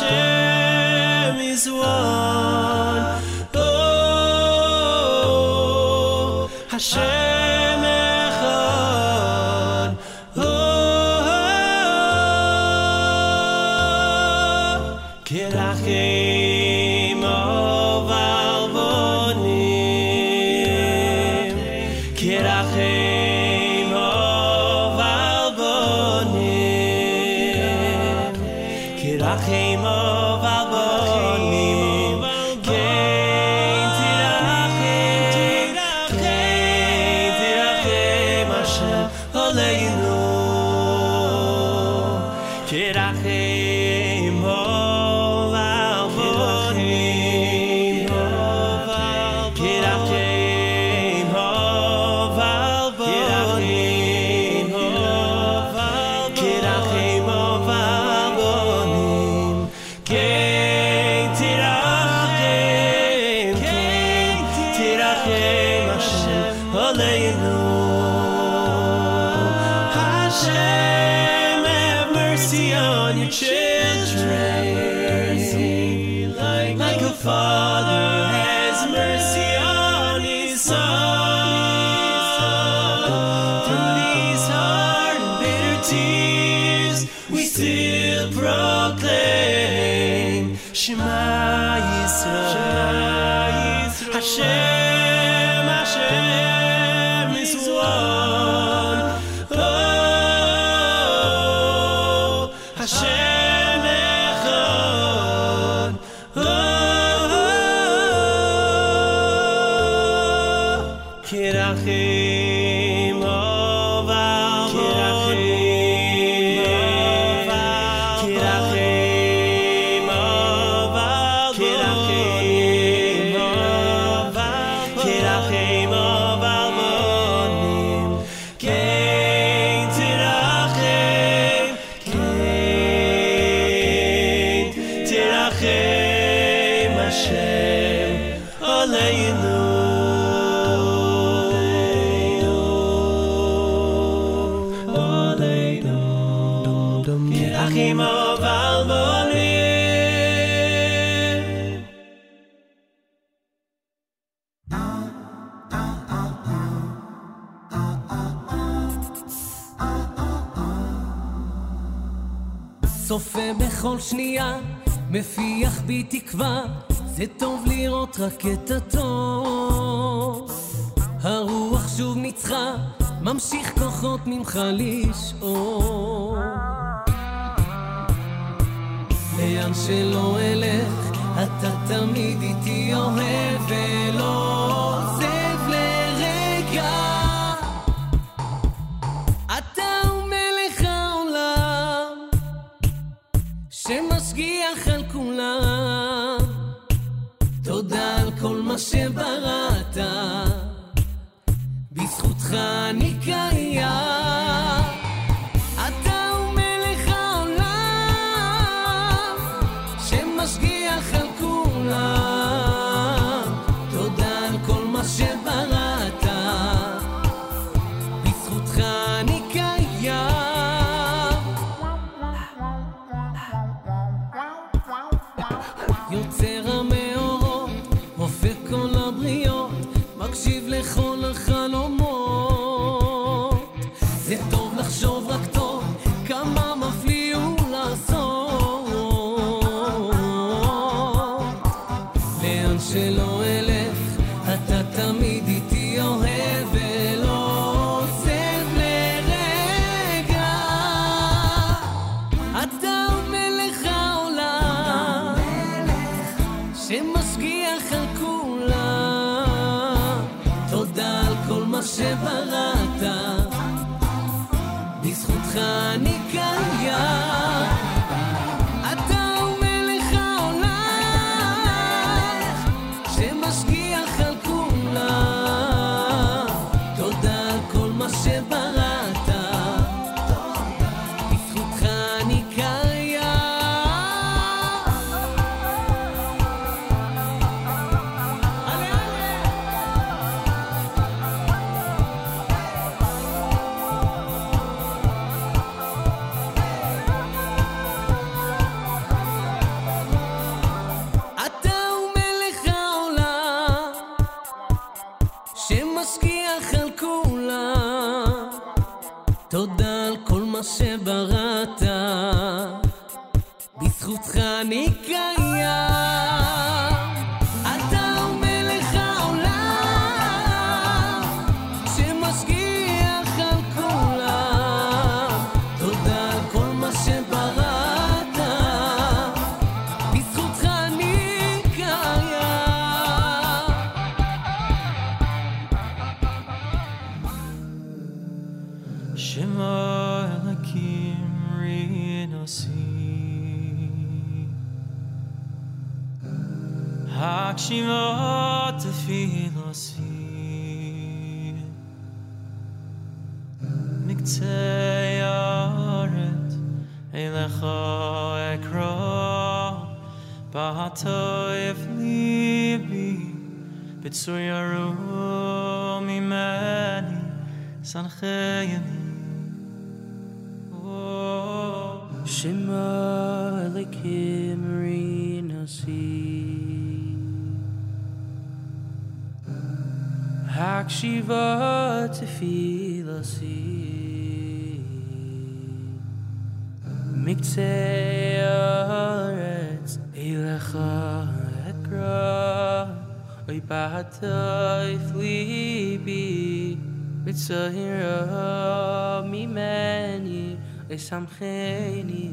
passion. מפיח בי תקווה, זה טוב לראות רק את הטוב. הרוח שוב ניצחה, ממשיך כוחות ממך לשאוב. לאן שלא אלך, אתה תמיד איתי אוהב אלוהים. Shema Elakim Rinosi. Hakshima Tefilosi Miktei Aret Elecha Ekra. Bahatoif Libi Bitsur Yaru Mimeni Sanchayani Shema Elokim Rinasi Hakshiva Tefilasi Miktei Aretz Elecha Ekra Oy Bahatoif Libi Mitzahira Mimeni Esamcheni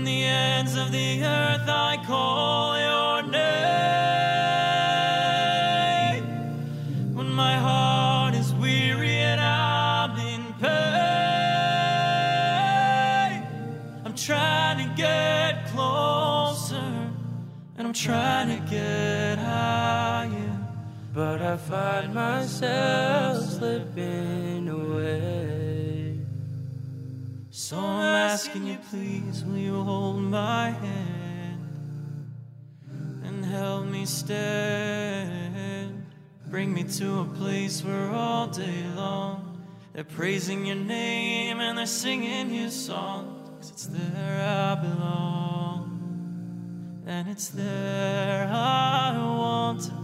From the ends of the earth I call your name. When my heart is weary and I'm in pain, I'm trying to get closer and I'm trying to get higher. But I find myself slipping So I'm asking you, please, will you hold my hand and help me stand? Bring me to a place where all day long they're praising your name and they're singing your song. Cause it's there I belong, and it's there I want to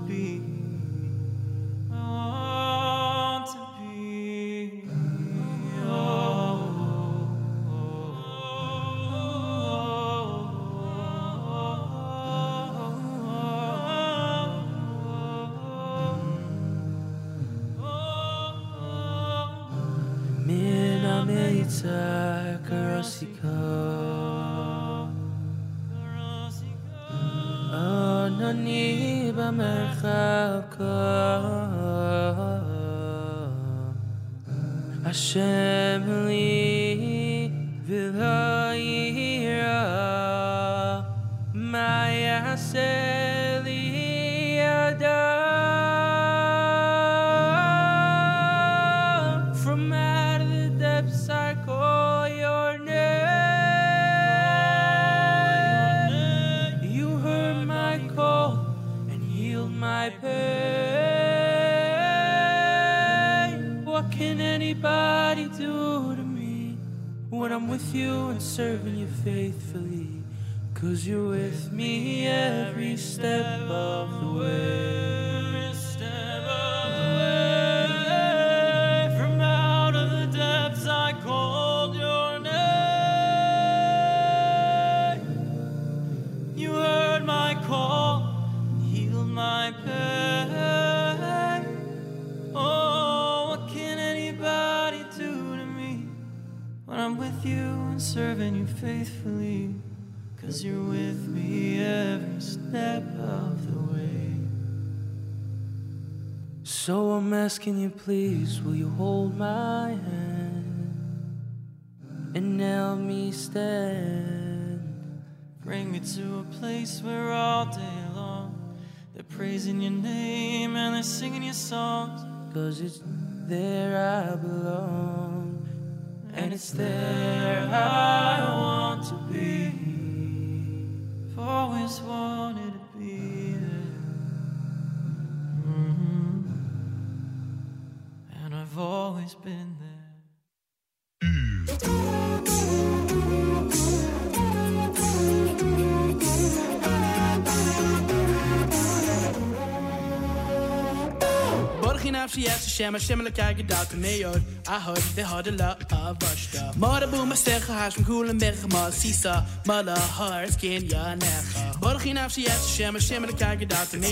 Asking you, please, will you hold my hand and help me stand? Bring me to a place where all day long they're praising your name and they're singing your songs. Cause it's there I belong, and it's there I want to be. I've always wanted always been there. ברוך Borgi nafsi yes Hashem Hashem lekai gedaut me yod I heard they had a lot of vashta Mara boom astecha hash kulen berg ma sisa mala har skin ya necha Borgi nafsi yes Hashem Hashem lekai gedaut me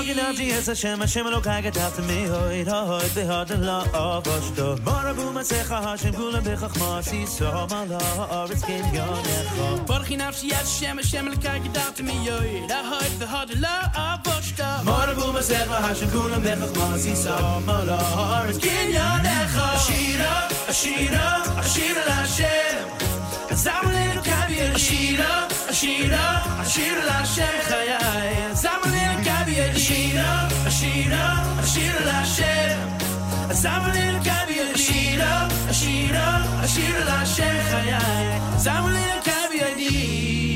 Bargain of Jesus Hashem Hashem Elokai gedacht me hoid hoid the hard la of oshto Marabu masecha Hashem kula bechachma Sisa mala aretz kin yonecha Borgi nafsi yes Hashem Hashem lekai gedacht me yoy Da hoid the hard la avoshta Marabu masecha Hashem kula bechachma Sisa mala aretz kin yonecha Ashira Ashira Ashira Lashem Zamlin caviar Ashira Ashira Ashira Lashem Chayai Zamlin caviar Ashira Ashira Ashira Lashem. Zamlin caviar Ashira Ashira Ashira Lashem. Chayai Zamlin caviar di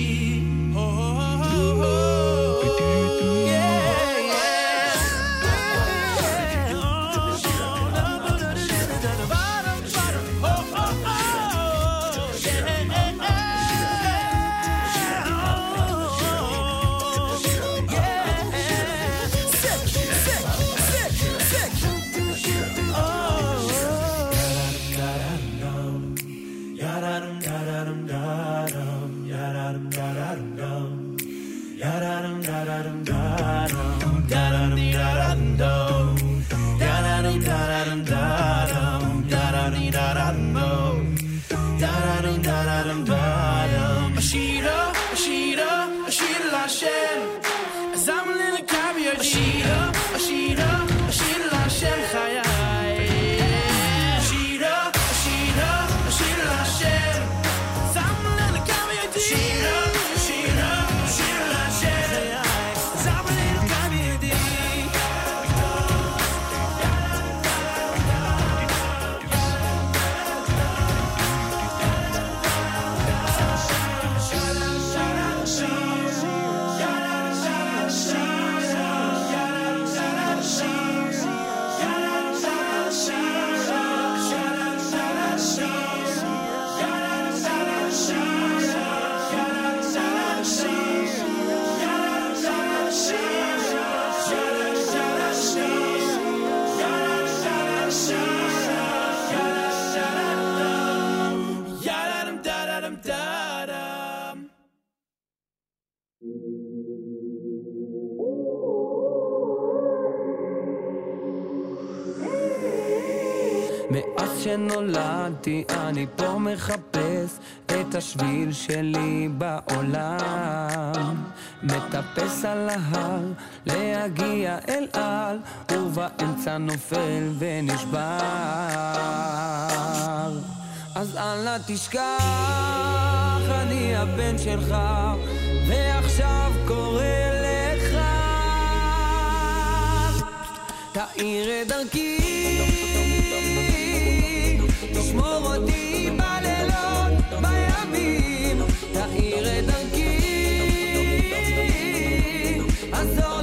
שנולדתי אני פה מחפש את השביל שלי בעולם. מטפס על ההר להגיע אל על ובאמצע נופל ונשבר. אז אל תשכח אני הבן שלך ועכשיו קורא לך. תאיר את דרכי, תשמור אותי בלילות, בימים, תאיר את דרכי, עזור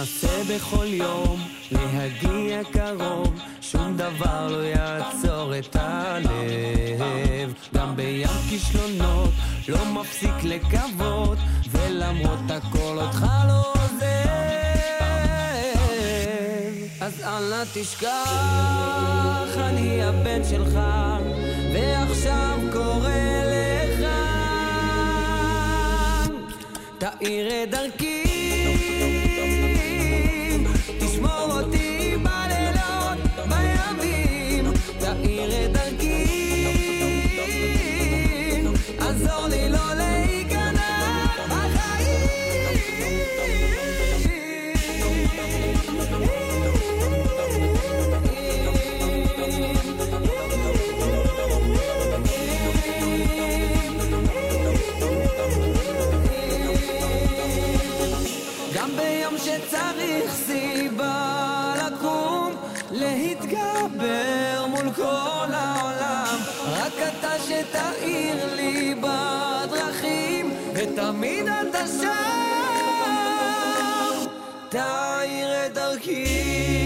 מנסה בכל יום להגיע קרוב, שום דבר לא יעצור את הלב. גם בים כישלונות לא מפסיק לקוות, ולמרות הכל אותך לא עוזב. אז אל תשכח, אני הבן שלך, ועכשיו קורא לך. תאיר את דרכי, שתאיר לי בדרכים, ותמיד אתה שם. תאיר את דרכי,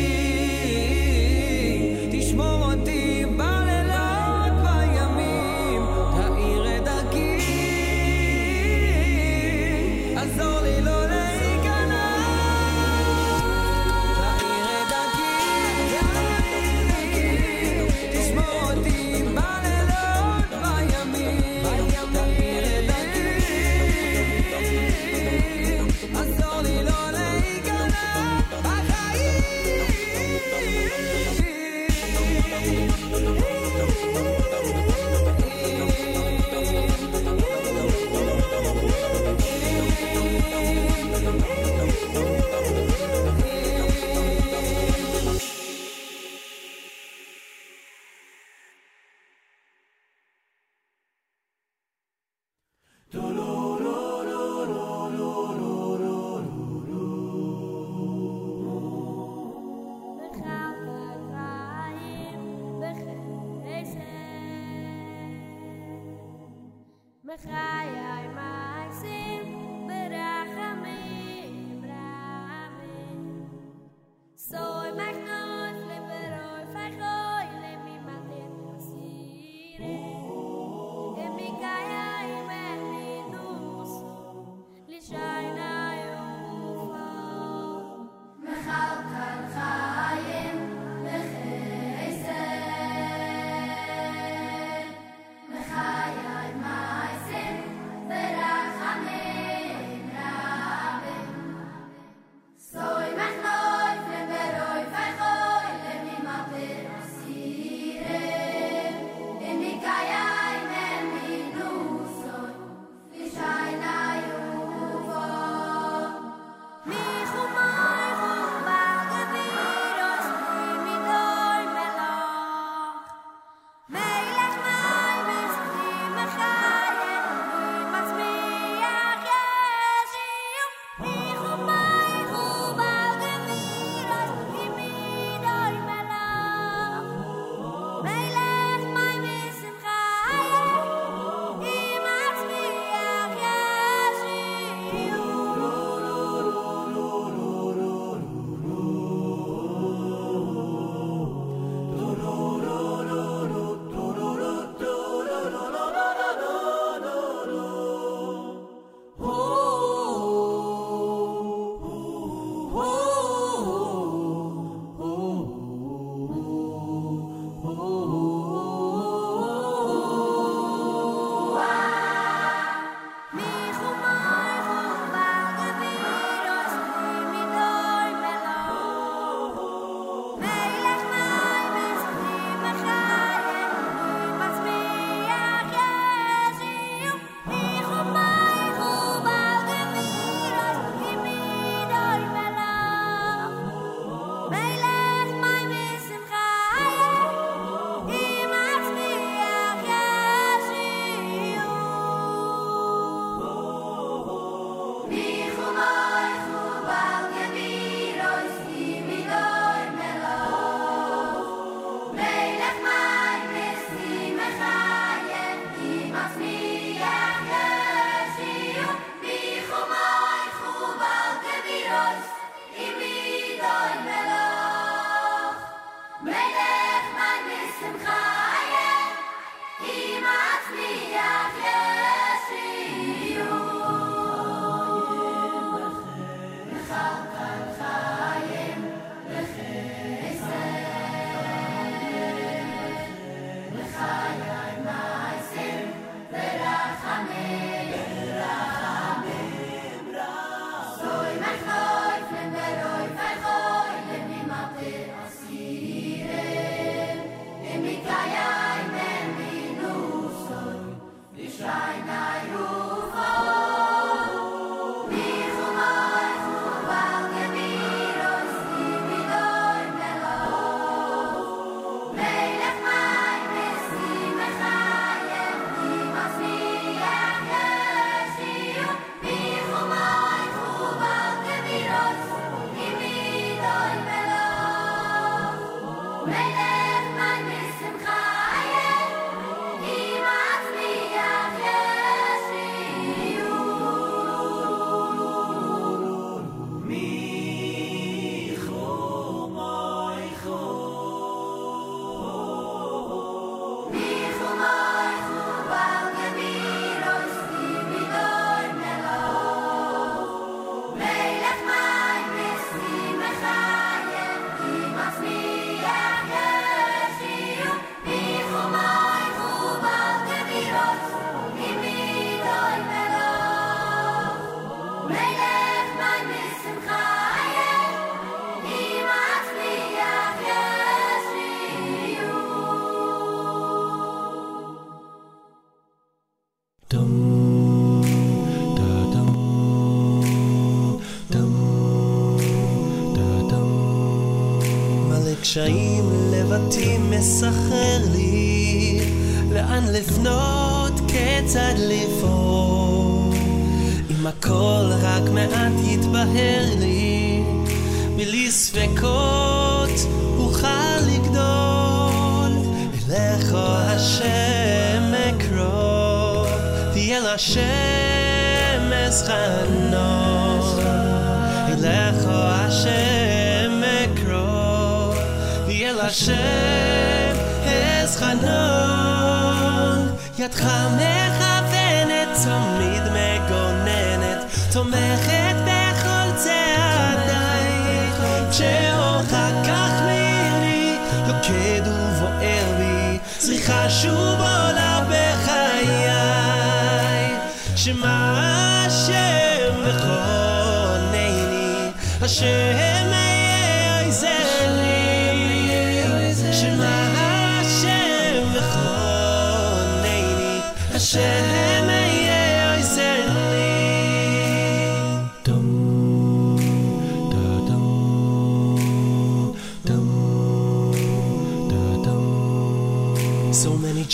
לשחק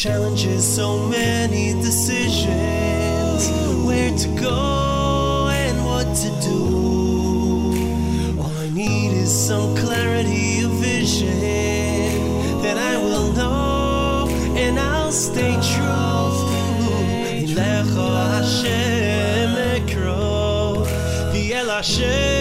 Challenges, so many decisions. Where to go and what to do. All I need is some clarity of vision. Then I will know and I'll stay true. The El Hashem.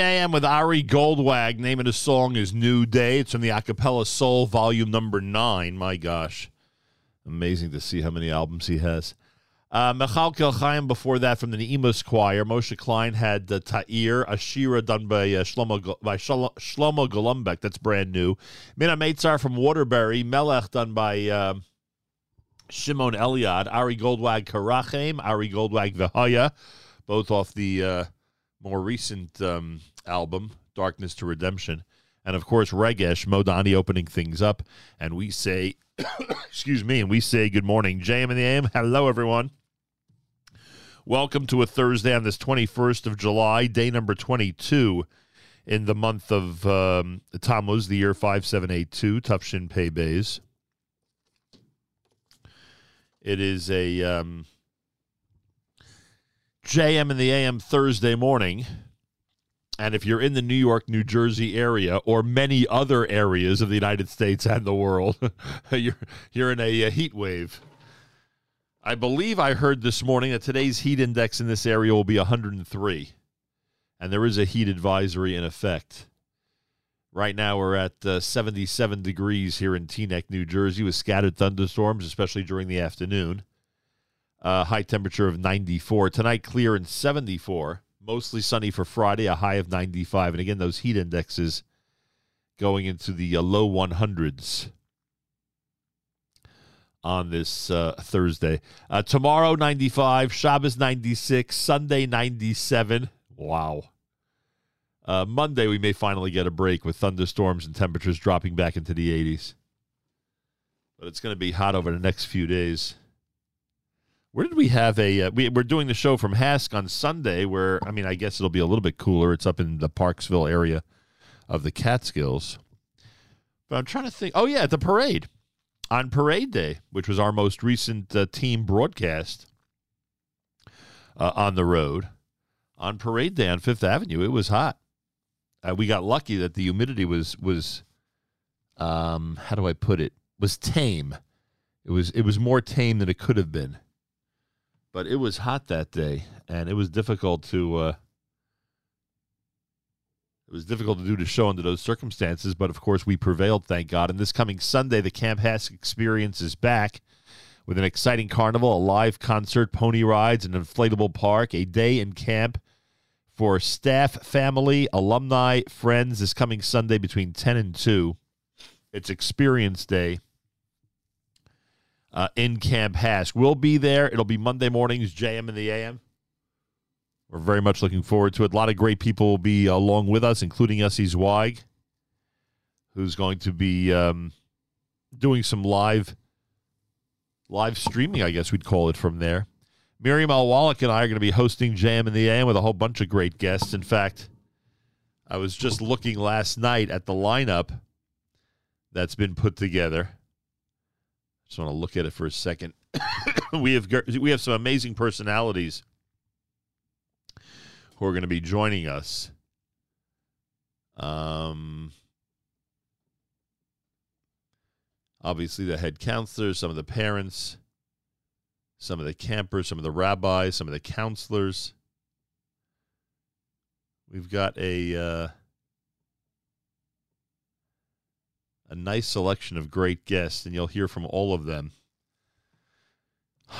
AM with Ari Goldwag. Name of the song is New Day. It's from the Acapella Soul Volume Number Nine. My gosh, amazing to see how many albums he has. Uh, Michal Kelchaim before that from the Neemos Choir. Moshe Klein had uh, Ta'ir, Ashira done by uh, Shlomo, by Shlomo, Golombek. That's brand new. Mina Meitzar from Waterbury. Melech done by uh, Shimon Eliad. Ari Goldwag Karachim. Ari Goldwag Vehaya, Both off the uh, more recent um, album, Darkness to Redemption. And of course, Regesh Modani opening things up. And we say, excuse me, and we say good morning. JM and the AM. Hello, everyone. Welcome to a Thursday on this 21st of July, day number 22 in the month of um, Tammuz, the year 5782, Tufshin Pei Bays. It is a um, JM and the AM Thursday morning. And if you're in the New York, New Jersey area, or many other areas of the United States and the world, you're you're in a, a heat wave. I believe I heard this morning that today's heat index in this area will be 103, and there is a heat advisory in effect. Right now, we're at uh, 77 degrees here in Teaneck, New Jersey, with scattered thunderstorms, especially during the afternoon. Uh, high temperature of 94. Tonight, clear and 74. Mostly sunny for Friday, a high of 95. And again, those heat indexes going into the uh, low 100s on this uh, Thursday. Uh, tomorrow, 95. Shabbos, 96. Sunday, 97. Wow. Uh, Monday, we may finally get a break with thunderstorms and temperatures dropping back into the 80s. But it's going to be hot over the next few days. Where did we have a? Uh, we, we're doing the show from HASC on Sunday, where I mean, I guess it'll be a little bit cooler. It's up in the Parksville area of the Catskills. But I'm trying to think. Oh yeah, at the parade on Parade Day, which was our most recent uh, team broadcast uh, on the road on Parade Day on Fifth Avenue. It was hot. Uh, we got lucky that the humidity was was um, how do I put it? Was tame. It was it was more tame than it could have been but it was hot that day and it was difficult to uh, it was difficult to do the show under those circumstances but of course we prevailed thank god. And this coming sunday the camp HASC experience is back with an exciting carnival a live concert pony rides an inflatable park a day in camp for staff family alumni friends this coming sunday between 10 and 2 it's experience day uh, in Camp HASC. We'll be there. It'll be Monday mornings, JM and the AM. We're very much looking forward to it. A lot of great people will be along with us, including Yossi Zweig, who's going to be um, doing some live live streaming, I guess we'd call it from there. Miriam L. Wallach and I are going to be hosting Jam in the AM with a whole bunch of great guests. In fact, I was just looking last night at the lineup that's been put together. Just want to look at it for a second. we have we have some amazing personalities who are going to be joining us. Um, obviously, the head counselors, some of the parents, some of the campers, some of the rabbis, some of the counselors. We've got a uh, a nice selection of great guests, and you'll hear from all of them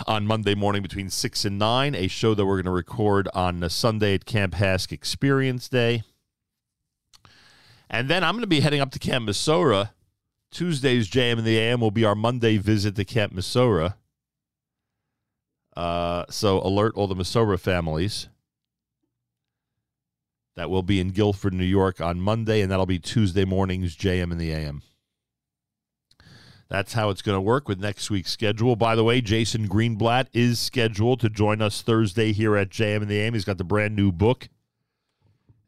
on Monday morning between 6 and 9, a show that we're going to record on Sunday at Camp HASC Experience Day. And then I'm going to be heading up to Camp Mesorah. Tuesday's JM in the AM will be our Monday visit to Camp Mesorah. Uh, so alert all the Mesorah families. That will be in Guilford, New York on Monday, and that'll be Tuesday mornings, JM in the AM. That's how it's going to work with next week's schedule. By the way, Jason Greenblatt is scheduled to join us Thursday here at JM in the AM. He's got the brand new book.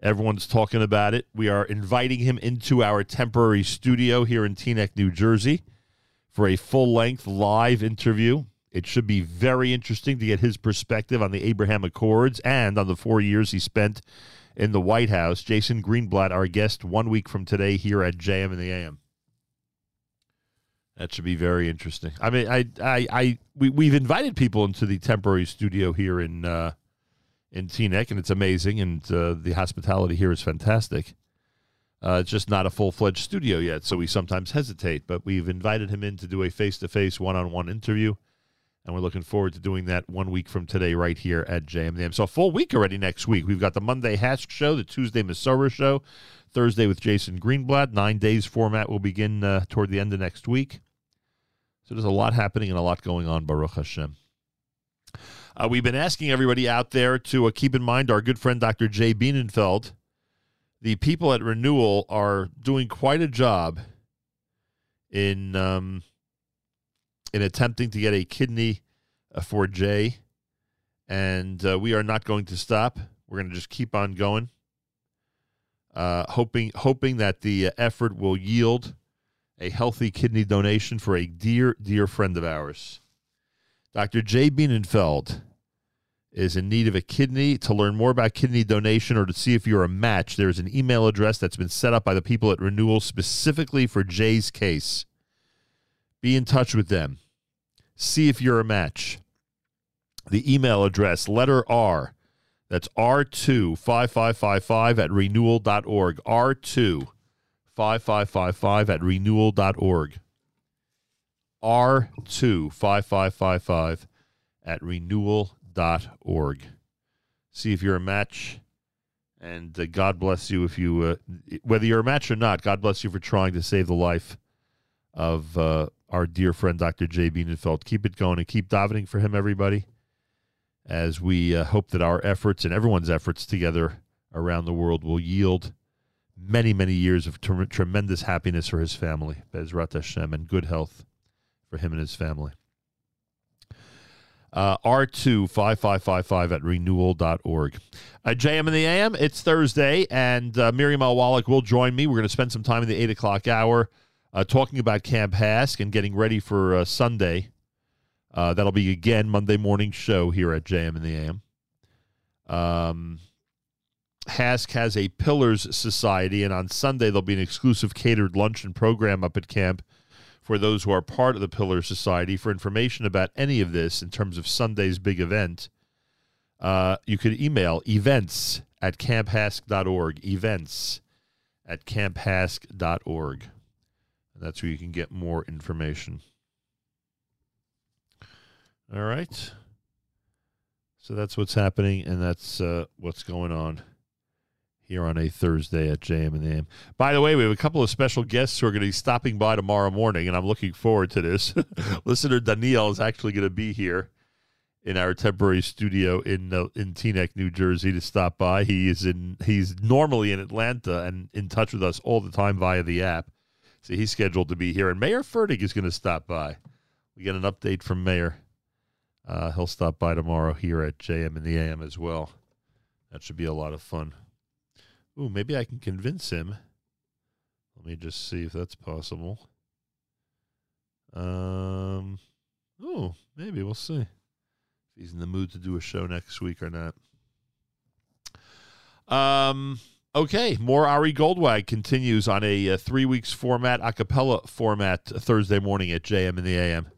Everyone's talking about it. We are inviting him into our temporary studio here in Teaneck, New Jersey for a full length live interview. It should be very interesting to get his perspective on the Abraham Accords and on the four years he spent in the White House. Jason Greenblatt, our guest one week from today here at JM in the AM. That should be very interesting. I mean, I, I, I, we, we've invited people into the temporary studio here in, uh, in Teaneck, and it's amazing, and uh, the hospitality here is fantastic. Uh, it's just not a full fledged studio yet, so we sometimes hesitate. But we've invited him in to do a face to face, one on one interview, And we're looking forward to doing that one week from today, right here at JMDM. So a full week already next week. We've got the Monday HASC show, the Tuesday Mesorah show, Thursday with Jason Greenblatt. Nine days format will begin uh, toward the end of next week. So there's a lot happening and a lot going on, Baruch Hashem. Uh, we've been asking everybody out there to uh, keep in mind our good friend Dr. Jay Bienenfeld. The people at Renewal are doing quite a job in um, in attempting to get a kidney uh, for Jay, and uh, we are not going to stop. We're going to just keep on going, uh, hoping hoping that the uh, effort will yield a healthy kidney donation for a dear dear friend of ours. Dr. Jay Bienenfeld is in need of a kidney. To learn more about kidney donation or to see if you're a match, there's an email address that's been set up by the people at Renewal specifically for Jay's case. Be in touch with them. See if you're a match. The email address, letter R, that's R25555 at renewal.org. R25555 at renewal.org. R25555 at renewal.org. See if you're a match. And uh, God bless you if you, uh, whether you're a match or not, God bless you for trying to save the life of uh, our dear friend Dr. J. Bienenfeld. Keep it going and keep davening for him, everybody, as we uh, hope that our efforts and everyone's efforts together around the world will yield many, many years of ter- tremendous happiness for his family, Bezrat Hashem, and good health for him and his family. Uh, R25555 at renewal.org. Uh, JM in the AM, it's Thursday, and uh, Miriam L. Wallach will join me. We're going to spend some time in the 8 o'clock hour uh, talking about Camp HASC and getting ready for uh, Sunday. Uh, that'll be again Monday morning show here at JM in the AM. Um, HASC has a Pillars Society, and on Sunday there'll be an exclusive catered luncheon program up at camp for those who are part of the Pillars Society. For information about any of this in terms of Sunday's big event, uh, you could email events at camphasc.org. Events at camphasc.org. And that's where you can get more information. All right. So that's what's happening, and that's uh, what's going on here on a Thursday at JM and the AM. By the way, we have a couple of special guests who are going to be stopping by tomorrow morning, and I'm looking forward to this. Listener Danielle is actually going to be here in our temporary studio in uh, in Teaneck, New Jersey, to stop by. He is in he's normally in Atlanta and in touch with us all the time via the app. So he's scheduled to be here, and Mayor Fertig is going to stop by. We get an update from Mayor. Uh, he'll stop by tomorrow here at JM and the AM as well. That should be a lot of fun. Ooh, maybe I can convince him. Let me just see if that's possible. Um, oh, maybe we'll see if he's in the mood to do a show next week or not. Um, okay, more Ari Goldwag continues on a, uh three weeks format, a cappella format, Thursday morning at JM in the AM.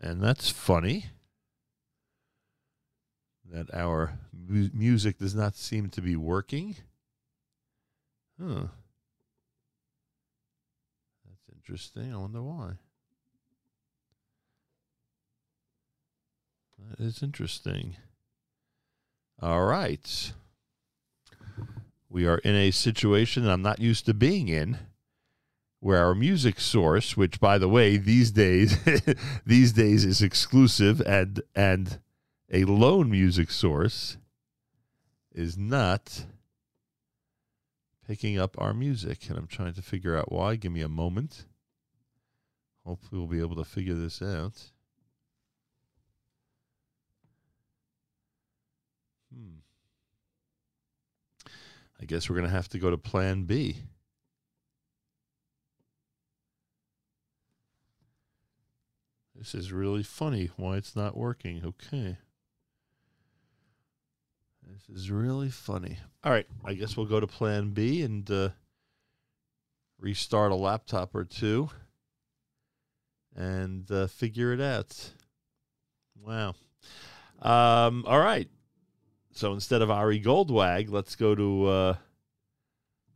And that's funny that our mu- music does not seem to be working. Huh. That's interesting. I wonder why. That is interesting. All right. We are in a situation that I'm not used to being in where our music source, which by the way, these days these days is exclusive and and a lone music source is not picking up our music. And I'm trying to figure out why. Give me a moment. Hopefully we'll be able to figure this out. Hmm. I guess we're to have to go to plan B. This is really funny why it's not working. Okay. This is really funny. All right. I guess we'll go to plan B and uh, restart a laptop or two and uh, figure it out. Wow. Um, all right. So instead of Ari Goldwag, let's go to uh,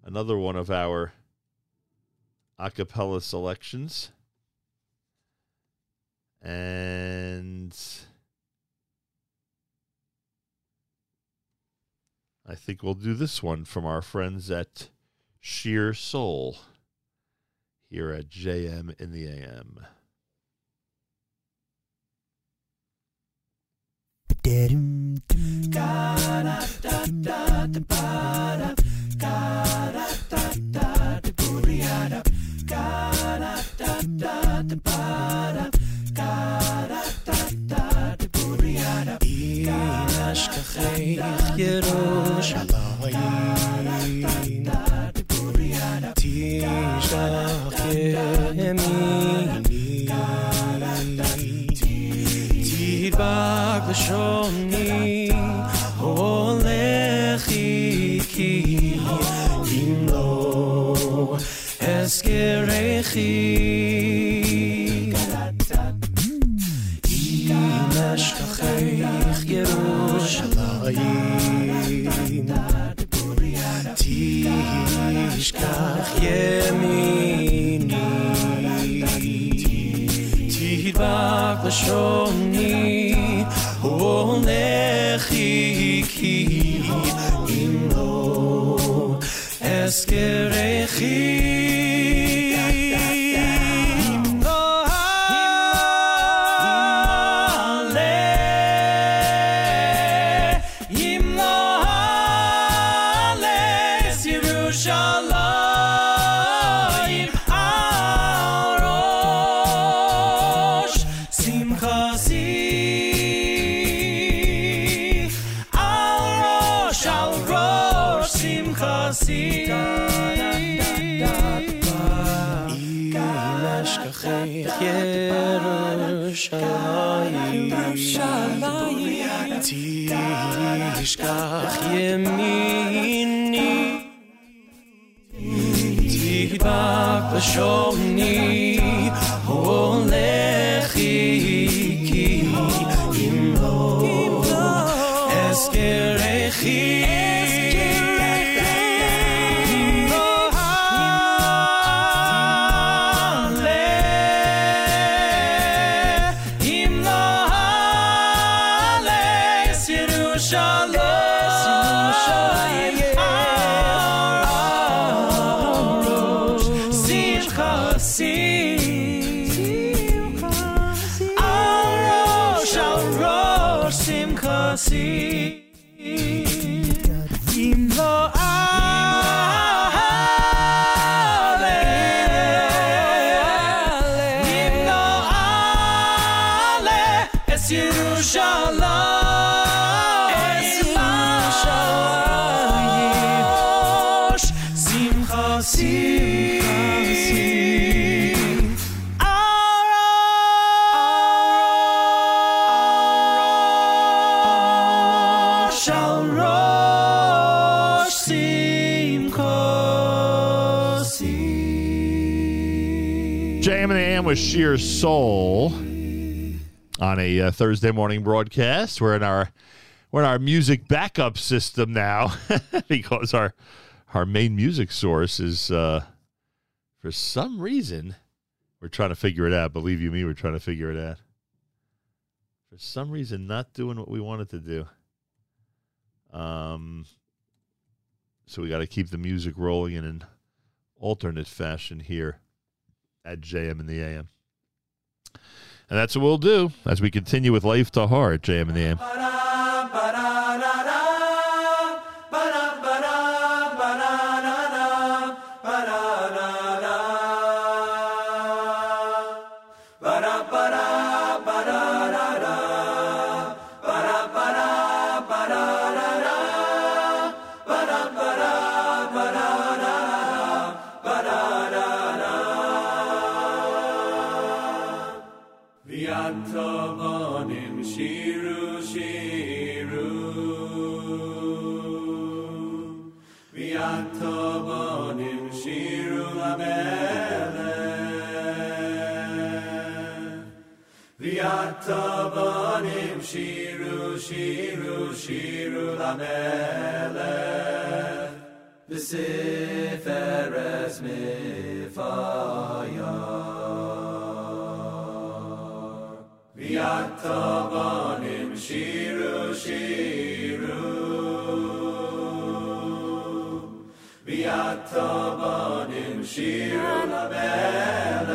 another one of our a cappella selections. And I think we'll do this one from our friends at Shir Soul here at JM in the AM. אשכחך ירושלים תשכח ימיני תדבק לשוני הולך איתי אם לא אזכרכי ירושלים תשכח ימיני תדבק לשוני הולך איתי אם לא אזכרכי תשכח ימיני, תדבק לשוני, Soul on a uh, Thursday morning broadcast. We're in our we're in our music backup system now because our our main music source is uh, for some reason we're trying to figure it out. Believe you me, we're trying to figure it out. For some reason, not doing what we wanted to do. Um, so we got to keep the music rolling in an alternate fashion here at JM in the AM. And that's what we'll do as we continue with Life to Heart, JM in the AM. V'yatabanim shiru shiru. V'yatabanim shiru lamelech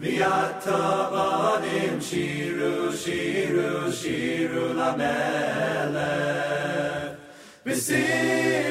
V'yatabanim shiru shiru shiru lamelech V'siferes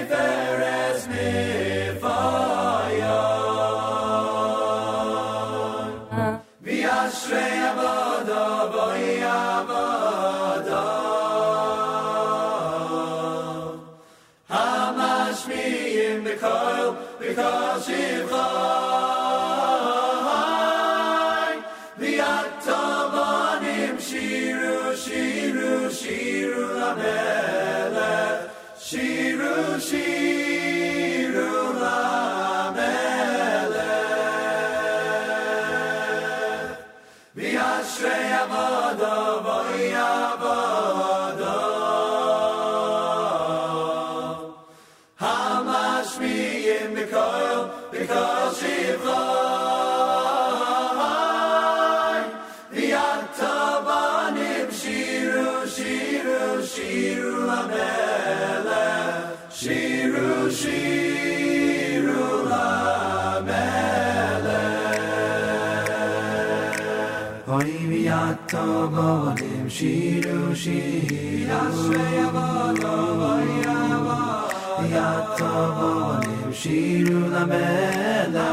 طابا تمشيلو شيل عشوية بطابا يابا يا طابا تمشيلو لمالا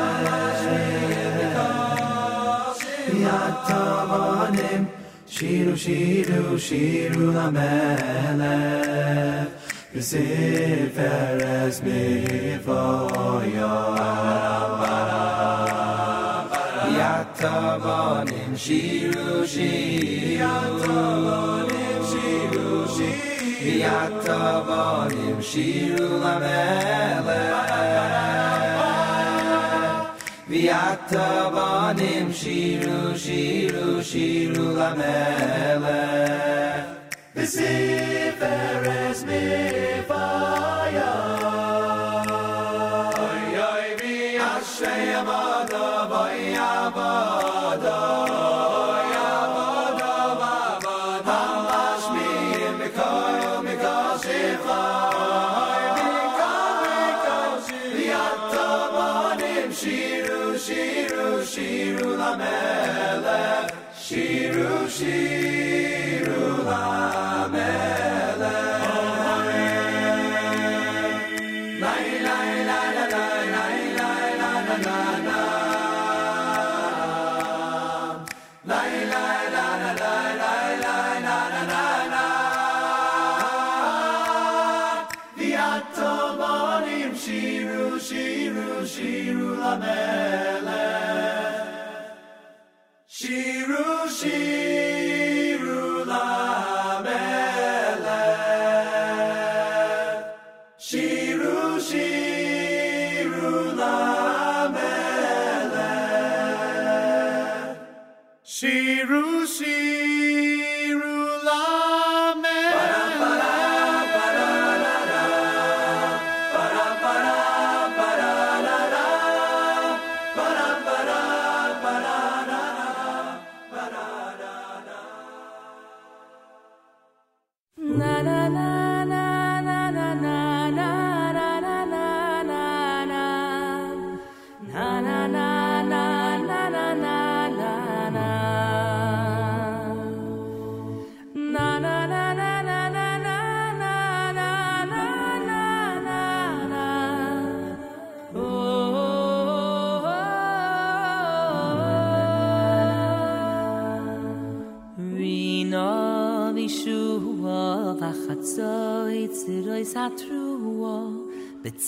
يا طابا شيلو شيلو شيلو لمالا בספר הסביבו יואב יתבונים שיר الطبان مشيلو شيل الطبان مشيلو لمالك الطبان مشيلو شيلو شيلو لمالك بسيف رزمي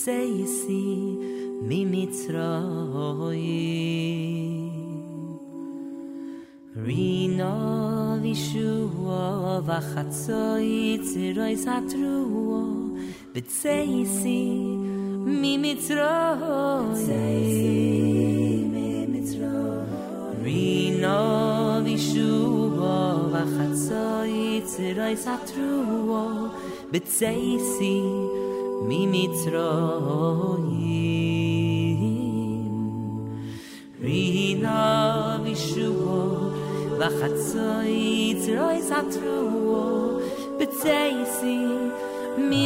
seisi mi mitro Rino re no all these who have tsoyt zoy satruo bet mi mitro hay mi satruo bet sei ממצרים. רינה ri na vi shuv בצייסי ממצרים. roy satruo betsey si mi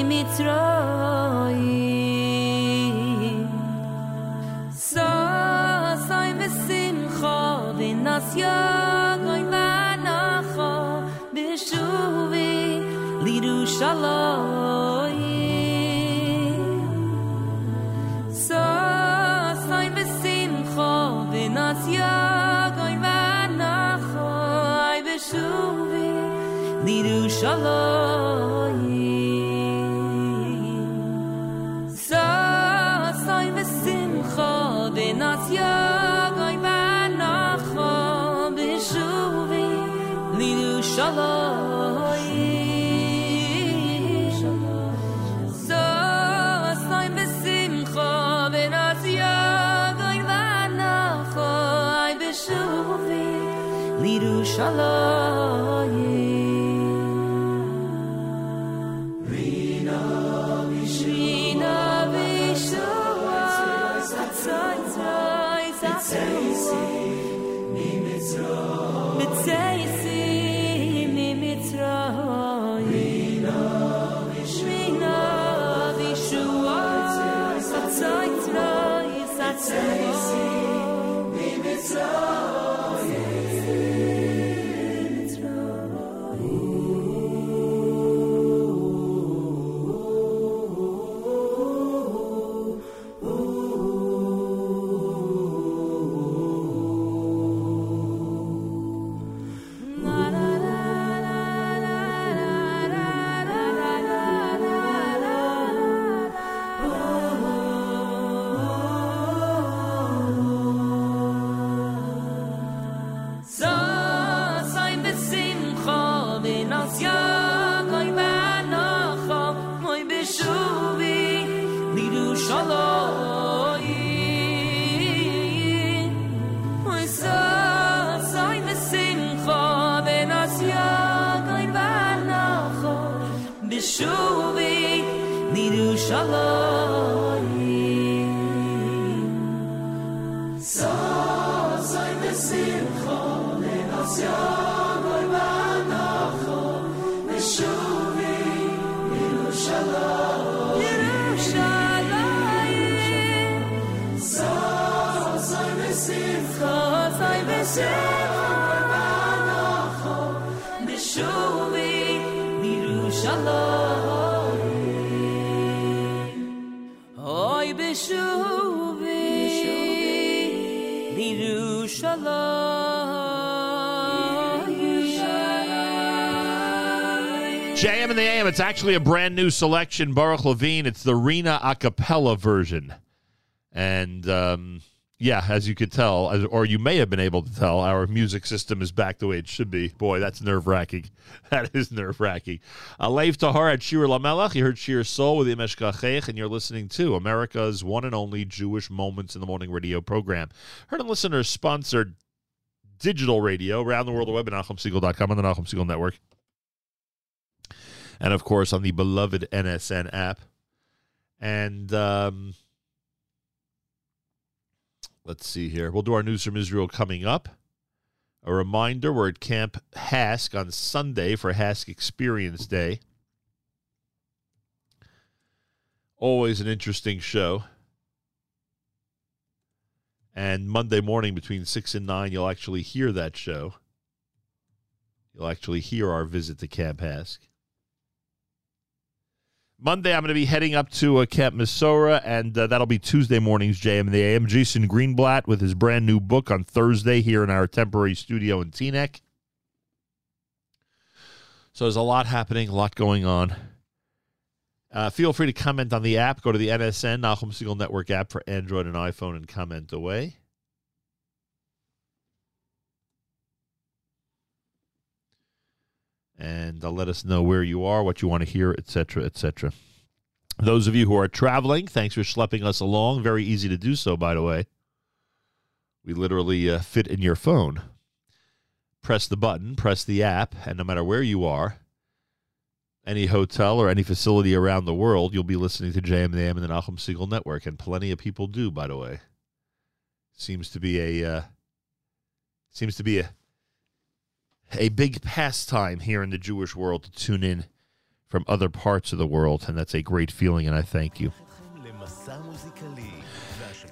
בשובי לירושלים It's actually a brand new selection. Baruch Levine. It's the Rena a cappella version. And um, yeah, as you could tell, or you may have been able to tell, our music system is back the way it should be. Boy, that's nerve wracking. That is nerve wracking. Leif Tahar at Shir Lamelech. You heard Shir Soul with Im Eshkachech, and you're listening to America's one and only Jewish Moments in the Morning radio program. Heard and listeners sponsored digital radio around the world the web at NachumSegal.com on the Nachum Segal Network and of course on the beloved NSN app. And um, let's see here. We'll do our news from Israel coming up. A reminder we're at Camp HASC on Sunday for HASC Experience Day. Always an interesting show. And Monday morning between 6 and 9, you'll actually hear that show. You'll actually hear our visit to Camp HASC. Monday, I'm going to be heading up to uh, Camp Mesorah, and uh, that'll be Tuesday mornings, JM and the AM. Jason Greenblatt with his brand new book on Thursday here in our temporary studio in Teaneck. So there's a lot happening, a lot going on. Uh, feel free to comment on the app. Go to the NSN, Nachum Segal Network app for Android and iPhone and comment away. And uh, let us know where you are, what you want to hear, etc., etc. Those of you who are traveling, thanks for schlepping us along. Very easy to do so, by the way. We literally uh, fit in your phone. Press the button, press the app, and no matter where you are, any hotel or any facility around the world, you'll be listening to JM and the AM and the Nachum Segal Network, and plenty of people do, by the way. Seems to be a uh, seems to be a a big pastime here in the Jewish world to tune in from other parts of the world, and that's a great feeling, and I thank you.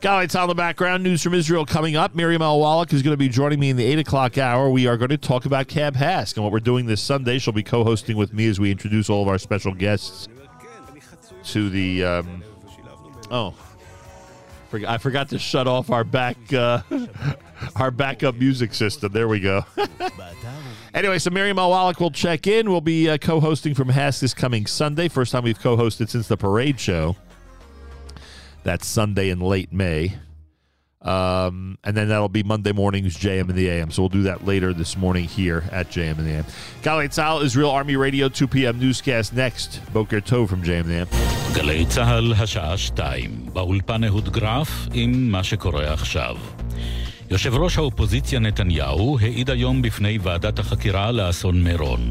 Guys, on the background, news from Israel coming up. Miriam L. Wallach is going to be joining me in the 8 o'clock hour. We are going to talk about Camp HASC and what we're doing this Sunday. She'll be co hosting with me as we introduce all of our special guests to the. Um, oh, I forgot to shut off our back. Uh, our backup music system. There we go. anyway, so Miriam L. Wallach will check in. We'll be uh, co hosting from HASC this coming Sunday. First time we've co hosted since the parade show. That's Sunday in late May. Um, and then that'll be Monday mornings, JM and the AM. So we'll do that later this morning here at JM and the AM. Galei Tzal, Israel Army Radio, 2 p.m. newscast next. Boker Tov from JM and the AM. גלי צה"ל, השעה 2, באולפן אהוד גרף עם מה שקורה יושב ראש האופוזיציה נתניהו העיד היום בפני ועדת החקירה לאסון מירון.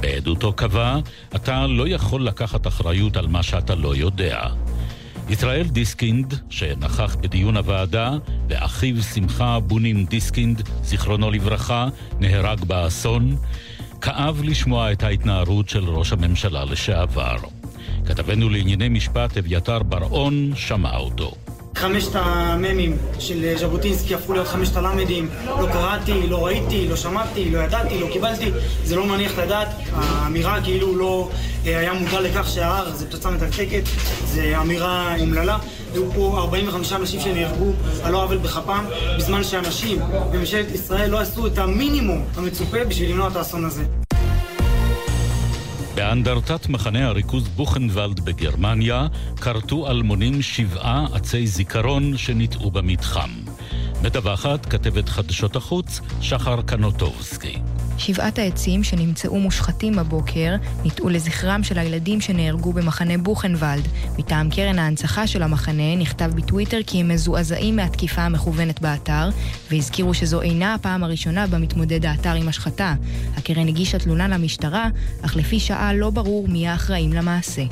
בעדותו קבע, אתה לא יכול לקחת אחריות על מה שאתה לא יודע. ישראל דיסקינד, שנכח בדיון הוועדה, ואחיו שמחה בונין דיסקינד, זיכרונו לברכה, נהרג באסון, כאב לשמוע את ההתנערות של ראש הממשלה לשעבר. כתבנו לענייני משפט אביתר בר-און שמע אותו. חמשת המ"מים של ז'בוטינסקי הפכו להיות חמשת הלמ"דים. לא קראתי, לא ראיתי, לא שמעתי, לא ידעתי, לא קיבלתי. זה לא מניח לדעת. האמירה כאילו לא אה, היה מודע לכך שההר זה פצצה מתקתקת, זה אמירה אומללה. היו פה 45 אנשים שנהרגו על לא עוול בכפם, בזמן שאנשים בממשלת ישראל לא עשו את המינימום המצופה בשביל למנוע את האסון הזה. באנדרטת מחנה הריכוז בוכנוולד בגרמניה כרתו אלמונים שבעה עצי זיכרון שניטעו במתחם. מדווחת כתבת חדשות החוץ שחר קנוטובסקי. שבעת העצים שנמצאו מושחתים בבוקר ניטעו לזכרם של הילדים שנהרגו במחנה בוכנוולד. מטעם קרן ההנצחה של המחנה נכתב בטוויטר כי הם מזועזעים מהתקיפה המכוונת באתר, והזכירו שזו אינה הפעם הראשונה בה מתמודד האתר עם השחתה. הקרן הגישה תלונה למשטרה, אך לפי שעה לא ברור מי האחראים למעשה.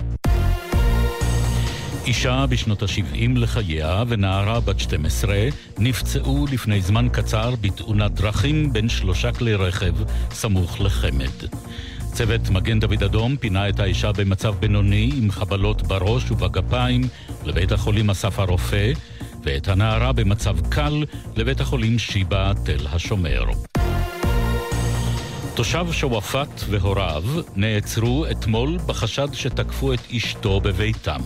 אישה בשנות ה-70 לחייה ונערה בת 12 נפצעו לפני זמן קצר בתאונת דרכים בין שלושה כלי רכב סמוך לחמד. צוות מגן דוד אדום פינה את האישה במצב בינוני עם חבלות בראש ובגפיים לבית החולים אסף הרופא, ואת הנערה במצב קל לבית החולים שיבא תל השומר. תושב שועפאט והוריו נעצרו אתמול בחשד שתקפו את אשתו בביתם.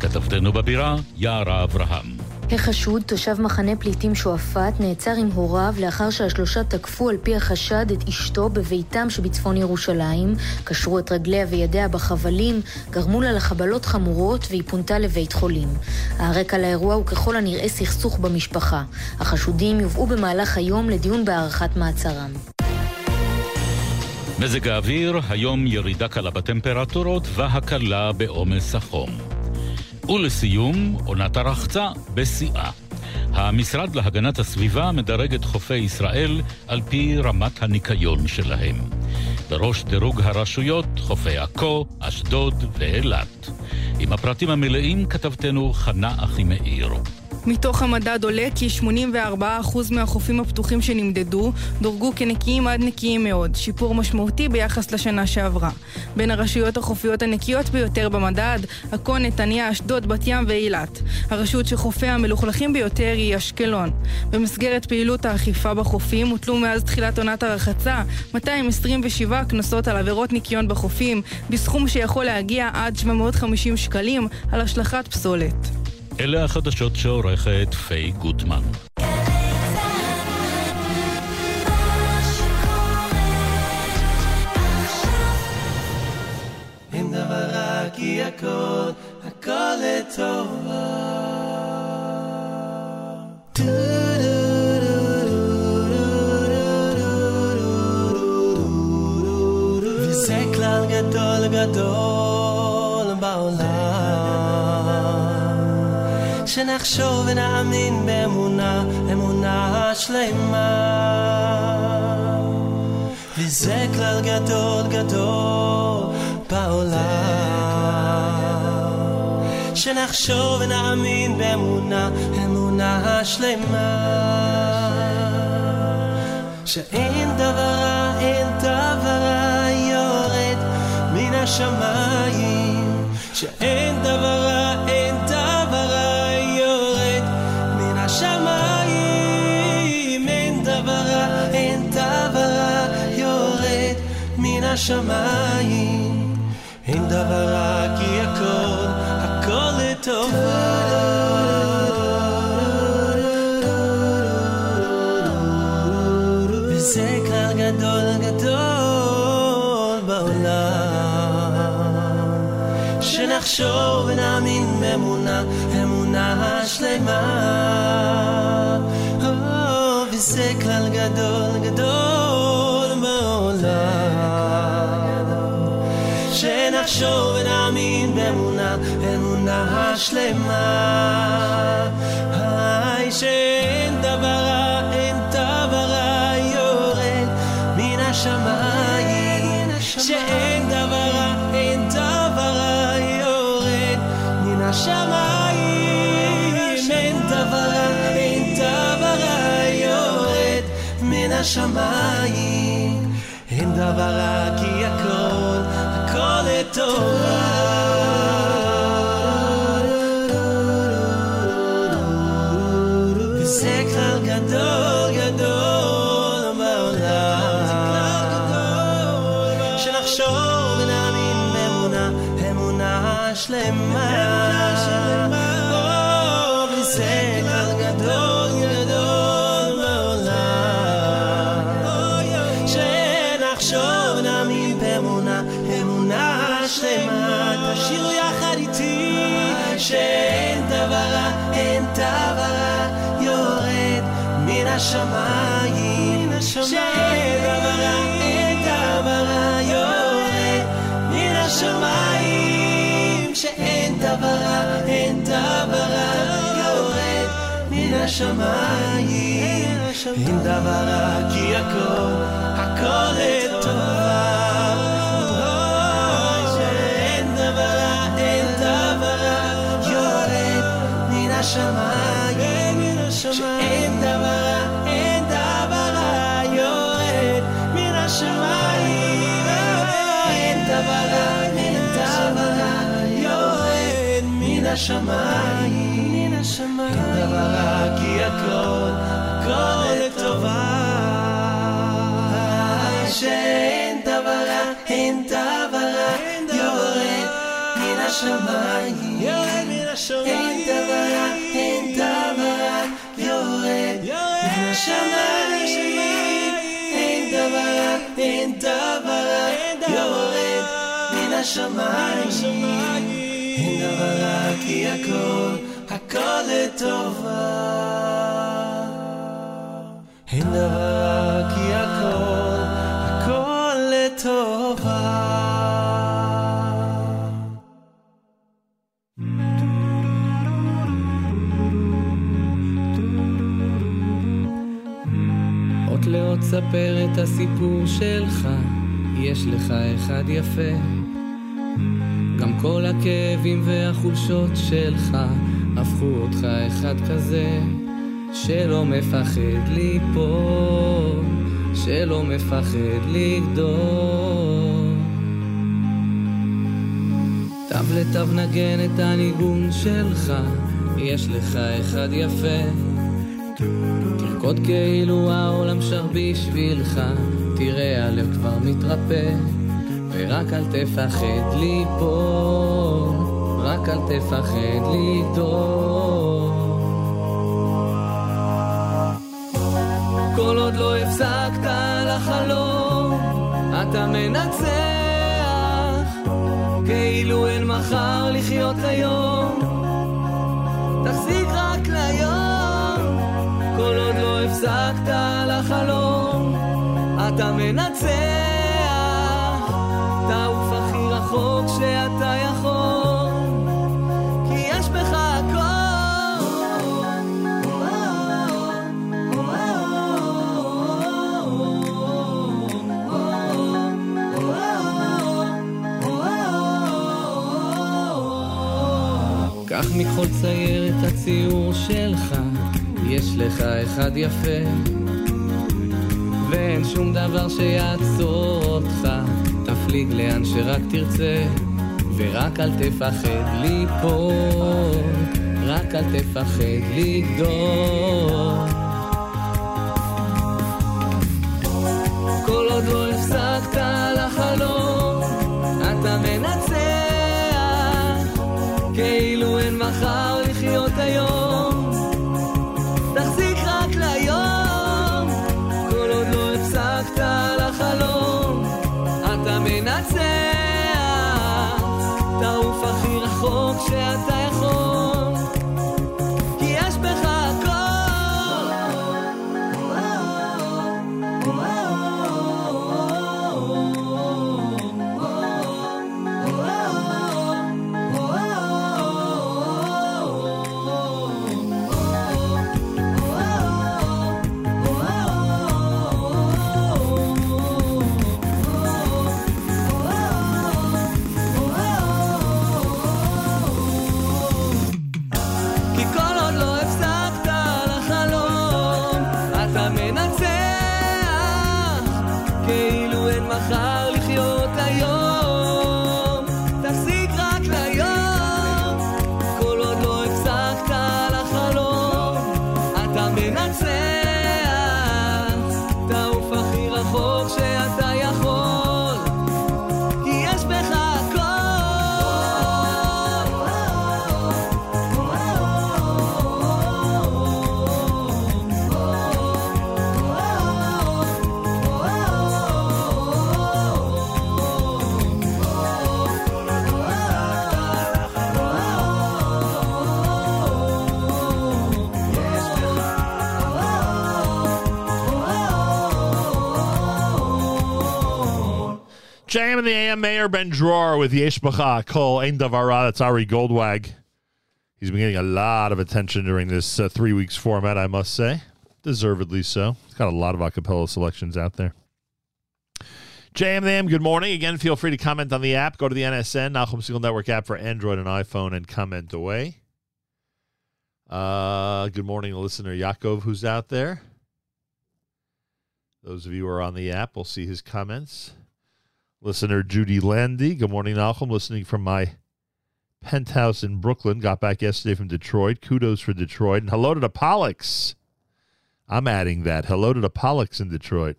כתבתנו בבירה, יערה אברהם. החשוד, תושב מחנה פליטים שועפאט, נעצר עם הוריו לאחר שהשלושה תקפו על פי החשד את אשתו בביתם שבצפון ירושלים, קשרו את רגליה וידיה בחבלים, גרמו לה לחבלות חמורות והיא פונתה לבית חולים. הרקע לאירוע הוא ככל הנראה סכסוך במשפחה. החשודים יובאו במהלך היום לדיון בהארכת מעצרם. מזג האוויר, היום ירידה קלה בטמפרטורות והקלה בעומס החום. ולסיום, עונת הרחצה בשיאה. המשרד להגנת הסביבה מדרג את חופי ישראל על פי רמת הניקיון שלהם. בראש דירוג הרשויות, חופי עכו, אשדוד ואילת. עם הפרטים המלאים כתבתנו חנה אחימאיר. מתוך המדד עולה כי 84% מהחופים הפתוחים שנמדדו דורגו כנקיים עד נקיים מאוד, שיפור משמעותי ביחס לשנה שעברה. בין הרשויות החופיות הנקיות ביותר במדד, עכו, נתניה, אשדוד, בת ים ואילת. הרשות שחופיה המלוכלכים ביותר היא אשקלון. במסגרת פעילות האכיפה בחופים הוטלו מאז תחילת עונת הרחצה 227 קנסות על עבירות ניקיון בחופים, בסכום שיכול להגיע עד 750 שקלים על השלכת פסולת. אלה החדשות שעורכת פיי גוטמן. כי הכל, גדול גדול שנחשוב ונאמין באמונה, אמונה אמונה שלמה. וזה כלל גדול גדול בעולם. שנחשוב ונאמין באמונה, אמונה שלמה. שאין דבר רע, אין דבר רע יורד מן השמיים. שאין דבר רע, השמיים אין דבר רע כי הכל, הכל לטובה וזה כלל גדול גדול בעולם שנחשוב ונאמין באמונה, אמונה שלמה או, וזה כלל גדול גדול שנחשוב ונאמין באמונה, אמונה שלמה. היי, שאין דבר רע, אין דבר רע יורד מן השמיים. שאין דבר רע, אין דבר רע יורד מן השמיים. אין דבר רע, אין דבר רע יורד מן השמיים. אין דבר רע כי הכל, door. השמיים אין דבר רע כי הכל, הכל לטובה אוי, שאין דבר רע, אין דבר רע יורד מן השמיים שאין דבר רע, אין דבר רע יורד מן השמיים אין דבר רע, אין דבר רע יורד מן השמיים מן השמיים אין דבר רע, אין דבר רע יורד מן השמיים אין דבר רע, אין דבר רע יורד מן השמיים אין דבר רע כי הכל, הכל לטובה אין דבר רע כי הכל, הכל לטובה ספר את הסיפור שלך, יש לך אחד יפה. גם כל הכאבים והחולשות שלך הפכו אותך אחד כזה, שלא מפחד ליפול, שלא מפחד לגדול. תו לתו נגן את הניגון שלך, יש לך אחד יפה. תרקוד כאילו העולם שר בשבילך, תראה הלב כבר מתרפא, ורק אל תפחד ליפול, רק אל תפחד לגדול. כל עוד לא הפסקת לחלום, אתה מנצח, כאילו אין מחר לחיות היום. תחזיק רק ליום, צעקת על החלום, אתה מנצח, תעוף הכי רחוק שאתה יכול, כי יש בך הכל. קח מכל צייר את הציור שלך יש לך אחד יפה. ואין שום דבר שיעצור אותך, תפליג לאן שרק תרצה, ורק אל תפחד ליפול, רק אל תפחד לגדול. כל עוד לא הפסקת לחלום, אתה מנצח, כאילו אין מחר לחיות היום. In the AM, Mayor Ben Dror with Yesh Bacha, Kol Ein Davara. That's Ari Goldwag. He's been getting a lot of attention during this uh, three weeks format, I must say. Deservedly so. He's got a lot of acapella selections out there. JM the AM, good morning. Again, feel free to comment on the app. Go to the NSN, Nachum Segal Network app for Android and iPhone, and comment away. Uh, good morning, listener Yaakov, who's out there. Those of you who are on the app will see his comments. Listener Judy Landy, good morning, Malcolm. Listening from my penthouse in Brooklyn. Got back yesterday from Detroit. Kudos for Detroit. And hello to the Pollocks. I'm adding that. Hello to the Pollocks in Detroit.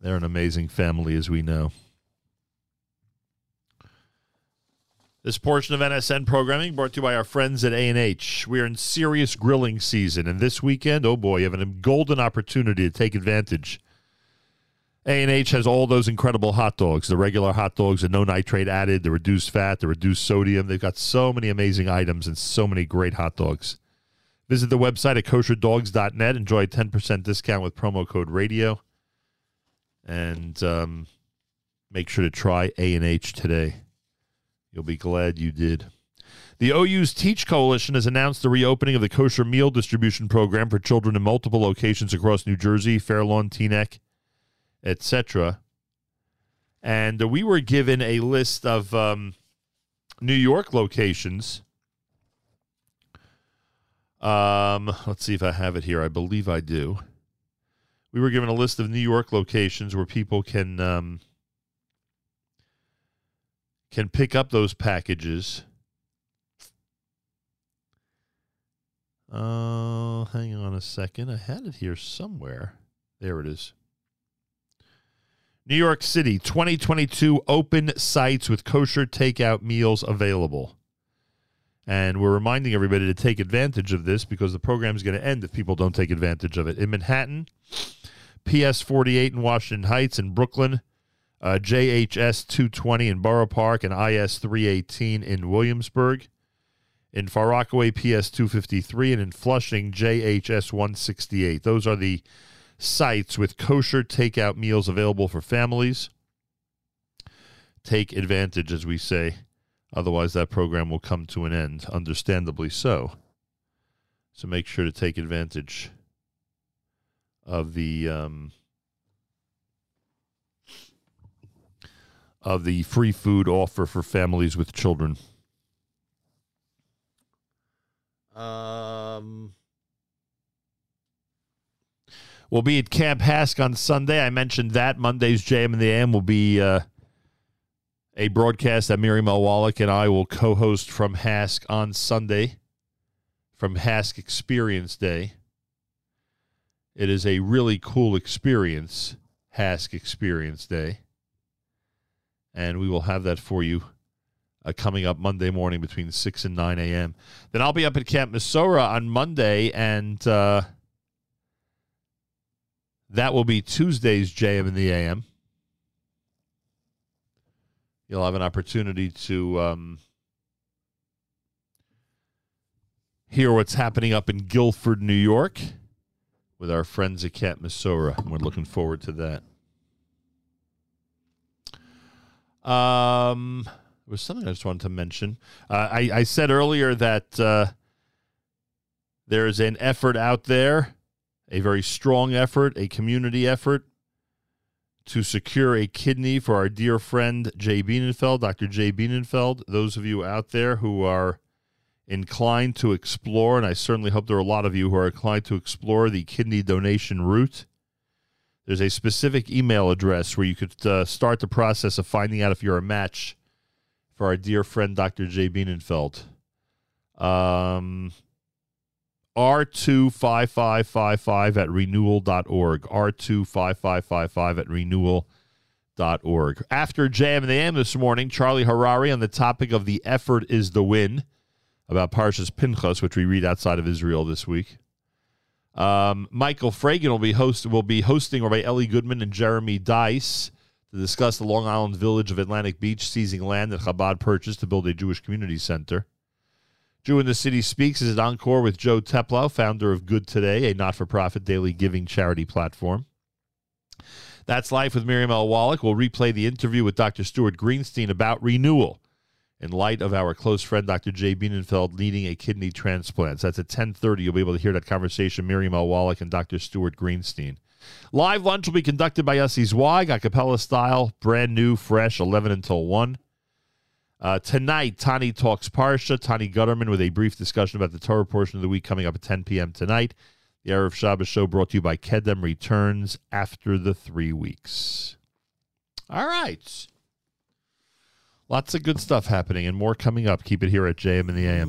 They're an amazing family, as we know. This portion of NSN programming brought to you by our friends at A&H. We are in serious grilling season, and this weekend, oh boy, you have a golden opportunity to take advantage. A&H has all those incredible hot dogs, the regular hot dogs and no nitrate added, the reduced fat, the reduced sodium. They've got so many amazing items and so many great hot dogs. Visit the website at kosherdogs.net. Enjoy a 10% discount with promo code radio. And um, make sure to try A&H today. You'll be glad you did. The OU's Teach Coalition has announced the reopening of the kosher meal distribution program for children in multiple locations across New Jersey, Fairlawn, Teaneck, etc. And we were given a list of um, New York locations. Um, let's see if I have it here. I believe I do. We were given a list of New York locations where people can um, can pick up those packages. Uh, hang on a second. I had it here somewhere. There it is. New York City, 2022 open sites with kosher takeout meals available. And we're reminding everybody to take advantage of this because the program is going to end if people don't take advantage of it. In Manhattan, PS 48 in Washington Heights, in Brooklyn, uh, JHS 220 in Borough Park, and IS 318 in Williamsburg. In Far Rockaway, PS 253, and in Flushing, JHS 168. Those are the sites with kosher takeout meals available for families. Take advantage, as we say. Otherwise, that program will come to an end, understandably so. So make sure to take advantage of the um, of the free food offer for families with children. Um, we'll be at Camp HASC on Sunday. I mentioned that Monday's JM and the AM will be uh, a broadcast that Miriam. Wallach and I will co-host from HASC on Sunday, from HASC Experience Day. It is a really cool experience, HASC Experience Day. And we will have that for you uh, coming up Monday morning between 6 and 9 a.m. Then I'll be up at Camp Mesorah on Monday, and uh, that will be Tuesday's JM in the AM. You'll have an opportunity to um, hear what's happening up in Guilford, New York, with our friends at Camp Mesorah. And we're looking forward to that. Um, there was something I just wanted to mention. Uh, I, I said earlier that uh, there's an effort out there, a very strong effort, a community effort to secure a kidney for our dear friend Jay Bienenfeld, Dr. Jay Bienenfeld. Those of you out there who are inclined to explore, and I certainly hope there are a lot of you who are inclined to explore the kidney donation route. There's a specific email address where you could uh, start the process of finding out if you're a match for our dear friend Dr. Jay Bienenfeld. Um, R25555 at renewal.org. R25555 at renewal.org. After Jam and the AM this morning, Charlie Harary on the topic of the effort is the win about Parshas Pinchas, which we read outside of Israel this week. Um, Michael Fragin will be host will be hosting or by Ellie Goodman and Jeremy Dys to discuss the Long Island village of Atlantic Beach seizing land that Chabad purchased to build a Jewish community center. Jew in the City Speaks is an encore with Joe Teplow, founder of Good Today, a not-for-profit daily giving charity platform. That's Life with Miriam L. Wallach. We'll replay the interview with Dr. Stuart Greenstein about renewal in light of our close friend Dr. Jay Bienenfeld needing a kidney transplant. So that's at 10.30. You'll be able to hear that conversation, Miriam L. Wallach and Dr. Stuart Greenstein. Live lunch will be conducted by Yossi Zweig, a cappella style, brand new, fresh, 11 until 1. Uh, tonight, Tani talks Parsha. Tani Gutterman with a brief discussion about the Torah portion of the week coming up at 10 p.m. tonight. The Erev Shabbos show brought to you by Kedem returns after the three weeks. All right. Lots of good stuff happening and more coming up. Keep it here at JM and the AM.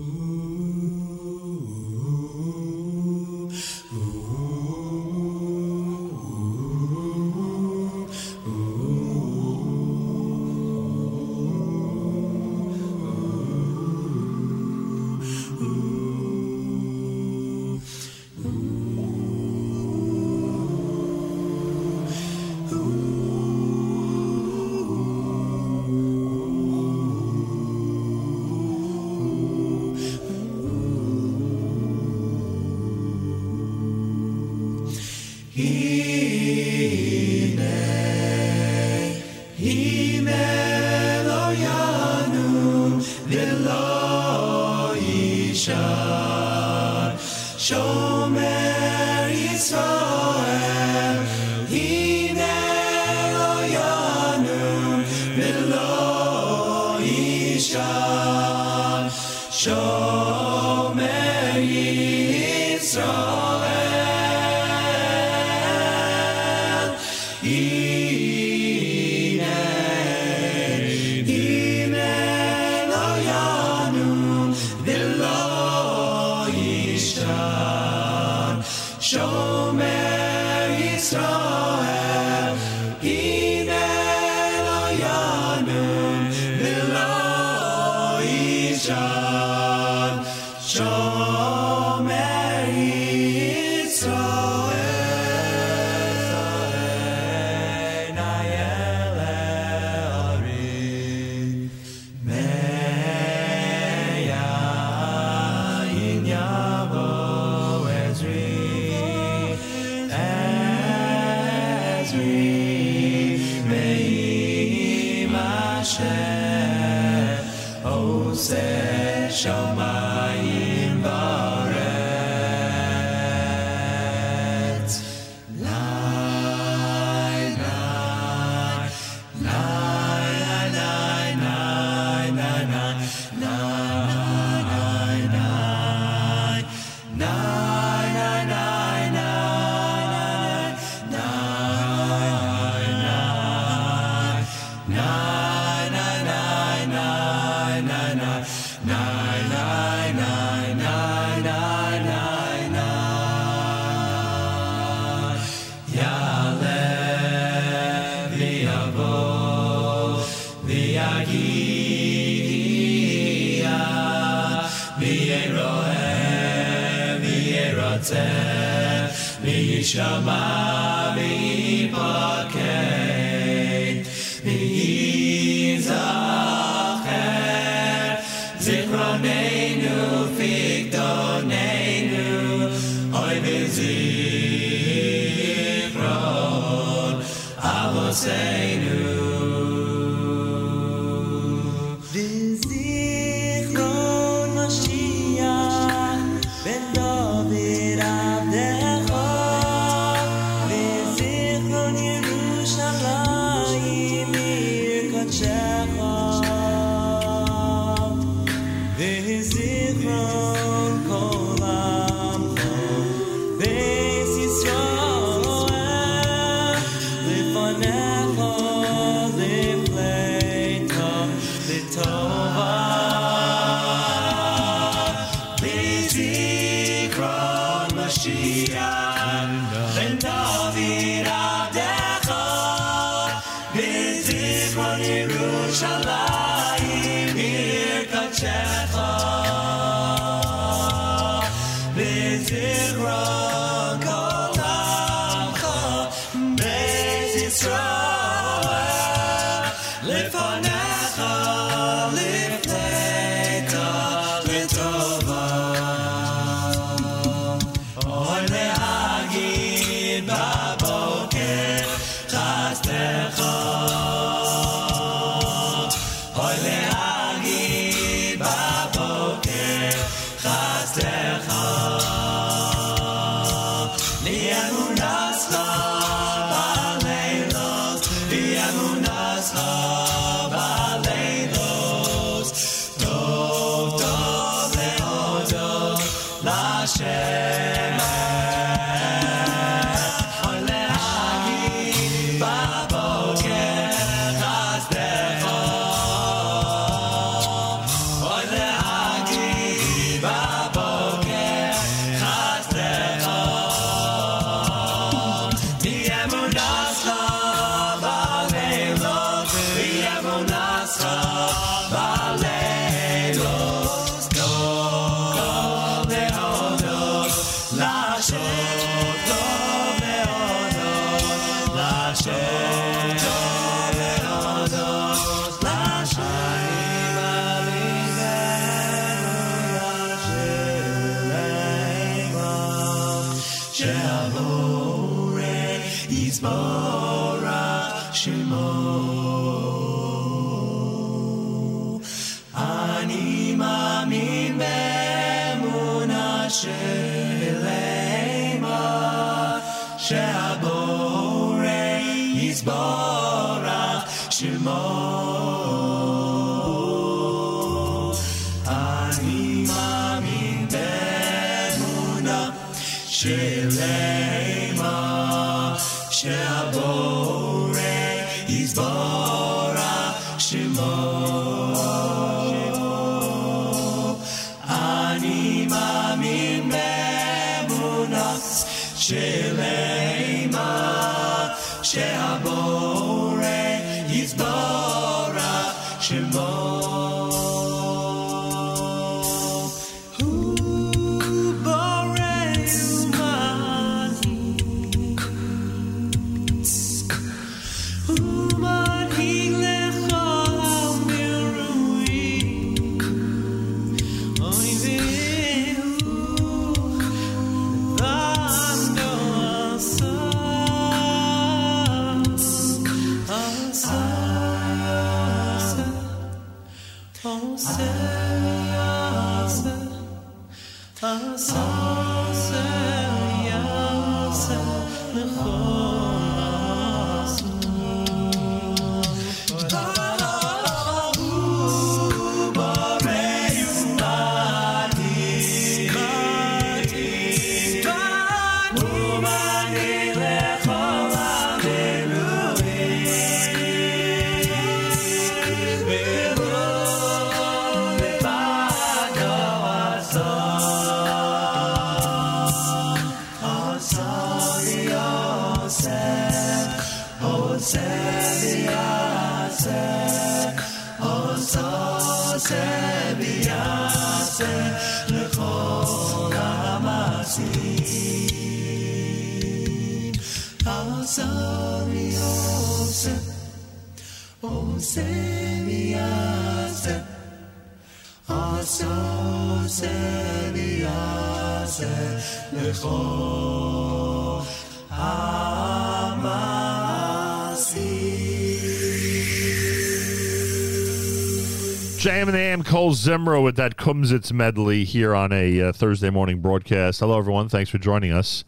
Zimra with that Kumsitz medley here on a uh, Thursday morning broadcast. Hello, everyone. Thanks for joining us.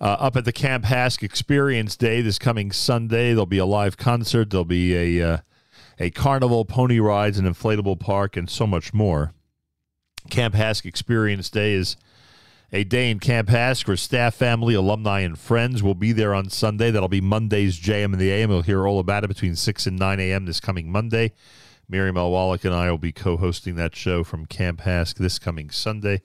Uh, up at the Camp HASC Experience Day this coming Sunday, there'll be a live concert. There'll be a uh, a carnival, pony rides, an inflatable park, and so much more. Camp HASC Experience Day is a day in Camp HASC where staff, family, alumni, and friends will be there on Sunday. That'll be Monday's JM and the AM. You'll hear all about it between 6 and 9 a.m. this coming Monday. Miriam. Wallach and I will be co hosting that show from Camp HASC this coming Sunday.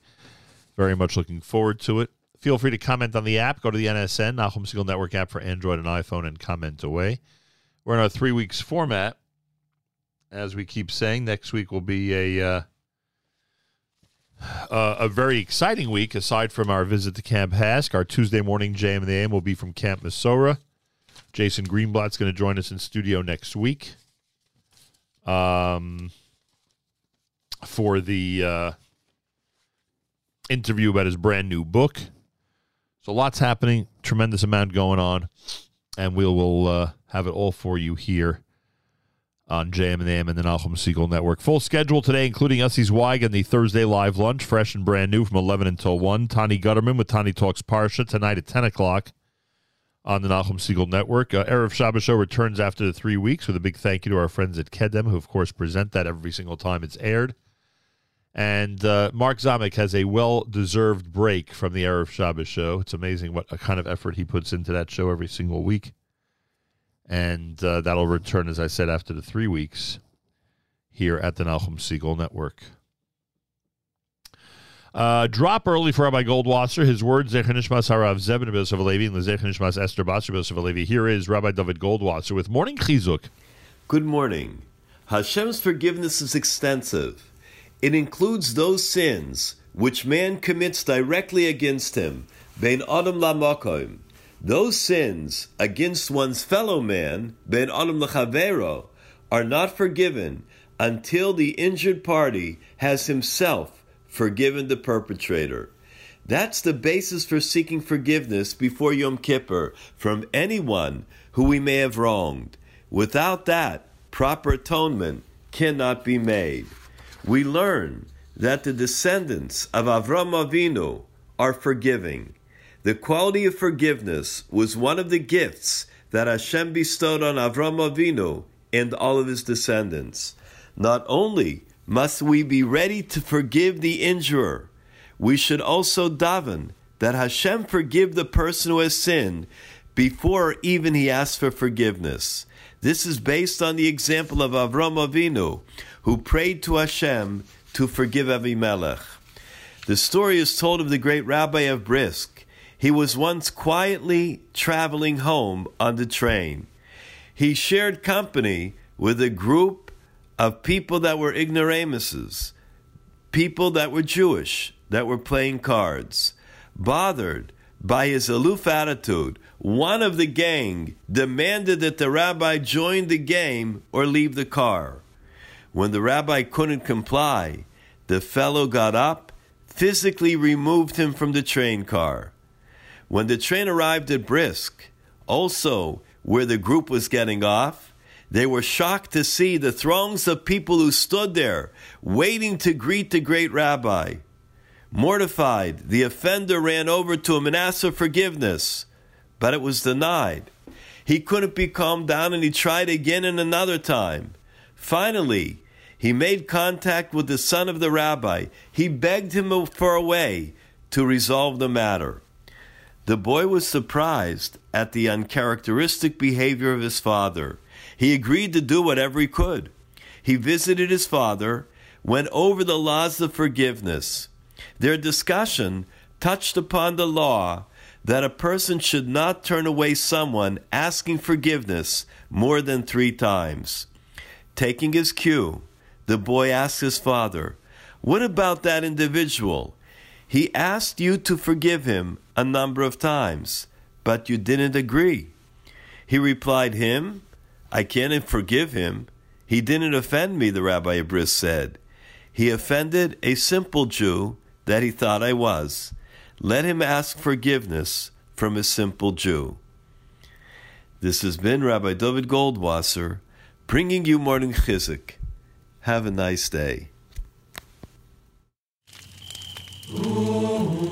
Very much looking forward to it. Feel free to comment on the app. Go to the NSN, Nachum Segal Network app for Android and iPhone, and comment away. We're in our three weeks format. As we keep saying, next week will be a. Uh, uh, a very exciting week aside from our visit to Camp HASC. Our Tuesday morning JM and the AM will be from Camp Mesorah. Jason Greenblatt's going to join us in studio next week um, for the uh, interview about his brand new book. So lots happening, tremendous amount going on, and we will uh, have it all for you here on JM and AM and the Nachum Segal Network. Full schedule today, including Yossi Zweig and the Thursday live lunch, fresh and brand new from 11 until 1. Tani Gutterman with Tani Talks Parsha tonight at 10 o'clock on the Nachum Segal Network. Uh, Erev Shabbos Show returns after the three weeks with a big thank you to our friends at Kedem, who, of course, present that every single time it's aired. And uh, Mark Zamek has a well-deserved break from the Erev Shabbos Show. It's amazing what a kind of effort he puts into that show every single week. And uh, that'll return, as I said, after the three weeks here at the Nachum Segal Network. Uh, drop early for Rabbi Goldwasser. His words, Zechanishmas Harav Zebin Yosef Alevi, and Zechanishmas Esther Basar Yosef Alevi. Here is Rabbi David Goldwasser with Morning Chizuk. Good morning. Hashem's forgiveness is extensive. It includes those sins which man commits directly against him, bein adam lamakom. Those sins against one's fellow man, bein adam lachavero, are not forgiven until the injured party has himself forgiven the perpetrator. That's the basis for seeking forgiveness before Yom Kippur from anyone who we may have wronged. Without that, proper atonement cannot be made. We learn that the descendants of Avram Avinu are forgiving. The quality of forgiveness was one of the gifts that Hashem bestowed on Avram Avinu and all of his descendants. Not only must we be ready to forgive the injurer, we should also daven that Hashem forgive the person who has sinned before even he asks for forgiveness. This is based on the example of Avram Avinu, who prayed to Hashem to forgive Avimelech. The story is told of the great rabbi of Brisk. He was once quietly traveling home on the train. He shared company with a group of people that were ignoramuses, people that were Jewish, that were playing cards. Bothered by his aloof attitude, one of the gang demanded that the rabbi join the game or leave the car. When the rabbi couldn't comply, the fellow got up, physically removed him from the train car. When the train arrived at Brisk, also where the group was getting off, they were shocked to see the throngs of people who stood there waiting to greet the great rabbi. Mortified, the offender ran over to him and asked for forgiveness, but it was denied. He couldn't be calmed down and he tried again and another time. Finally, he made contact with the son of the rabbi. He begged him for a way to resolve the matter. The boy was surprised at the uncharacteristic behavior of his father. He agreed to do whatever he could. He visited his father, went over the laws of forgiveness. Their discussion touched upon the law that a person should not turn away someone asking forgiveness more than three times. Taking his cue, the boy asked his father, What about that individual? He asked you to forgive him a number of times, but you didn't agree. He replied, Him? I can't forgive him. He didn't offend me, the Rabbi of Brisk said. He offended a simple Jew that he thought I was. Let him ask forgiveness from a simple Jew. This has been Rabbi David Goldwasser bringing you morning chizuk. Have a nice day. Ooh.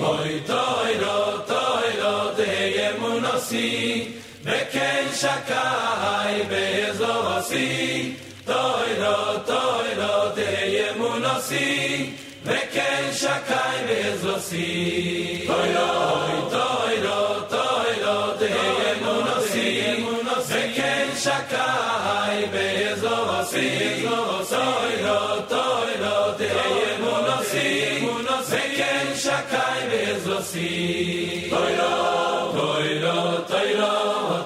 hoy toy ro toy ro de ye munasi shakai be zo asi toy ro toy de ye munasi shakai be zo asi toy ro toy ro de ye munasi shakai be see. Toira, toira, toira,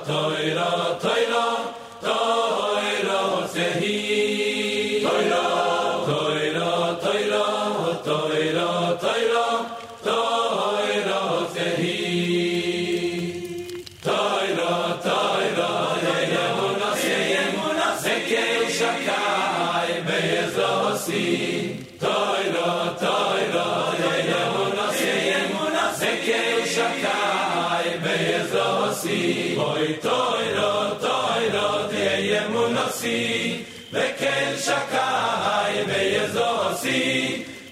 toira, toira. si boy toy lo toy lo te yemu no si ve ken shakai ve yezo si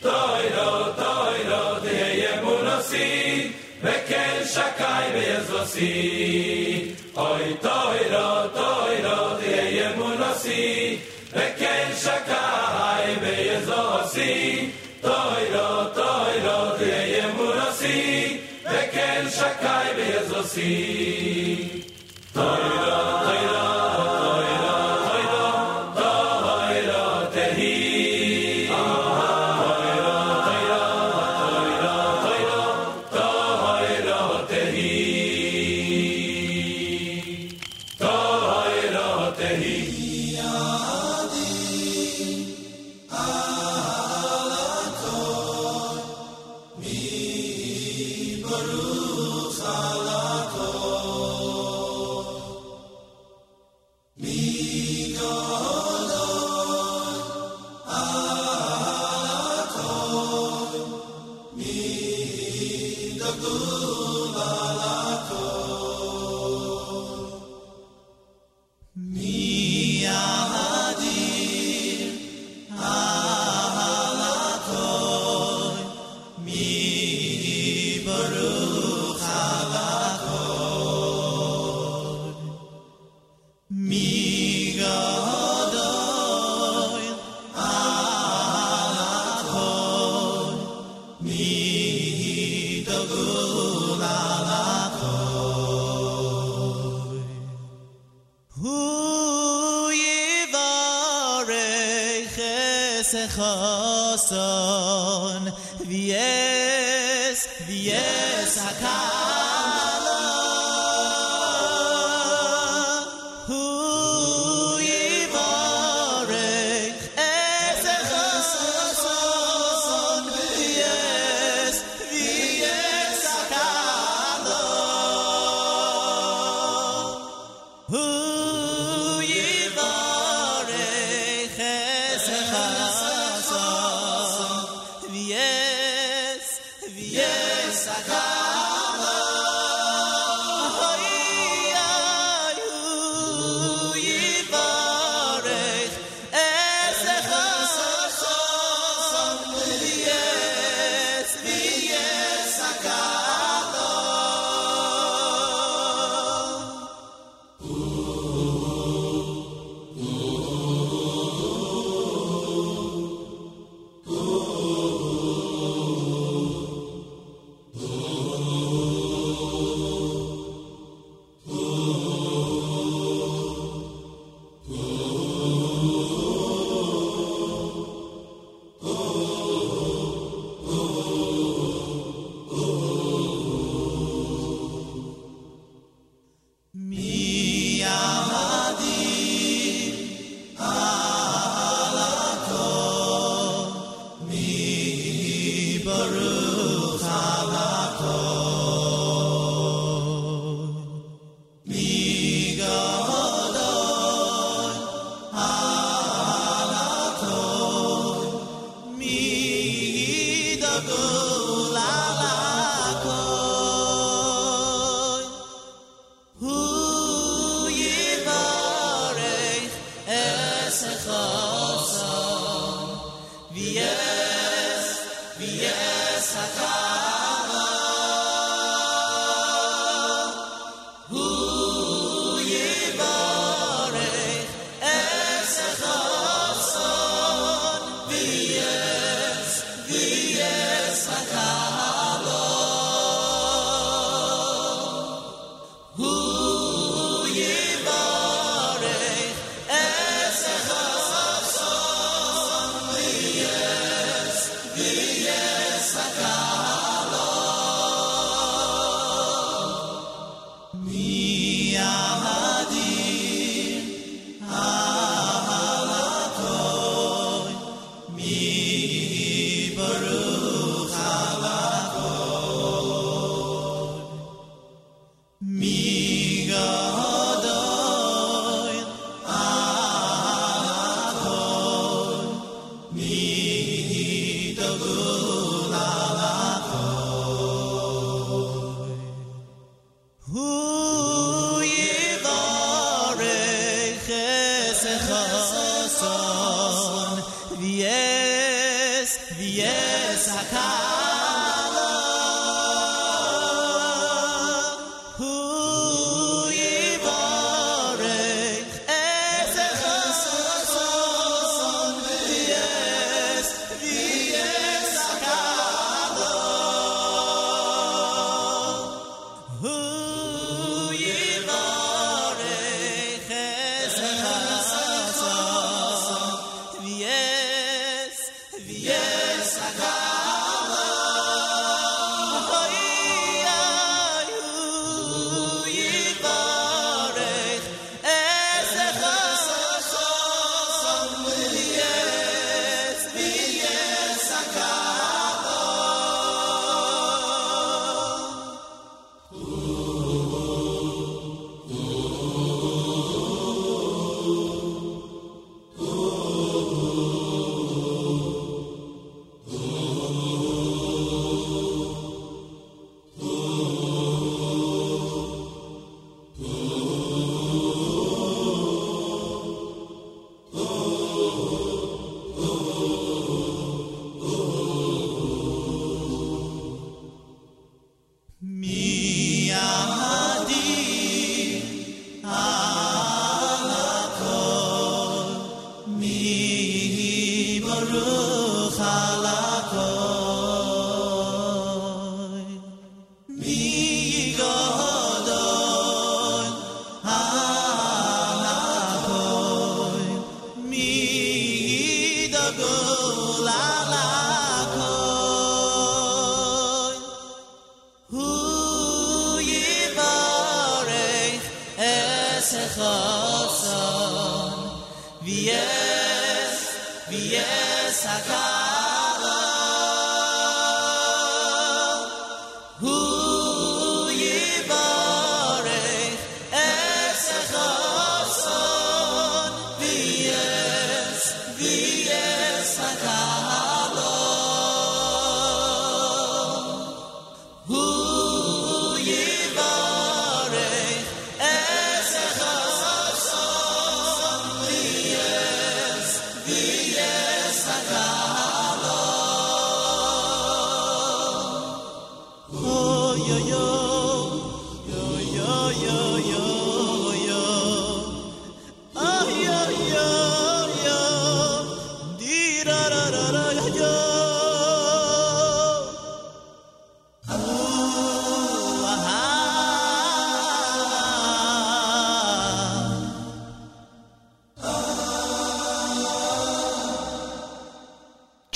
toy lo toy lo אוי yemu no si ve ken shakai ve yezo si oy ve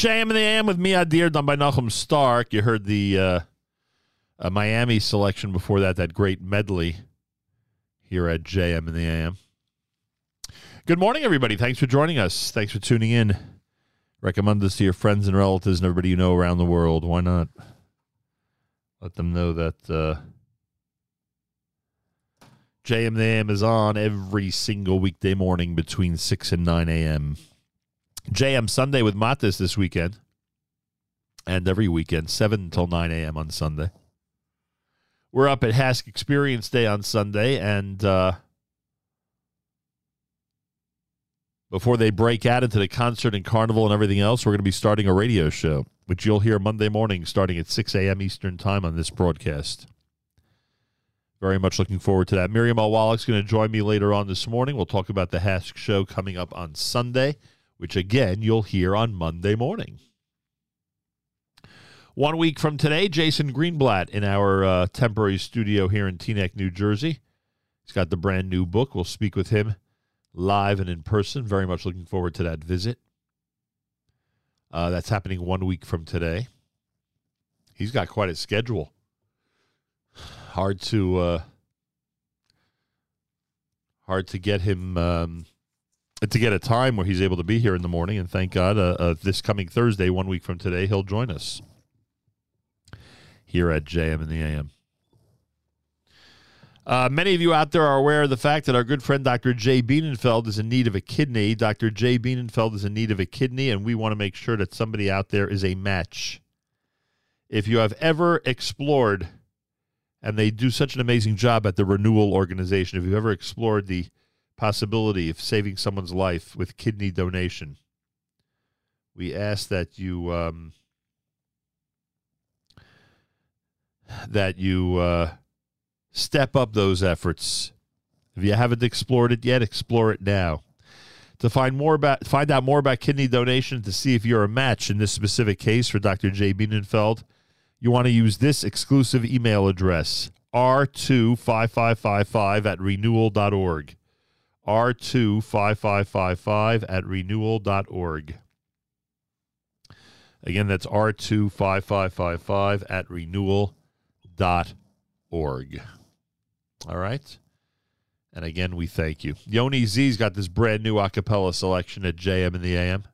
JM in the AM with me, Adir, done by Nachum Stark. You heard the uh, uh, Miami selection before that, that great medley here at JM in the AM. Good morning, everybody. Thanks for joining us. Thanks for tuning in. Recommend this to your friends and relatives and everybody you know around the world. Why not? Let them know that uh, JM the AM is on every single weekday morning between 6 and 9 a.m. JM Sunday with Matis this weekend. And every weekend, 7 until 9 a.m. on Sunday. We're up at HASC Experience Day on Sunday, and uh, before they break out into the concert and carnival and everything else, we're going to be starting a radio show, which you'll hear Monday morning starting at 6 a.m. Eastern Time on this broadcast. Very much looking forward to that. Miriam L. Wallach's going to join me later on this morning. We'll talk about the HASC show coming up on Sunday, which again you'll hear on Monday morning. One week from today, Jason Greenblatt in our uh, temporary studio here in Teaneck, New Jersey. He's got the brand new book. We'll speak with him live and in person. Very much looking forward to that visit. Uh, that's happening one week from today. He's got quite a schedule. Hard to uh, hard to get him um, to get a time where he's able to be here in the morning. And thank God, uh, uh, this coming Thursday, one week from today, he'll join us here at JM in the AM. Uh, many of you out there are aware of the fact that our good friend Dr. Jay Bienenfeld is in need of a kidney. Dr. Jay Bienenfeld is in need of a kidney, and we want to make sure that somebody out there is a match. If you have ever explored, and they do such an amazing job at the Renewal Organization, if you've ever explored the possibility of saving someone's life with kidney donation, we ask that you um, that you uh, step up those efforts. If you haven't explored it yet, explore it now. To find more about find out more about kidney donation, to see if you're a match in this specific case for Dr. J. Bienenfeld, you want to use this exclusive email address, r25555 at renewal.org. r25555 at renewal.org. Again, that's r25555 at renewal.org. All right. And again, we thank you. Yoni Z's got this brand new a cappella selection at JM in the AM.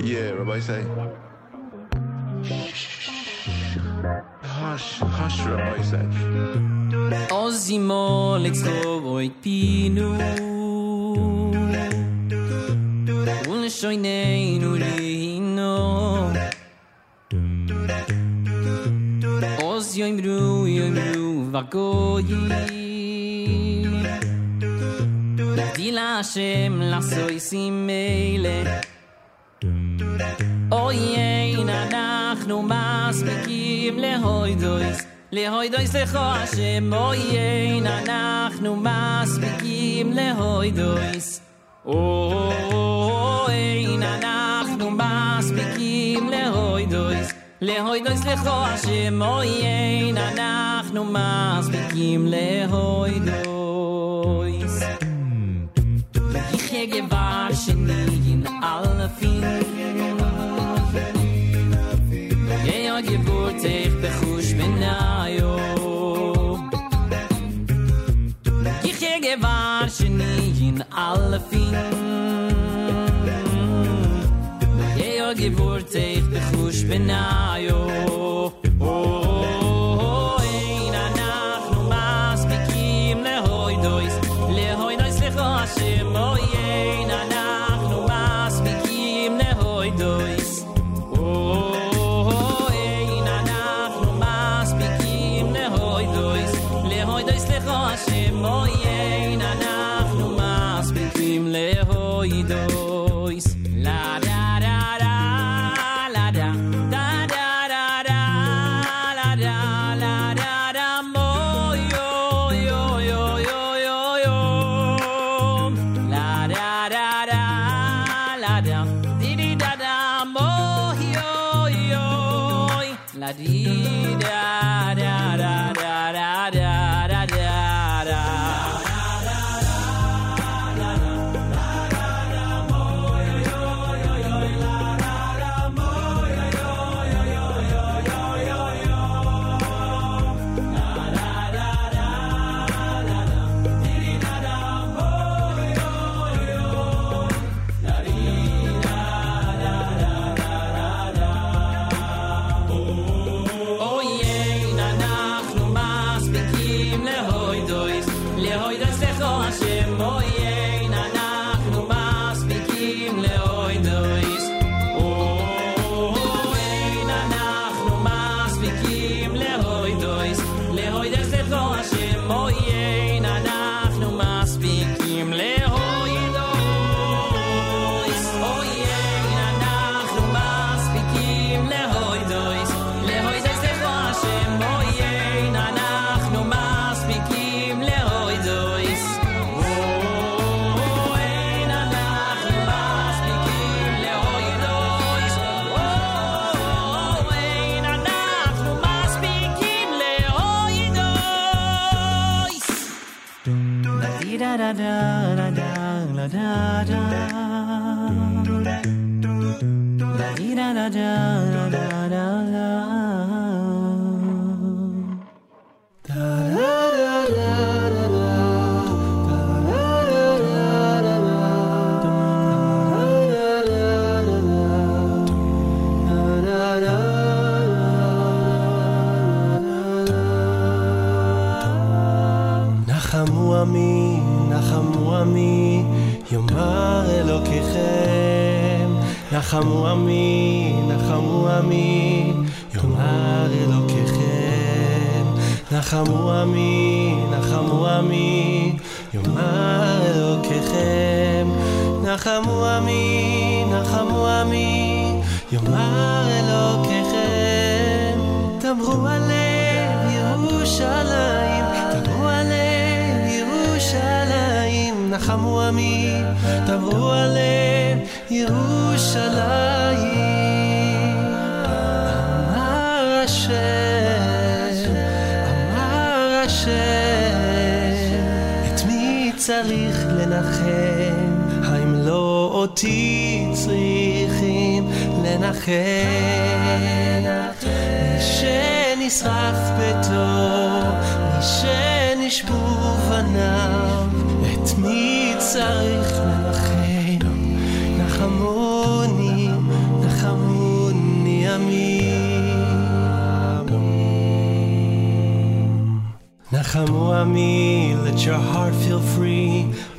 Yeah, everybody say. אַז ימול אקסטרו וויט פינו אַז ימול אקסטרו וויט פינו אַז ימול אקסטרו וויט פינו אַז ימול אקסטרו Oyein אנחנו מספיקים להוידויס להוידויס לך השם אויין אנחנו מספיקים להוידויס אויין אנחנו מספיקים להוידויס להוידויס לך השם אויין אנחנו מספיקים להוידויס gewaschen in Ich kinge war shiny alle fing Yeah Ich kinge war shiny in alle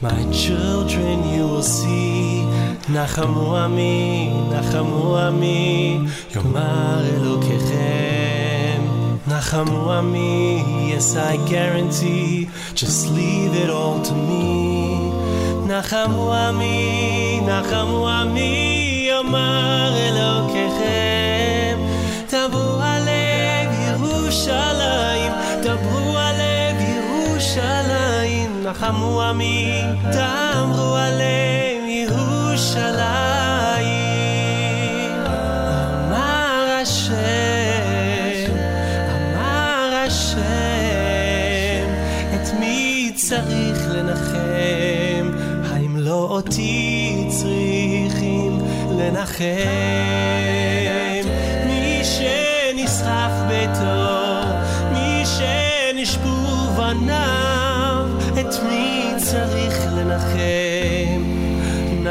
My children you will see. Nachamu ami, nachamu ami. Yomar Elokechem Nachamu ami, yes I guarantee. Just leave it all to me. Nachamu ami, nachamu ami. Yomar Elokechem רחמו עמי, תאמרו עליהם ירושלים. אמר השם, אמר השם, את מי צריך לנחם? האם לא אותי צריכים לנחם?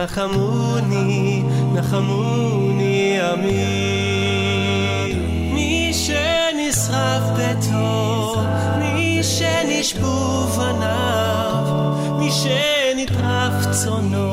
נחמוני, נחמוני עמי. מי שנשרף ביתו, מי שנשבו בניו, מי שנטרף צונו.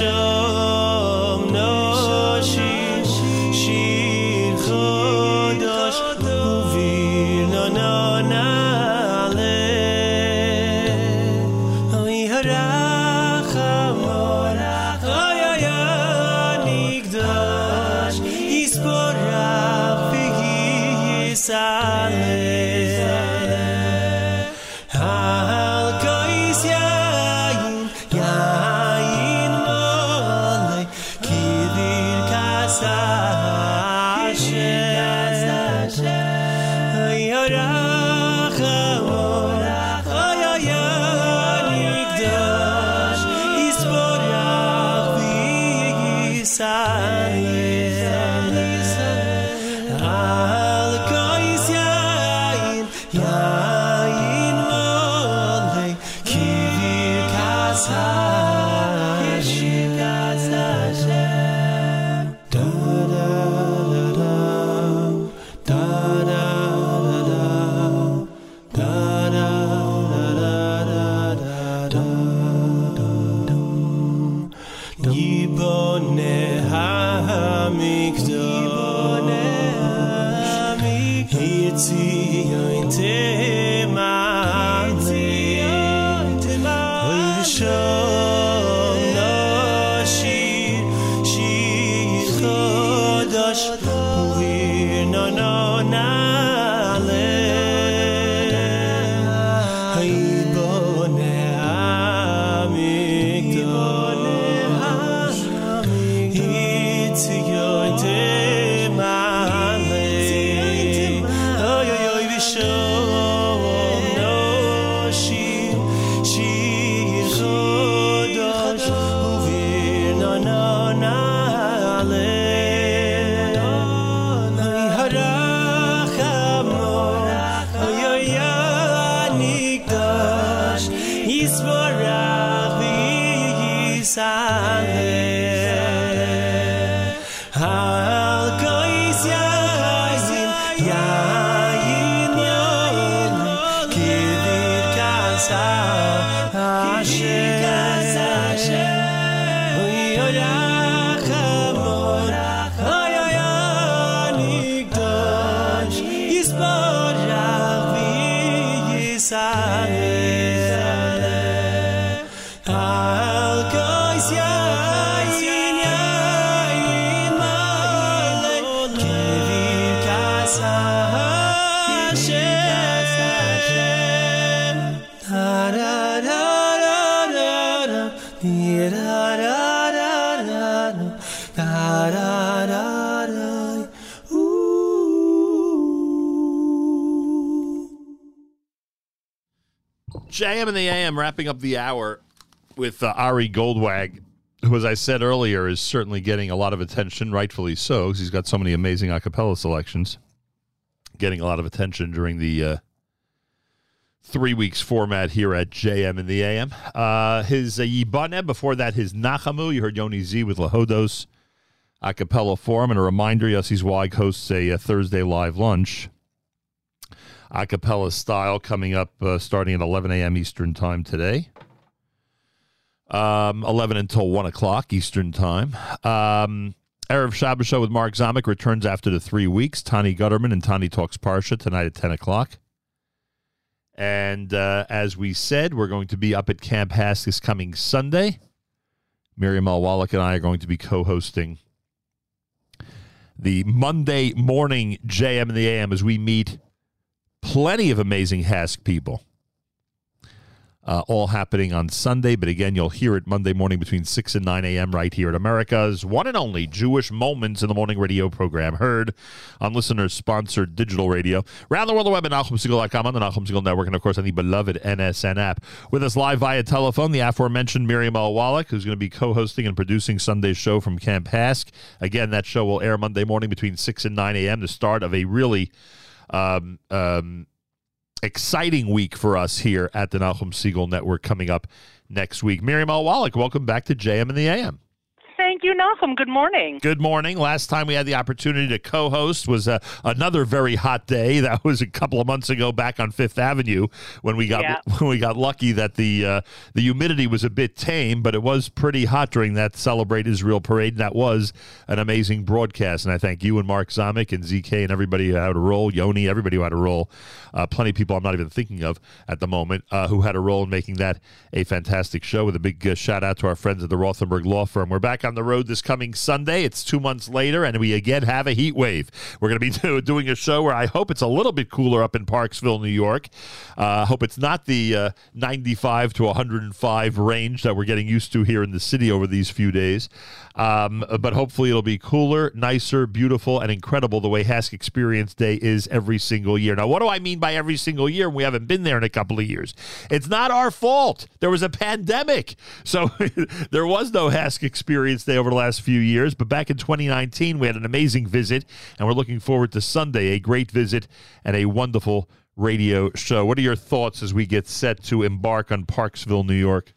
show. Wrapping up the hour with uh, Ari Goldwag, who, as I said earlier, is certainly getting a lot of attention, rightfully so, because he's got so many amazing a cappella selections. Getting a lot of attention during the uh, three weeks format here at JM in the AM. Uh, his uh, Yibane, before that, his Nachamu. You heard Yoni Z with Lahodos a cappella form. And a reminder Yossi Zweig hosts a, a Thursday live lunch a cappella style coming up uh, starting at 11 a.m. Eastern Time today. Um, 11 until 1 o'clock Eastern Time. Um, Erev Shabbos Show with Mark Zamek returns after the three weeks. Tani Gutterman and Tani Talks Parsha tonight at 10 o'clock. And uh, as we said, we're going to be up at Camp HASC this coming Sunday. Miriam L. Wallach and I are going to be co hosting the Monday morning JM and the AM as we meet plenty of amazing HASC people. Uh, all happening on Sunday, but again, you'll hear it Monday morning between 6 and 9 a.m. right here at America's one and only Jewish Moments in the Morning radio program, heard on listeners sponsored digital radio. Around the world, the web at NachumSegal.com on the Nachum Segal Network, and of course on the beloved NSN app. With us live via telephone, the aforementioned Miriam L. Wallach, who's going to be co hosting and producing Sunday's show from Camp HASC. Again, that show will air Monday morning between 6 and 9 a.m., the start of a really um, um, exciting week for us here at the Nachum Segal Network coming up next week. Miriam L. Wallach, welcome back to JM and the AM. Thank you, Nachum. Good morning. Good morning. Last time we had the opportunity to co-host was uh, another very hot day. That was a couple of months ago, back on Fifth Avenue, when we got Yeah. when we got lucky that the uh, the humidity was a bit tame, but it was pretty hot during that Celebrate Israel parade, and that was an amazing broadcast. And I thank you and Mark Zamek and ZK and everybody who had a role, Yoni, everybody who had a role. Uh, plenty of people I'm not even thinking of at the moment uh, who had a role in making that a fantastic show. With a big uh, shout out to our friends at the Rothenberg Law Firm. We're back on the road this coming Sunday. It's two months later, and we again have a heat wave. We're going to be do- doing a show where I hope it's a little bit cooler up in Parksville, New York. Uh, hope it's not the uh, 95 to 105 range that we're getting used to here in the city over these few days. Um, but hopefully it'll be cooler, nicer, beautiful, and incredible the way HASC Experience Day is every single year. Now, what do I mean by every single year? We haven't been there in a couple of years. It's not our fault. There was a pandemic. So there was no HASC Experience Day over the last few years. But back in 2019, we had an amazing visit, and we're looking forward to Sunday, a great visit and a wonderful radio show. What are your thoughts as we get set to embark on Parksville, New York?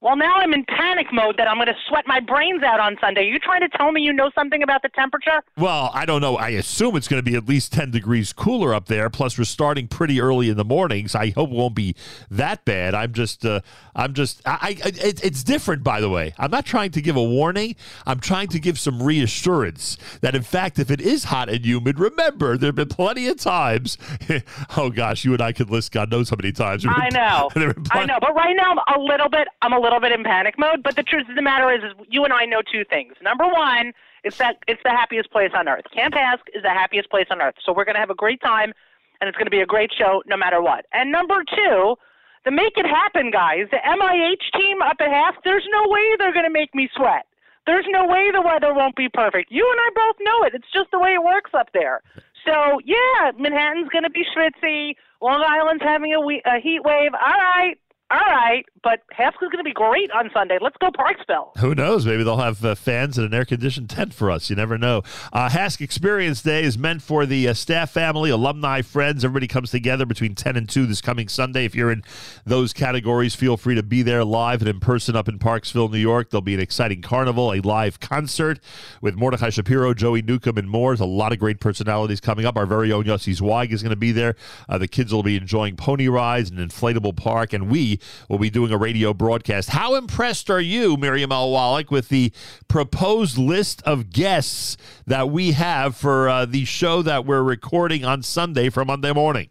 Well, now I'm in panic mode that I'm going to sweat my brains out on Sunday. Are you trying to tell me you know something about the temperature? Well, I don't know. I assume it's going to be at least 10 degrees cooler up there. Plus, we're starting pretty early in the mornings. I hope it won't be that bad. I'm just, uh, I'm just, I, I it, it's different, by the way. I'm not trying to give a warning. I'm trying to give some reassurance that, in fact, if it is hot and humid, remember, there have been plenty of times. oh, gosh, you and I could list God knows how many times. I know. I know. But right now, I'm a little bit, I'm a little bit in panic mode. But the truth of the matter is, is you and I know two things. Number one, it's that it's the happiest place on earth. Camp HASC is the happiest place on earth. So we're going to have a great time, and it's going to be a great show no matter what. And number two, the make it happen guys, the MIH team up at half. There's no way they're going to make me sweat. There's no way the weather won't be perfect. You and I both know it. It's just the way it works up there. So yeah, Manhattan's going to be schwitzy. Long Island's having a, we- a heat wave. All right, all right. But HASC's going to be great on Sunday. Let's go Parksville. Who knows? Maybe they'll have uh, fans in an air conditioned tent for us. You never know. Uh, HASC Experience Day is meant for the uh, staff, family, alumni, friends. Everybody comes together between 10 and 2 this coming Sunday. If you're in those categories, feel free to be there live and in person up in Parksville, New York. There'll be an exciting carnival, a live concert with Mordecai Shapiro, Joey Newcomb, and more. There's a lot of great personalities coming up. Our very own Yossi Zweig is going to be there. Uh, the kids will be enjoying pony rides and inflatable park, and we will be doing a radio broadcast. How impressed are you, Miriam L. Wallach, with the proposed list of guests that we have for uh, the show that we're recording on Sunday for Monday morning?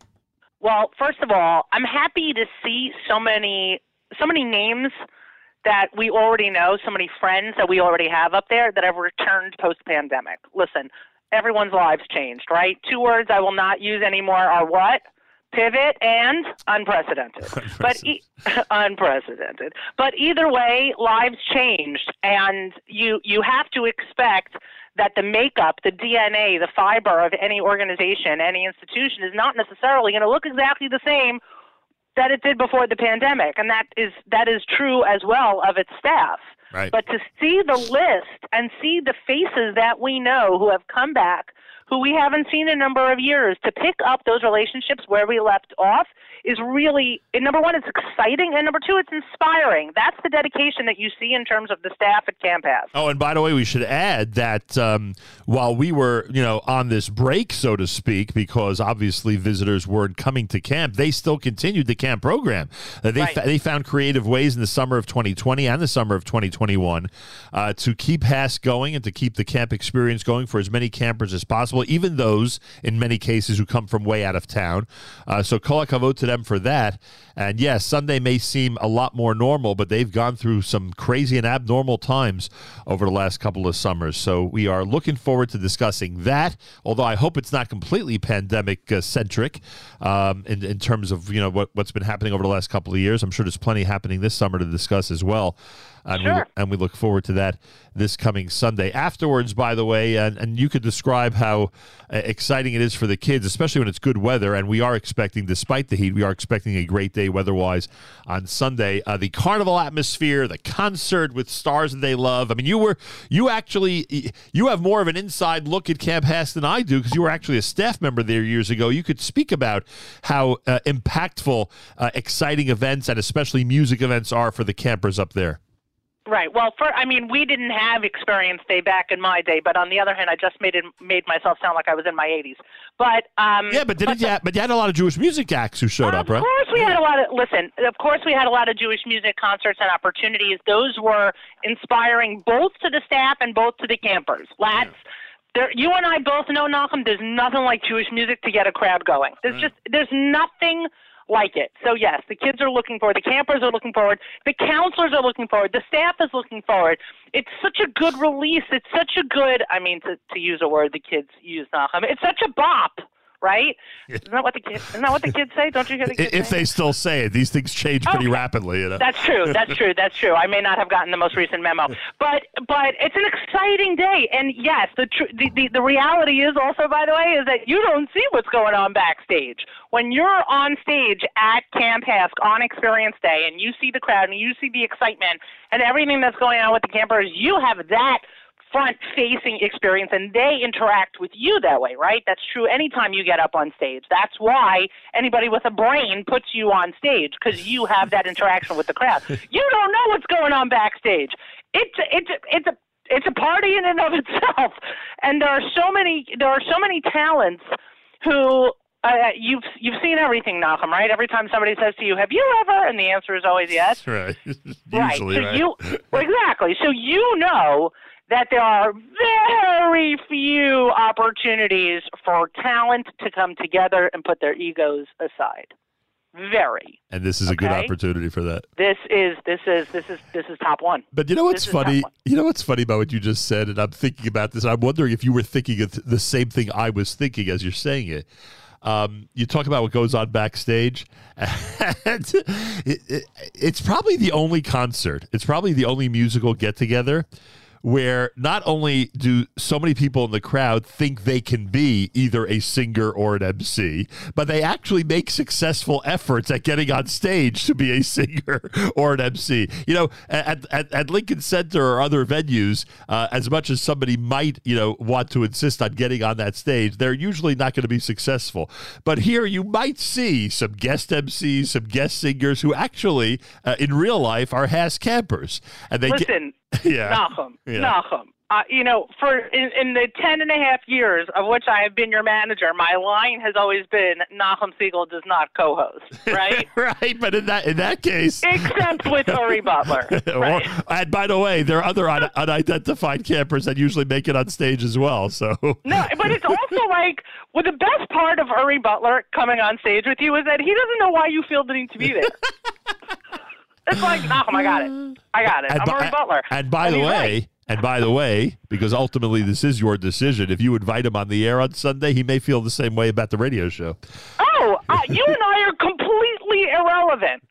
Well, first of all, I'm happy to see so many so many names that we already know, so many friends that we already have up there that have returned post pandemic. Listen, everyone's lives changed, right? Two words I will not use anymore are what? Pivot and unprecedented. But e- unprecedented. But either way, lives changed and you you have to expect that the makeup, the DNA, the fiber of any organization, any institution is not necessarily going to look exactly the same that it did before the pandemic, and that is that is true as well of its staff. Right. But to see the list and see the faces that we know who have come back, who we haven't seen in a number of years, to pick up those relationships where we left off is really and number one, it's exciting, and number two, it's inspiring. That's the dedication that you see in terms of the staff at Camp HASC. Oh, and by the way, we should add that um, while we were, you know, on this break, so to speak, because obviously visitors weren't coming to camp, they still continued the camp program. Uh, they Right. fa- they found creative ways in the summer of 2020 and the summer of 2021 uh, to keep HASC going and to keep the camp experience going for as many campers as possible, even those in many cases who come from way out of town. Uh, so kol hakavod to them for that. And yes, Sunday may seem a lot more normal, but they've gone through some crazy and abnormal times over the last couple of summers. So we are looking forward to discussing that. Although I hope it's not completely pandemic uh, centric um, in, in terms of you know what, what's been happening over the last couple of years. I'm sure there's plenty happening this summer to discuss as well. And, we, and we look forward to that this coming Sunday. Afterwards, by the way, and, and you could describe how uh, exciting it is for the kids, especially when it's good weather. And we are expecting, despite the heat, we are expecting a great day weather wise on Sunday. Uh, the carnival atmosphere, the concert with stars that they love. I mean, you were, you actually, you have more of an inside look at Camp HASC than I do because you were actually a staff member there years ago. You could speak about how uh, impactful, uh, exciting events and especially music events are for the campers up there. Right. Well, for I mean, we didn't have Experience Day back in my day, but on the other hand, I just made it made myself sound like I was in my 80s. But um, Yeah, but didn't you? Have, but you had a lot of Jewish music acts who showed up, right? Of course, we had a lot of listen. Of course, we had a lot of Jewish music concerts and opportunities. Those were inspiring both to the staff and both to the campers. Lads, there, you and I both know, Malcolm. There's nothing like Jewish music to get a crowd going. There's just there's nothing like it. So yes, the kids are looking forward. The campers are looking forward. The counselors are looking forward. The staff is looking forward. It's such a good release. It's such a good. I mean, to to use a word the kids use, now. I mean, It's such a bop. Right? Isn't that what the kids? Isn't that what the kids say? Don't you hear the kids If say? they still say it, these things change oh, pretty Okay. rapidly. You know. That's true. That's true. That's true. I may not have gotten the most recent memo, but but it's an exciting day. And yes, the tr- the, the the reality is also, by the way, is that you don't see what's going on backstage when you're on stage at Camp HASC on Experience Day, and you see the crowd and you see the excitement and everything that's going on with the campers. You have that front facing experience and they interact with you that way, right? That's true anytime you get up on stage. That's why anybody with a brain puts you on stage because you have that interaction with the crowd. You don't know what's going on backstage. It's it's it's a it's a party in and of itself, and there are so many there are so many talents who uh, you've you've seen everything, Nachum, right? Every time somebody says to you, "Have you ever?" and the answer is always yes. Right. Right. So right. you exactly. So you know that there are very few opportunities for talent to come together and put their egos aside. Very. and this is a good opportunity for that. This is this is this is this is top one. But you know what's This funny? You know what's funny about what you just said, and I'm thinking about this. I'm wondering if you were thinking of the same thing I was thinking as you're saying it. Um, you talk about what goes on backstage, and it, it, it's probably the only concert. It's probably the only musical get together where not only do so many people in the crowd think they can be either a singer or an MC, but they actually make successful efforts at getting on stage to be a singer or an MC. You know, at, at, at Lincoln Center or other venues, uh, as much as somebody might, you know, want to insist on getting on that stage, they're usually not going to be successful. But here you might see some guest MCs, some guest singers who actually, uh, in real life, are HASC campers. And they Listen, get, yeah. Nachum, Yeah. Nachum. Uh, you know, for in, in the ten and a half years of which I have been your manager, my line has always been Nachum Segal does not co-host, right? right, but in that in that case, Except with Uri Butler. or, and by the way, there are other un- unidentified campers that usually make it on stage as well. So No, but it's also like well, the best part of Uri Butler coming on stage with you is that he doesn't know why you feel the need to be there. It's like Nachum, I got it, I got it. And I'm by- Uri Butler. And by And the way, right. and by the way, because ultimately this is your decision, if you invite him on the air on Sunday, he may feel the same way about the radio show. Oh, uh, you and I are completely irrelevant.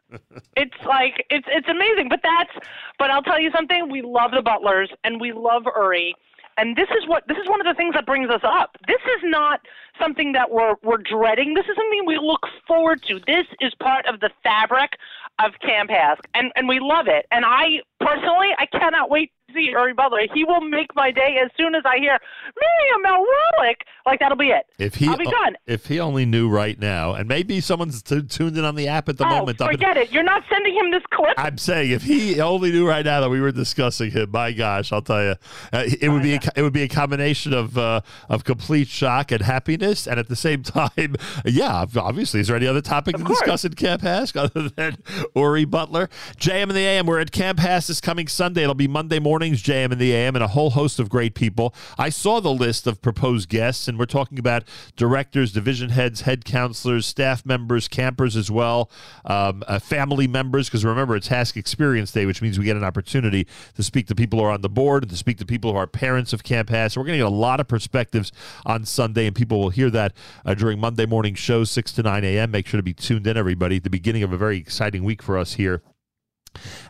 It's like it's it's amazing, but that's. But I'll tell you something. We love the Butlers and we love Uri, and this is what this is one of the things that brings us up. This is not something that we're we're dreading. This is something we look forward to. This is part of the fabric of Camp HASC, and and we love it. And I personally, I cannot wait see Uri Butler. He will make my day as soon as I hear Miriam Melrolic. Like that'll be it. If he I'll be done. if he only knew right now, and maybe someone's t- tuned in on the app at the oh, moment. forget it. You're not sending him this clip. I'm saying if he only knew right now that we were discussing him, my gosh, I'll tell you, uh, it would be a, it would be a combination of uh, of complete shock and happiness, and at the same time, yeah, obviously, is there any other topic to discuss in Camp HASC other than Uri Butler? JM and the AM. We're at Camp HASC this coming Sunday. It'll be Monday mornings, JM and the AM, and a whole host of great people. I saw the list of proposed guests, and we're talking about directors, division heads, head counselors, staff members, campers as well, um, uh, family members. Because remember, it's HASC Experience Day, which means we get an opportunity to speak to people who are on the board to speak to people who are parents of Camp HASC. So we're going to get a lot of perspectives on Sunday, and people will hear that uh, during Monday morning shows, 6 to 9 a.m. Make sure to be tuned in, everybody, at the beginning of a very exciting week for us here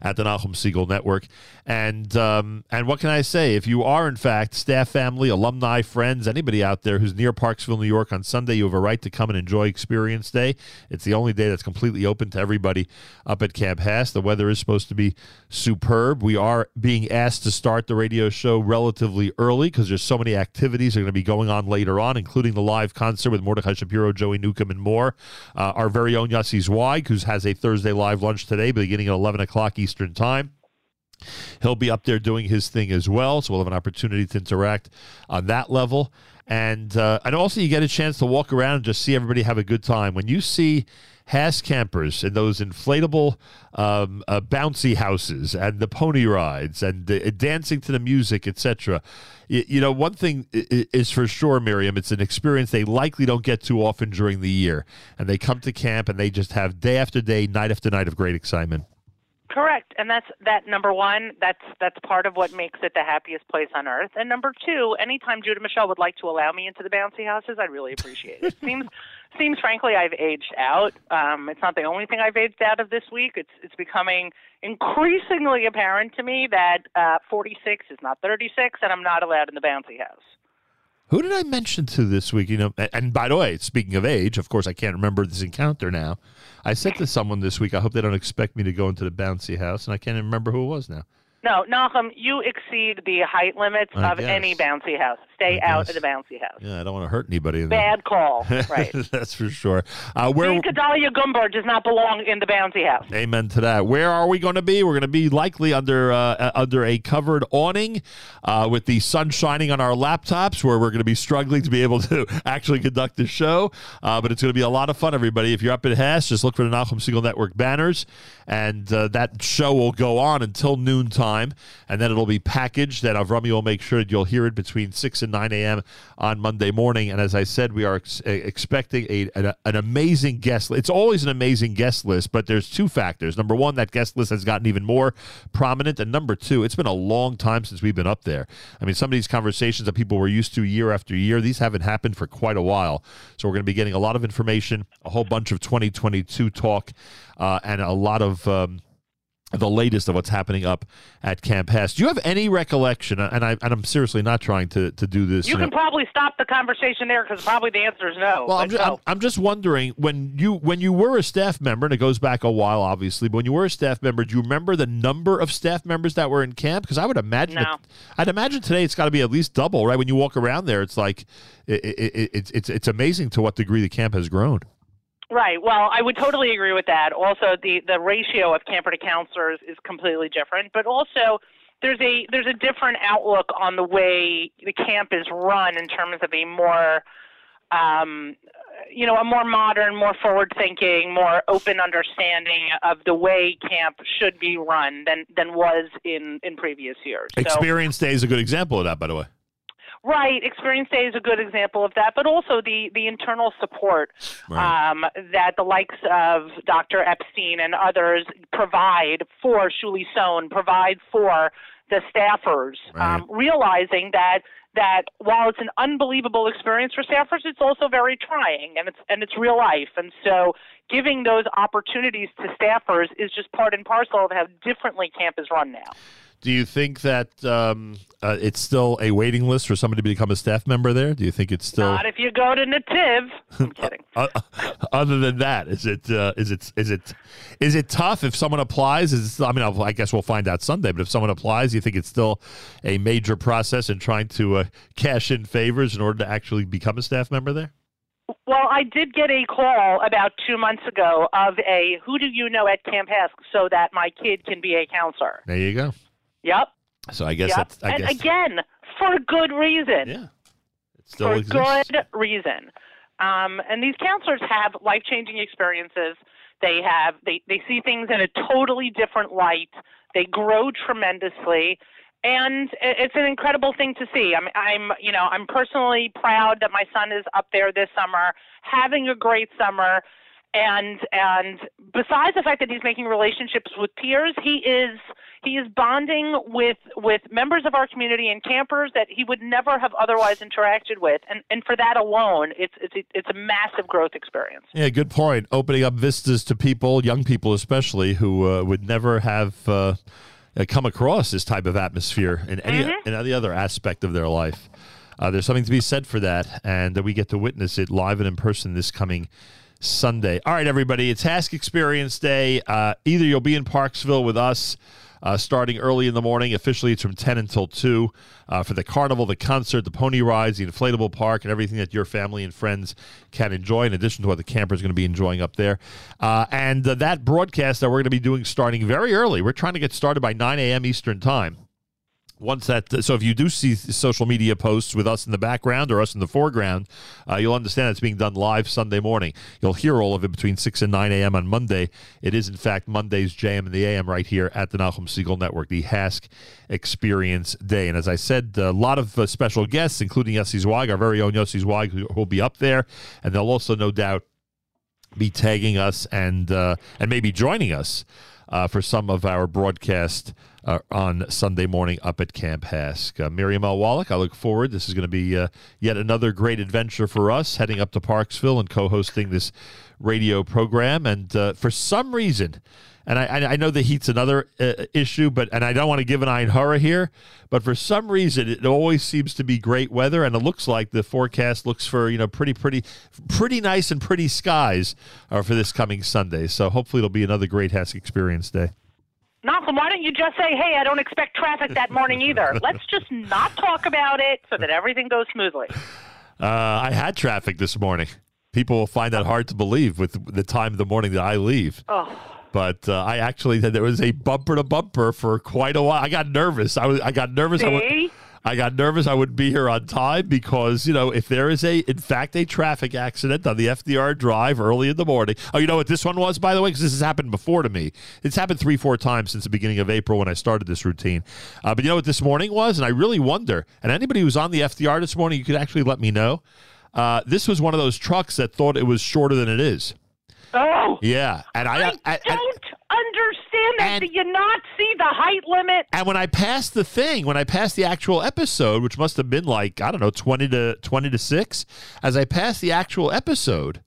at the Nachum Segal Network. And um, and what can I say? If you are in fact staff, family, alumni, friends, anybody out there who's near Parksville, New York on Sunday, you have a right to come and enjoy Experience Day. It's the only day that's completely open to everybody up at Camp HASC. The weather is supposed to be superb. We are being asked to start the radio show relatively early because there's so many activities that are going to be going on later on, including the live concert with Mordecai Shapiro, Joey Newcomb, and more. Uh, our very own Yossi Zweig, who has a Thursday live lunch today, beginning at 11 o'clock Eastern Time. He'll be up there doing his thing as well, so we'll have an opportunity to interact on that level. And uh, and also, you get a chance to walk around and just see everybody have a good time. When you see HASC campers and those inflatable um, uh, bouncy houses and the pony rides and uh, dancing to the music, etc. You, you know, one thing is for sure, Miriam, it's an experience they likely don't get too often during the year. And they come to camp and they just have day after day, night after night of great excitement. Correct, and that's that number one. That's that's part of what makes it the happiest place on earth. And number two, anytime Judah Michelle would like to allow me into the bouncy houses, I'd really appreciate it. seems seems frankly I've aged out. Um, it's not the only thing I've aged out of this week. It's it's becoming increasingly apparent to me that uh, 46 is not 36, and I'm not allowed in the bouncy house. Who did I mention to this week? You know, and, and by the way, speaking of age, of course, I can't remember this encounter now. I said to someone this week, I hope they don't expect me to go into the bouncy house, and I can't even remember who it was now. No, Nachum, you exceed the height limits I of guess. any bouncy house. Stay out of the bouncy house. Yeah, I don't want to hurt anybody. in. Bad call. Right. That's for sure. Uh, where? Dean Gedalia Gumber does not belong in the bouncy house. Amen to that. Where are we going to be? We're going to be likely under uh, under a covered awning uh, with the sun shining on our laptops, where we're going to be struggling to be able to actually conduct the show. Uh, but it's going to be a lot of fun, everybody. If you're up at HASC, just look for the Nachum Segal Network banners, and uh, that show will go on until noon time, and then it'll be packaged. And Avrami will make sure that you'll hear it between six and nine a.m. on Monday morning. And as I said, we are ex- expecting a an, an amazing guest. list. It's always an amazing guest list, but there's two factors. Number one, that guest list has gotten even more prominent, and number two, it's been a long time since we've been up there. I mean, some of these conversations that people were used to year after year, these haven't happened for quite a while. So we're going to be getting a lot of information, a whole bunch of 2022 talk, uh, and a lot of. Um, the latest of what's happening up at Camp HASC. Do you have any recollection? And I and I'm seriously not trying to to do this. You you know- can probably stop the conversation there because probably the answer is no. well, I'm just, no. I'm, I'm just wondering when you when you were a staff member, and it goes back a while, obviously. But when you were a staff member, do you remember the number of staff members that were in camp? Because I would imagine, No. it- I'd imagine today it's got to be at least double, right? When you walk around there, it's like it, it, it, it's it's it's amazing to what degree the camp has grown. Right. Well, I would totally agree with that. Also, the the ratio of camper to counselors is completely different, but also there's a there's a different outlook on the way the camp is run in terms of a more um, you know, a more modern, more forward thinking, more open understanding of the way camp should be run than than was in in previous years. So- Experience Day is a good example of that, by the way. Right, Experience Day is a good example of that, but also the the internal support um, that the likes of Dr. Epstein and others provide for Shuli Sohn, provide for the staffers, um, realizing that that while it's an unbelievable experience for staffers, it's also very trying and it's and it's real life, and so giving those opportunities to staffers is just part and parcel of how differently camp is run now. Do you think that um, uh, it's still a waiting list for somebody to become a staff member there? Do you think it's still? Not if you go to Nativ. I'm kidding. Uh, other than that, is it uh, is it is it is it tough if someone applies? Is it, I mean, I'll, I guess we'll find out Sunday. But if someone applies, do you think it's still a major process in trying to uh, cash in favors in order to actually become a staff member there? Well, I did get a call about two months ago of a who do you know at Camp HASC so that my kid can be a counselor. There you go. Yep. So I guess yep. that's I and guess again, for good reason. Yeah. it still for exists. good reason. Um, and these counselors have life changing experiences. They have they, they see things in a totally different light. They grow tremendously. And it's an incredible thing to see. I'm, I'm, you know, I'm personally proud that my son is up there this summer, having a great summer, and and besides the fact that he's making relationships with peers, he is he is bonding with with members of our community and campers that he would never have otherwise interacted with, and and for that alone, it's it's it's a massive growth experience. Yeah, good point. Opening up vistas to people, young people especially, who uh, would never have uh, uh, come across this type of atmosphere in any in any other aspect of their life. Uh, there's something to be said for that, and that we get to witness it live and in person this coming Sunday. All right, everybody, it's HASC Experience Day. Uh, either you'll be in Parksville with us. Uh, starting early in the morning. Officially, it's from 10 until 2 uh, for the carnival, the concert, the pony rides, the inflatable park, and everything that your family and friends can enjoy, in addition to what the camper is going to be enjoying up there. Uh, and uh, that broadcast that we're going to be doing starting very early, we're trying to get started by 9 a.m. Eastern Time once that so if you do see social media posts with us in the background or us in the foreground uh, you'll understand it's being done live sunday morning. You'll hear all of it between 6 and 9 a.m on monday. It is in fact monday's jm and the am right here at the Nachum Segal Network the HASC experience day. And as i said a lot of uh, special guests including yossi zweig our very own yossi zweig who will be up there. And they'll also no doubt be tagging us and uh, and maybe joining us uh, for some of our broadcast uh, on Sunday morning up at Camp HASC. Uh, Miriam L. Wallach, I look forward. This is going to be uh, yet another great adventure for us, heading up to Parksville and co-hosting this radio program. And uh, for some reason, and I, I know the heat's another uh, issue, but and I don't want to give an Ein Hara here, but for some reason it always seems to be great weather, and it looks like the forecast looks for you know pretty pretty pretty nice and pretty skies uh, for this coming Sunday. So hopefully it'll be another great HASC experience day. Malcolm, why don't you just say, hey, I don't expect traffic that morning either? Let's just not talk about it so that everything goes smoothly. Uh, I had traffic this morning. People will find that hard to believe with the time of the morning that I leave. Oh. But uh, I actually there was a bumper to bumper for quite a while. I got nervous. I was I got nervous. I, would, See? I got nervous. I wouldn't be here on time because you know if there is a in fact a traffic accident on the FDR drive early in the morning. Oh, you know what this one was by the way because this has happened before to me. It's happened three four times since the beginning of April when I started this routine. Uh, but you know what this morning was, and I really wonder. And anybody who's on the FDR this morning, you could actually let me know. Uh, this was one of those trucks that thought it was shorter than it is. Oh. Yeah, and I, I, I Don't understand that. Do you not see the height limit? and when I passed the thing, when I passed the actual episode, which must have been like I don't know twenty to twenty to six, as I passed the actual episode,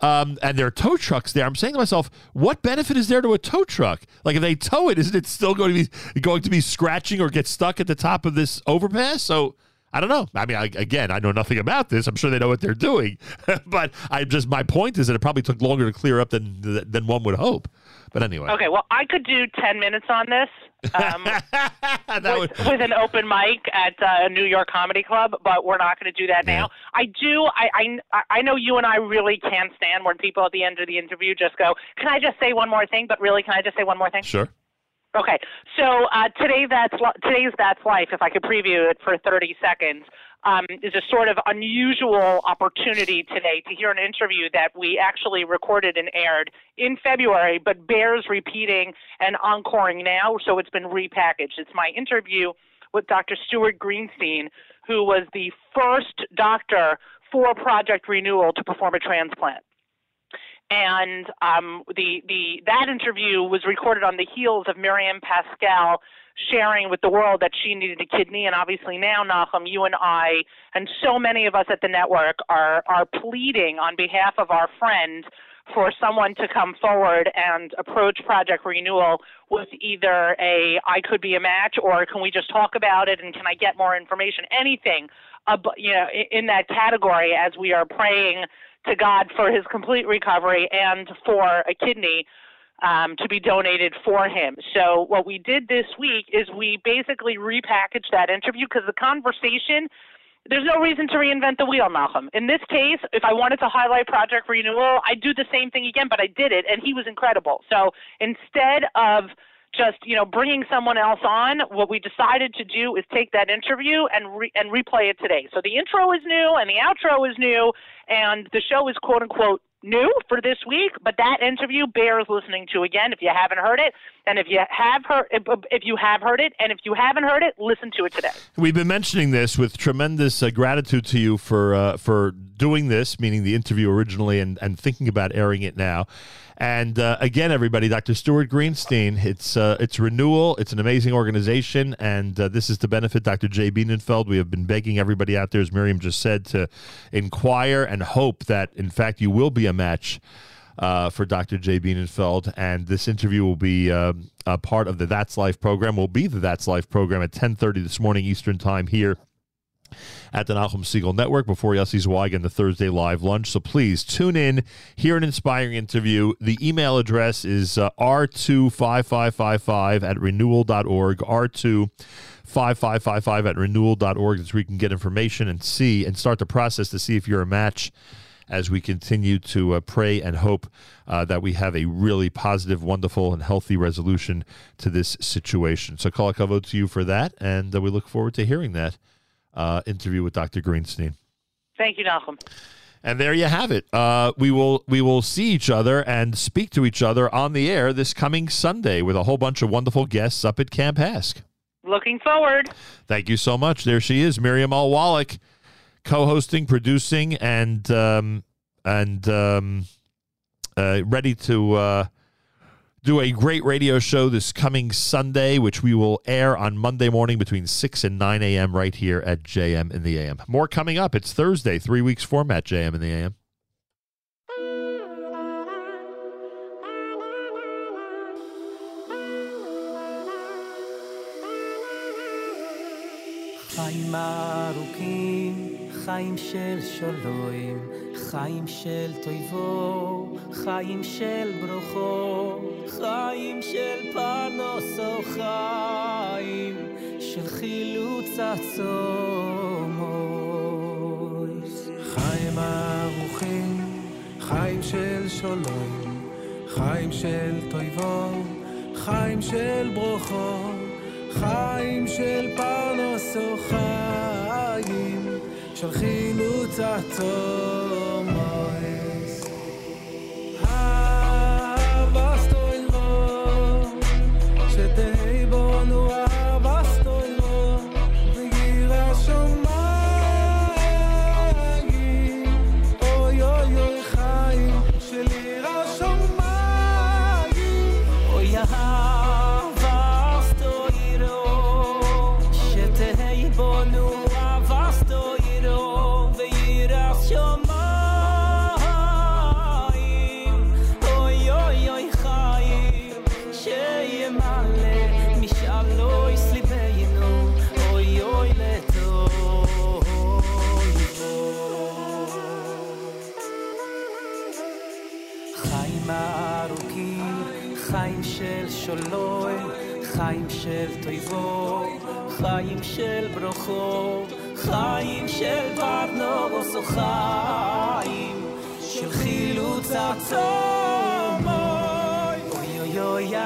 um, and there are tow trucks there, I'm saying to myself, what benefit is there to a tow truck? Like if they tow it, isn't it still going to be going to be scratching or get stuck at the top of this overpass? So. I don't know. I mean, I, again, I know nothing about this. I'm sure they know what they're doing, but I just my point is that it probably took longer to clear up than than one would hope. But anyway, Okay, well, I could do 10 minutes on this um, with, with an open mic at uh, a New York Comedy Club, but we're not going to do that now. I do. I, I I know you and I really can't stand when people at the end of the interview just go, "Can I just say one more thing?" But really, can I just say one more thing? Sure. Okay, so uh, today that's Li- today's that's life. If I could preview it for 30 seconds, um, is a sort of unusual opportunity today to hear an interview that we actually recorded and aired in February, but bears repeating and encoring now. So it's been repackaged. It's my interview with Dr. Stuart Greenstein, who was the first doctor for Project Renewal to perform a transplant and um, the the that interview was recorded on the heels of Miriam Pascal sharing with the world that she needed a kidney, and obviously now, Nachum, you and I, and so many of us at the network are are pleading on behalf of our friend for someone to come forward and approach Project Renewal with either a I could be a match or can we just talk about it and can I get more information? Anything, you know, in that category as we are praying to God for his complete recovery and for a kidney um, to be donated for him. So what we did this week is we basically repackaged that interview because the conversation. There's no reason to reinvent the wheel, Malcolm. In this case, if I wanted to highlight Project Renewal, I'd do the same thing again, but I did it, and he was incredible. So instead of just you know bringing someone else on, what we decided to do is take that interview and re- and replay it today. So the intro is new and the outro is new, and the show is quote unquote new for this week. But that interview bears listening to again if you haven't heard it, and if you have heard if, you have heard it, and if you haven't heard it, listen to it today. We've been mentioning this with tremendous uh, gratitude to you for uh, for doing this, meaning the interview originally, and, and thinking about airing it now. And uh, again, everybody, Dr. Stuart Greenstein. It's uh, it's renewal. It's an amazing organization, and uh, this is to benefit Dr. Jay Bienenfeld. We have been begging everybody out there, as Miriam just said, to inquire and hope that, in fact, you will be a match uh, for Dr. Jay Bienenfeld. And this interview will be uh, a part of the That's Life program. Will be the That's Life program at 10:30 this morning Eastern Time here at the Nachum Segal Network before Yossi Zweig and the Thursday Live Lunch. So please tune in, hear an inspiring interview. The email address is uh, r25555 at renewal.org, r25555 at renewal.org. That's where you can get information and see and start the process to see if you're a match as we continue to uh, pray and hope uh, that we have a really positive, wonderful, and healthy resolution to this situation. So, kol hakavod to you for that, and uh, we look forward to hearing that uh, interview with Dr. Greenstein. Thank you, Nachum. And there you have it. Uh, we will we will see each other and speak to each other on the air this coming Sunday with a whole bunch of wonderful guests up at Camp HASC. Looking forward. Thank you so much. There she is, Miriam L. Wallach, co-hosting, producing, and um, and um, uh, ready to uh, do a great radio show this coming Sunday, which we will air on Monday morning between six and nine a.m. right here at JM in the AM. More coming up. It's Thursday, three weeks format JM in the AM. Climb out, okay. חיים של שולוים, חיים של טויבו, חיים של ברוכו, חיים של פרנסו, חיים של חילוץ הצומויס. חיים ערוכים, חיים של שולום, חיים של טויבו, חיים של ברוכו, חיים של פרנסו, חיים של חילוץ התומויס. חיים של ברוכו, חיים של פרנוס או חיים של חילוץ הצומוי. אוי אוי אוי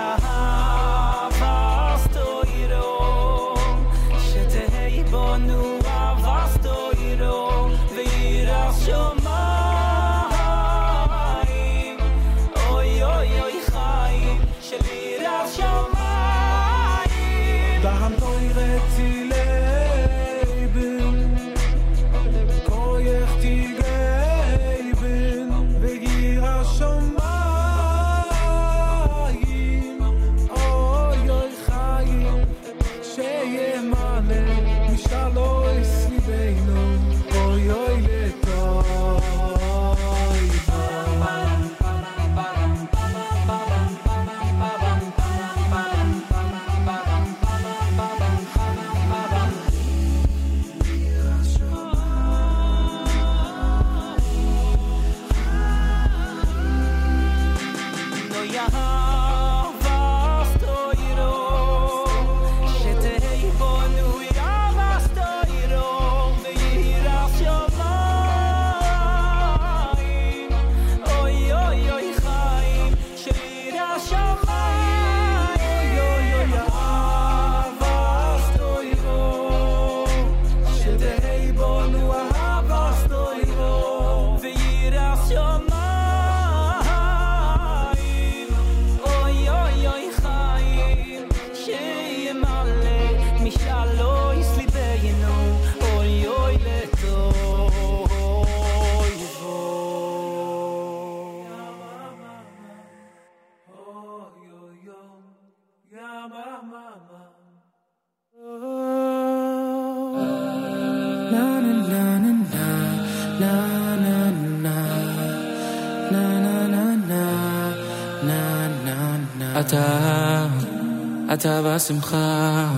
אתה בשמחה,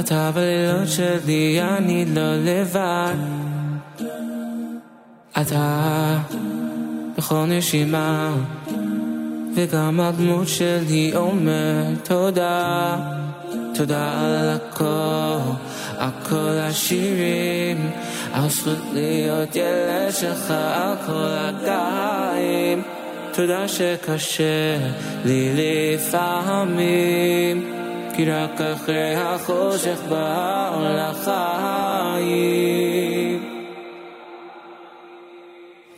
אתה בלילות שלי, אני לא לבד. אתה בכל נשימה, וגם הדמות שלי אומר תודה. תודה על הכל, על כל השירים, על זכות להיות ילד שלך, על כל הגאים. תודה שקשה לי לפעמים, כי רק אחרי החושך באור לחיים.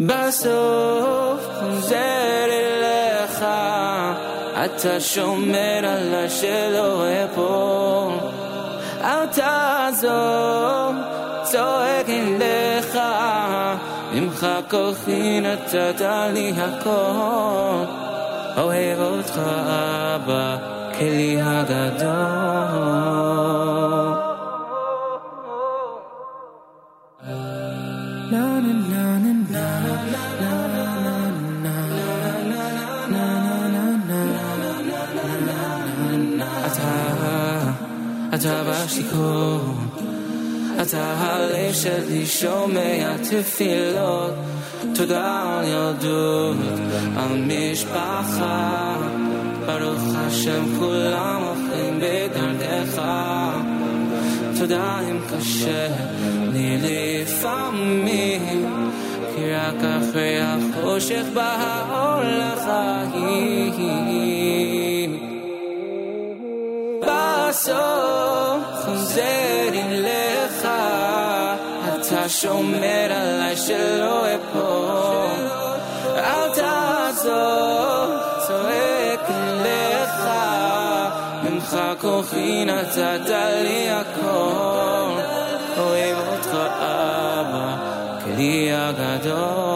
בסוף חוזר אליך, אתה שומר עליי שלא אפול. אל תעזוב, צועק אליך, הכוחי נתת לי הכל. אוהב אותך אבא, כלי הגדול. אתה בשיכון, אתה הלב שלי שומע תפילות. תודה על ילדות, על משפחה ברוך השם כולם הולכים בדרכך תודה אם קשה לי לפעמים כי רק אחרי החושך בא האור לחיים בסוף חוזרים לך אתה שומר עליי שלא אפול אל תעזור צועק לך ממך כוחי נתת לי הכל אוהב אותך אבא כלי הגדול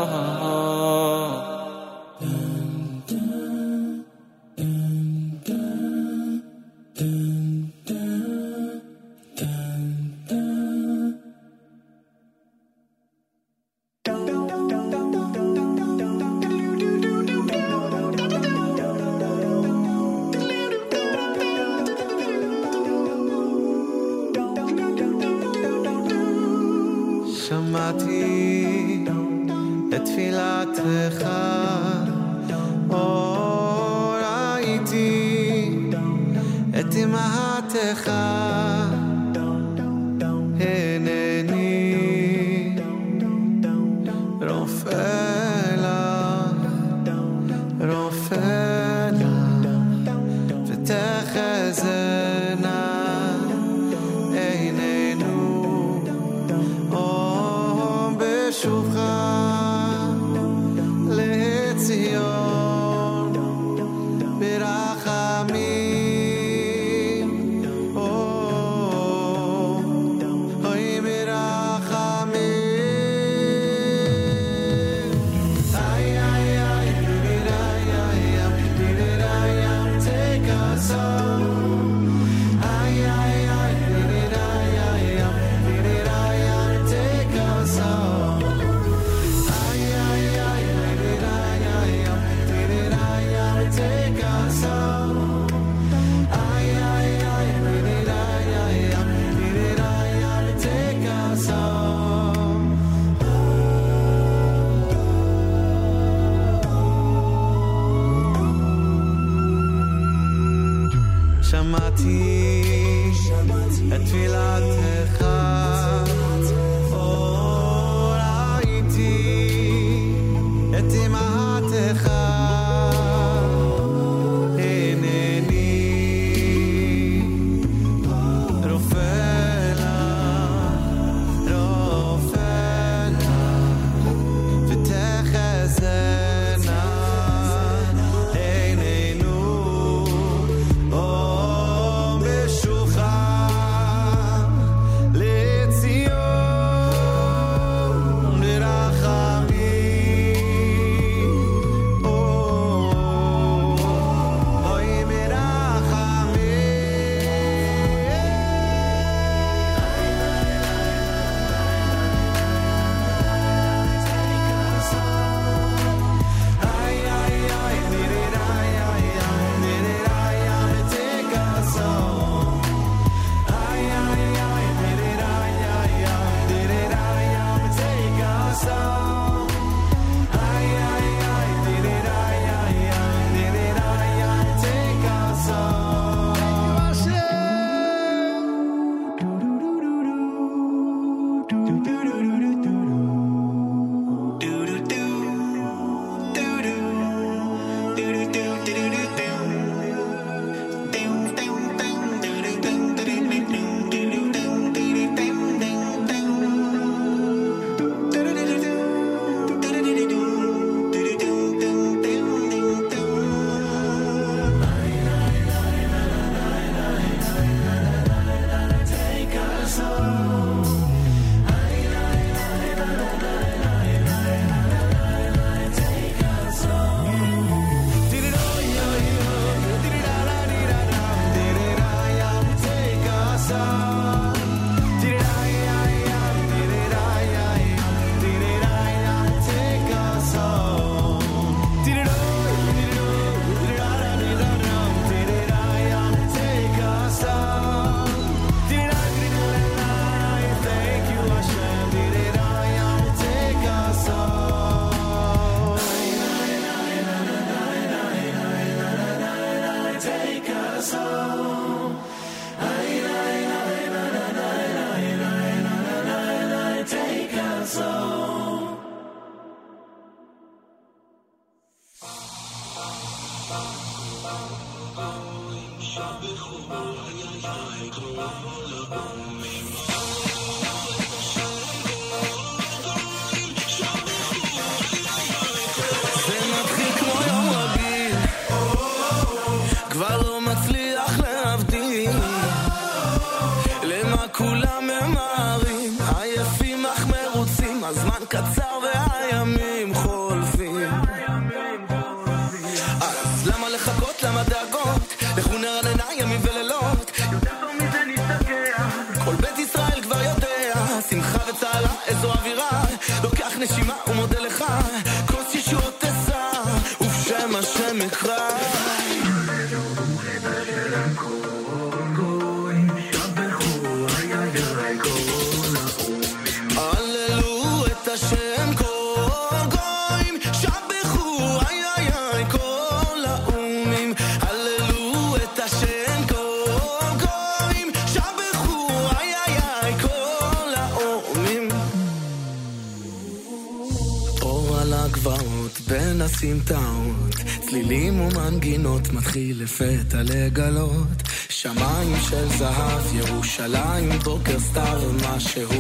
ירושלים, בוקר סתיו, משהו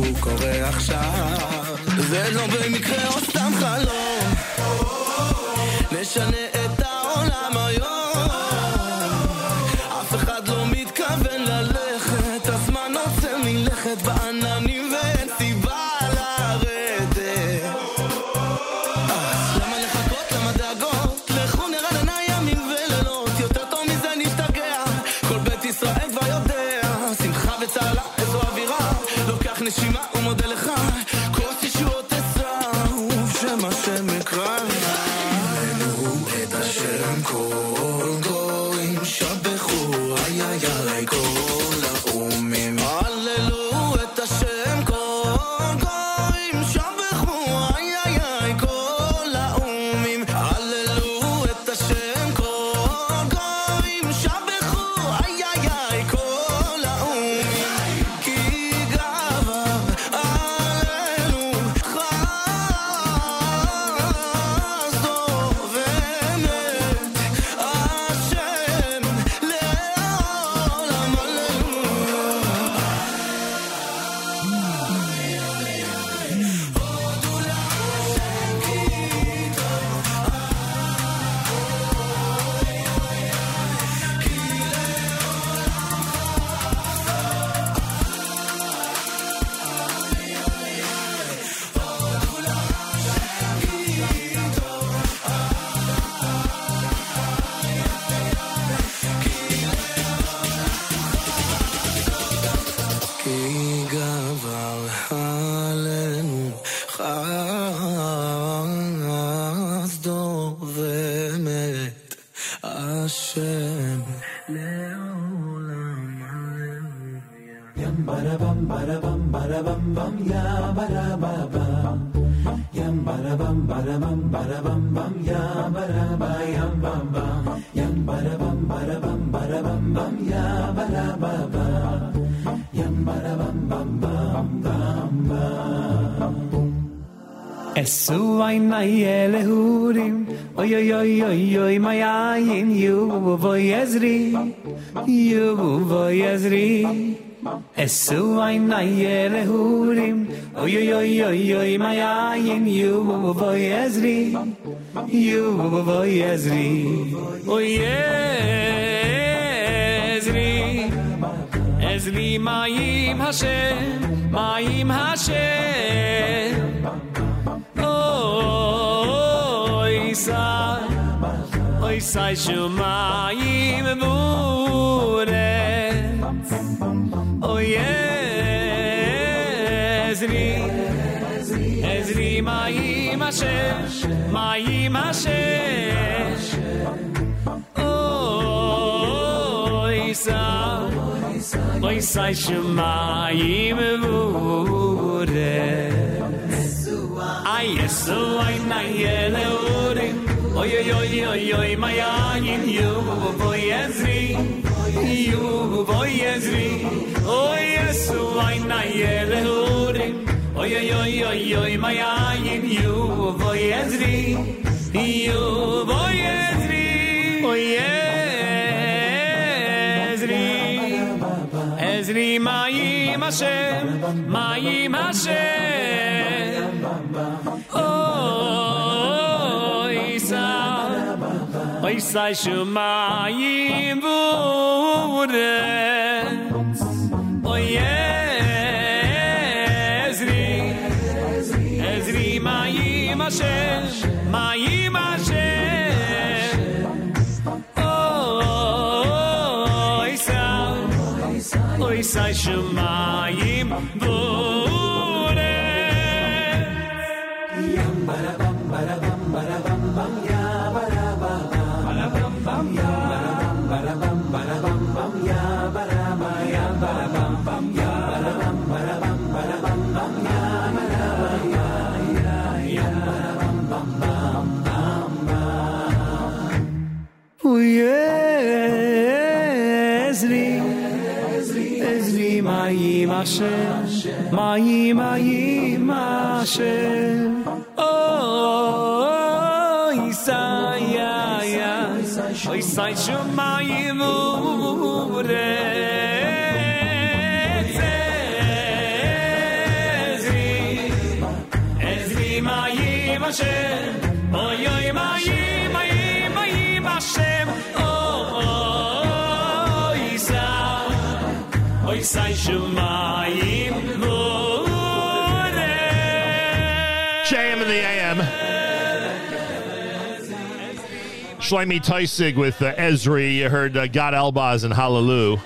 ay nay elehurim Oy oy oy oy oy my ayin you voy ezri You voy ezri Esu ay nay elehurim Oy oy oy oy oy my ayin you voy ezri You voy ezri Oy ezri Ezri mayim Hashem Mayim Hashem sai oi sai shuma i me bure oi ezri ezri mai ma mai ma oi sai oi sai shuma i me Ay, eso ay na yele ore. Oy oy oy oy oy my ayin you boy ezri. You boy ezri. Oy eso ay na yele ore. Oy oy oy oy oy my ayin you boy ezri. You boy ezri. Oy ezri. Ezri mayim Hashem. Mayim Hashem. sei shumayim vure oh yeah ezri ezri mayim asher mayim asher oh oh isal oh isal shumayim vure yam bara bam bara yam Ezri, Ezri, Mayim Hashem, Mayim, Mayim Hashem. Oh, Isai, ya, oh, Isai, Shemayim Uretz, JM in the AM. Shlomi Teisig with uh, Ezri. You heard uh, Gad Elbaz and Hallelujah.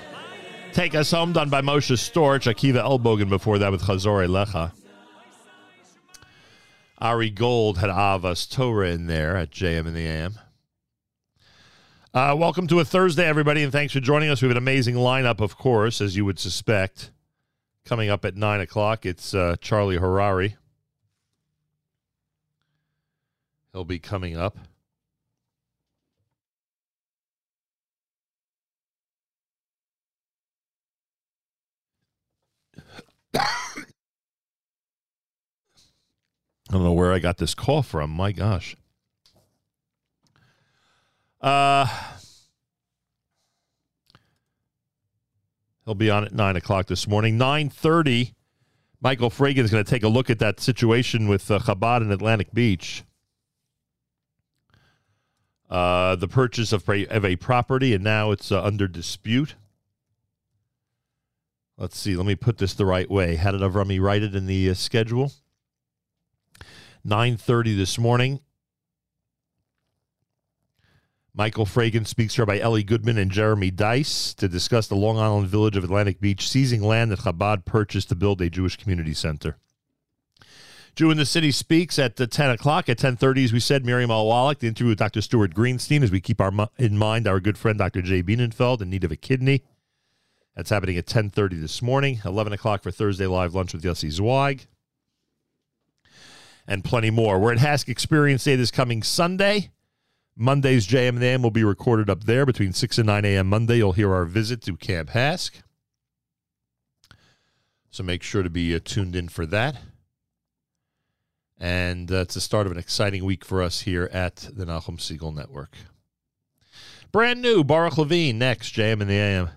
Take Us Home, done by Moshe Storch. Akiva Elbogen before that with Chazore Lecha. Ari Gold had Avas Torah in there at JM in the AM. Uh, welcome to a Thursday, everybody, and thanks for joining us. We have an amazing lineup, of course, as you would suspect. Coming up at 9 o'clock, it's uh, Charlie Harary. He'll be coming up. I don't know where I got this call from. My gosh. Uh, he'll be on at nine o'clock this morning. Nine thirty. Michael Fragin is going to take a look at that situation with uh, Chabad in Atlantic Beach. Uh, the purchase of, of a property, and now it's uh, under dispute. Let's see. Let me put this the right way. How did Avrami write it in the uh, schedule? 9.30 this morning. Michael Fragin speaks here by Ellie Goodman and Jeremy Dys to discuss the Long Island village of Atlantic Beach seizing land that Chabad purchased to build a Jewish community center. Jew in the City speaks at the 10 o'clock. At 10.30, as we said, Miriam L. Wallach, the interview with Dr. Stuart Greenstein, as we keep our in mind our good friend Dr. Jay Bienenfeld in need of a kidney. That's happening at 10.30 this morning. 11 o'clock for Thursday Live Lunch with Yossi Zweig. And plenty more. We're at HASC Experience Day this coming Sunday. Monday's JM and AM will be recorded up there between 6 and 9 a.m. Monday. You'll hear our visit to Camp HASC. So make sure to be uh, tuned in for that. And uh, it's the start of an exciting week for us here at the Nachum Segal Network. Brand new Baruch Levine next, JM and the AM.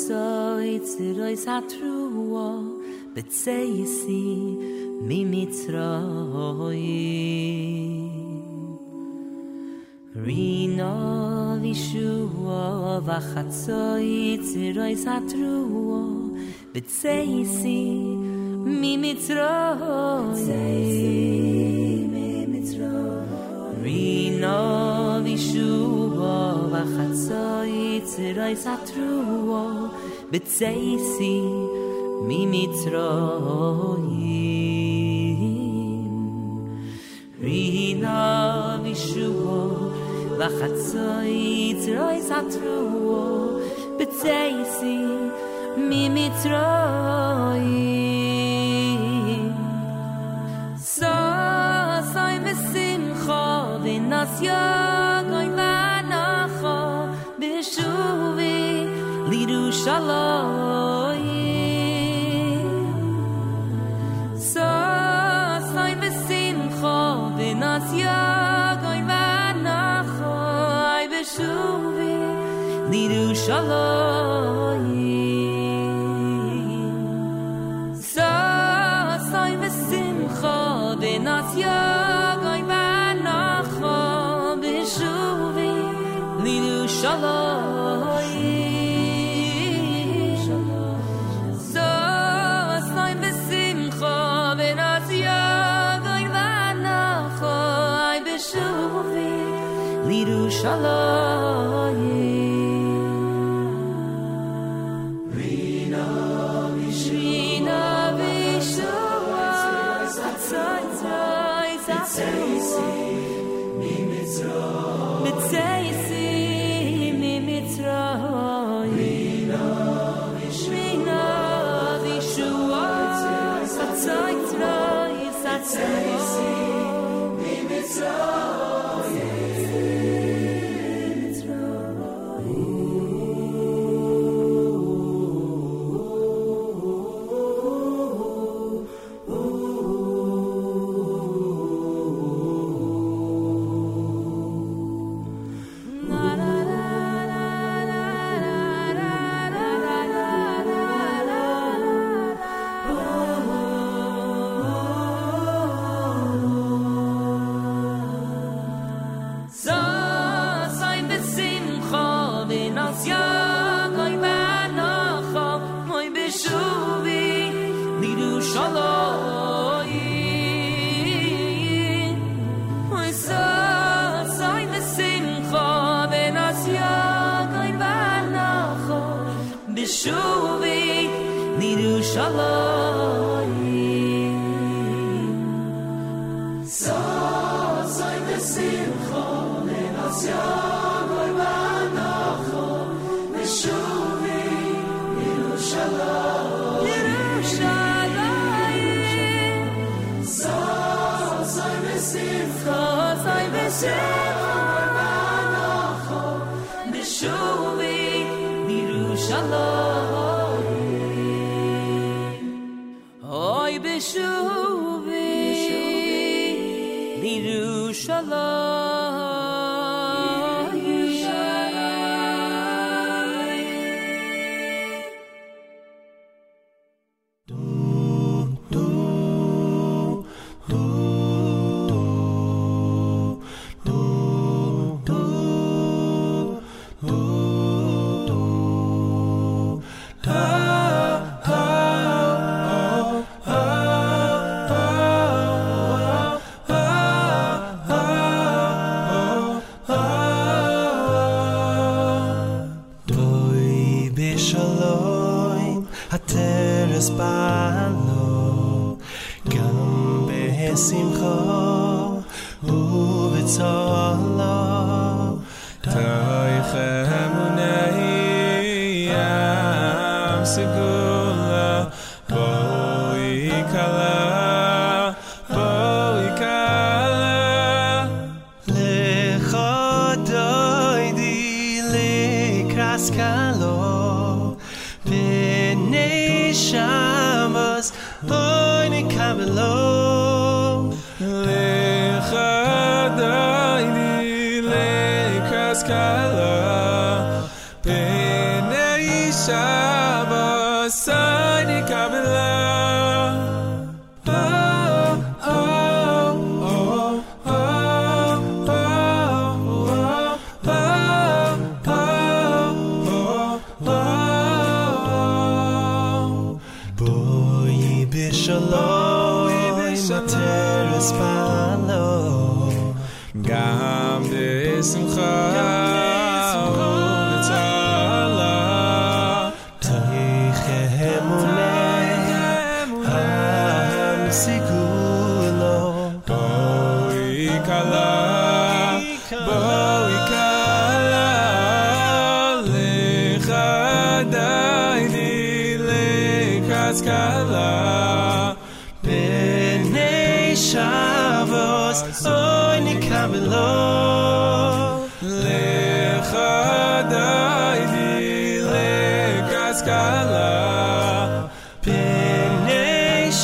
Vachatzoi tziroi satrua betzeisi mimitzroi Rina vishua vachatzoi tziroi satrua betzeisi mimitzroi Rino di shuwa wa khatsai tsirai satru wa bitsaisi mimitsrai Rino di shuwa wa khatsai tsirai satru yagoy manacho bishuvi lidu shaloi so sai besim kho binas yagoy manacho ay bishuvi lidu shaloi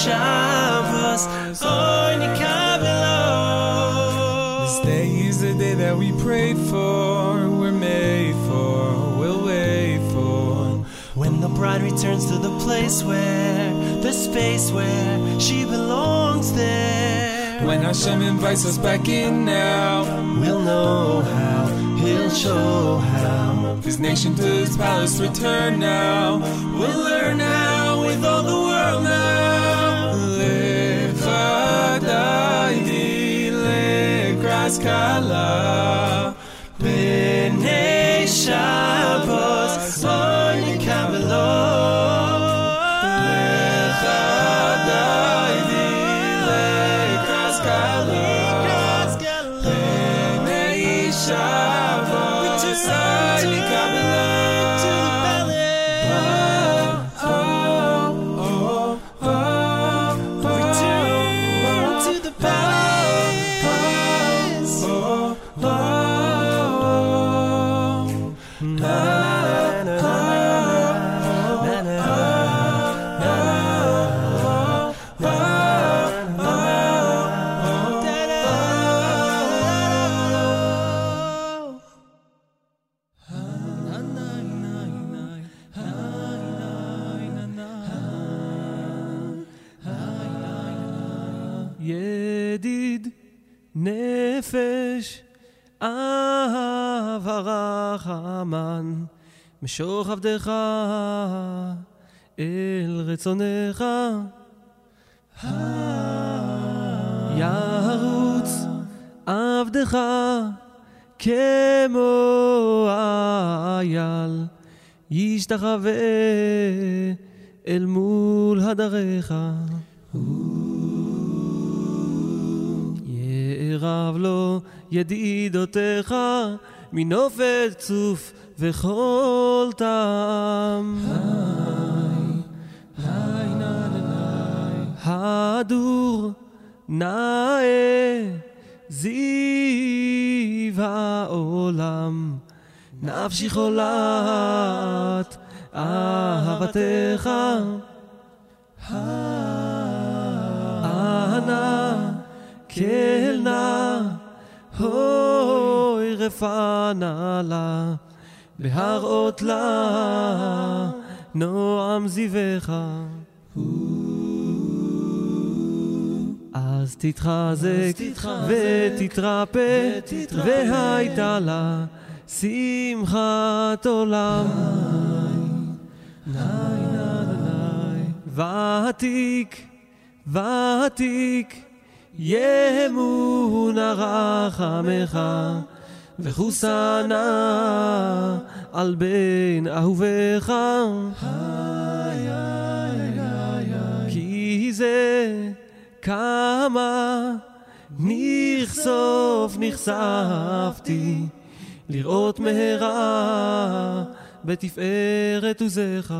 Shavos, oy. Lecha This day is the day that we prayed for, we're made for, we'll wait for. When the bride returns to the place where space where she belongs there. When Hashem invites us back in now, we'll know how, he'll show how. His nation to his palace return now, we'll learn now with all the world now. Le'vadai lekras kala, b'nei משוך עבדך אל רצונך. ירוץ עבדך כמו אייל ישתחווה אל מול הדריך. יערב לו ידידותיך מנופת צוף וכל טעם. הדור נאה זיו העולם. נפשי חולת אהבתך. אנא כן נא הוי רפנה לה להראות לה נועם זיווך אז תתחזק ותתרפא והייתה לה שמחת עולם. ותיק ותיק ימונה רחמך וחוסנה על בן אהובך. כי זה כמה נכסוף נחשפתי לראות מהרה בתפארת עוזך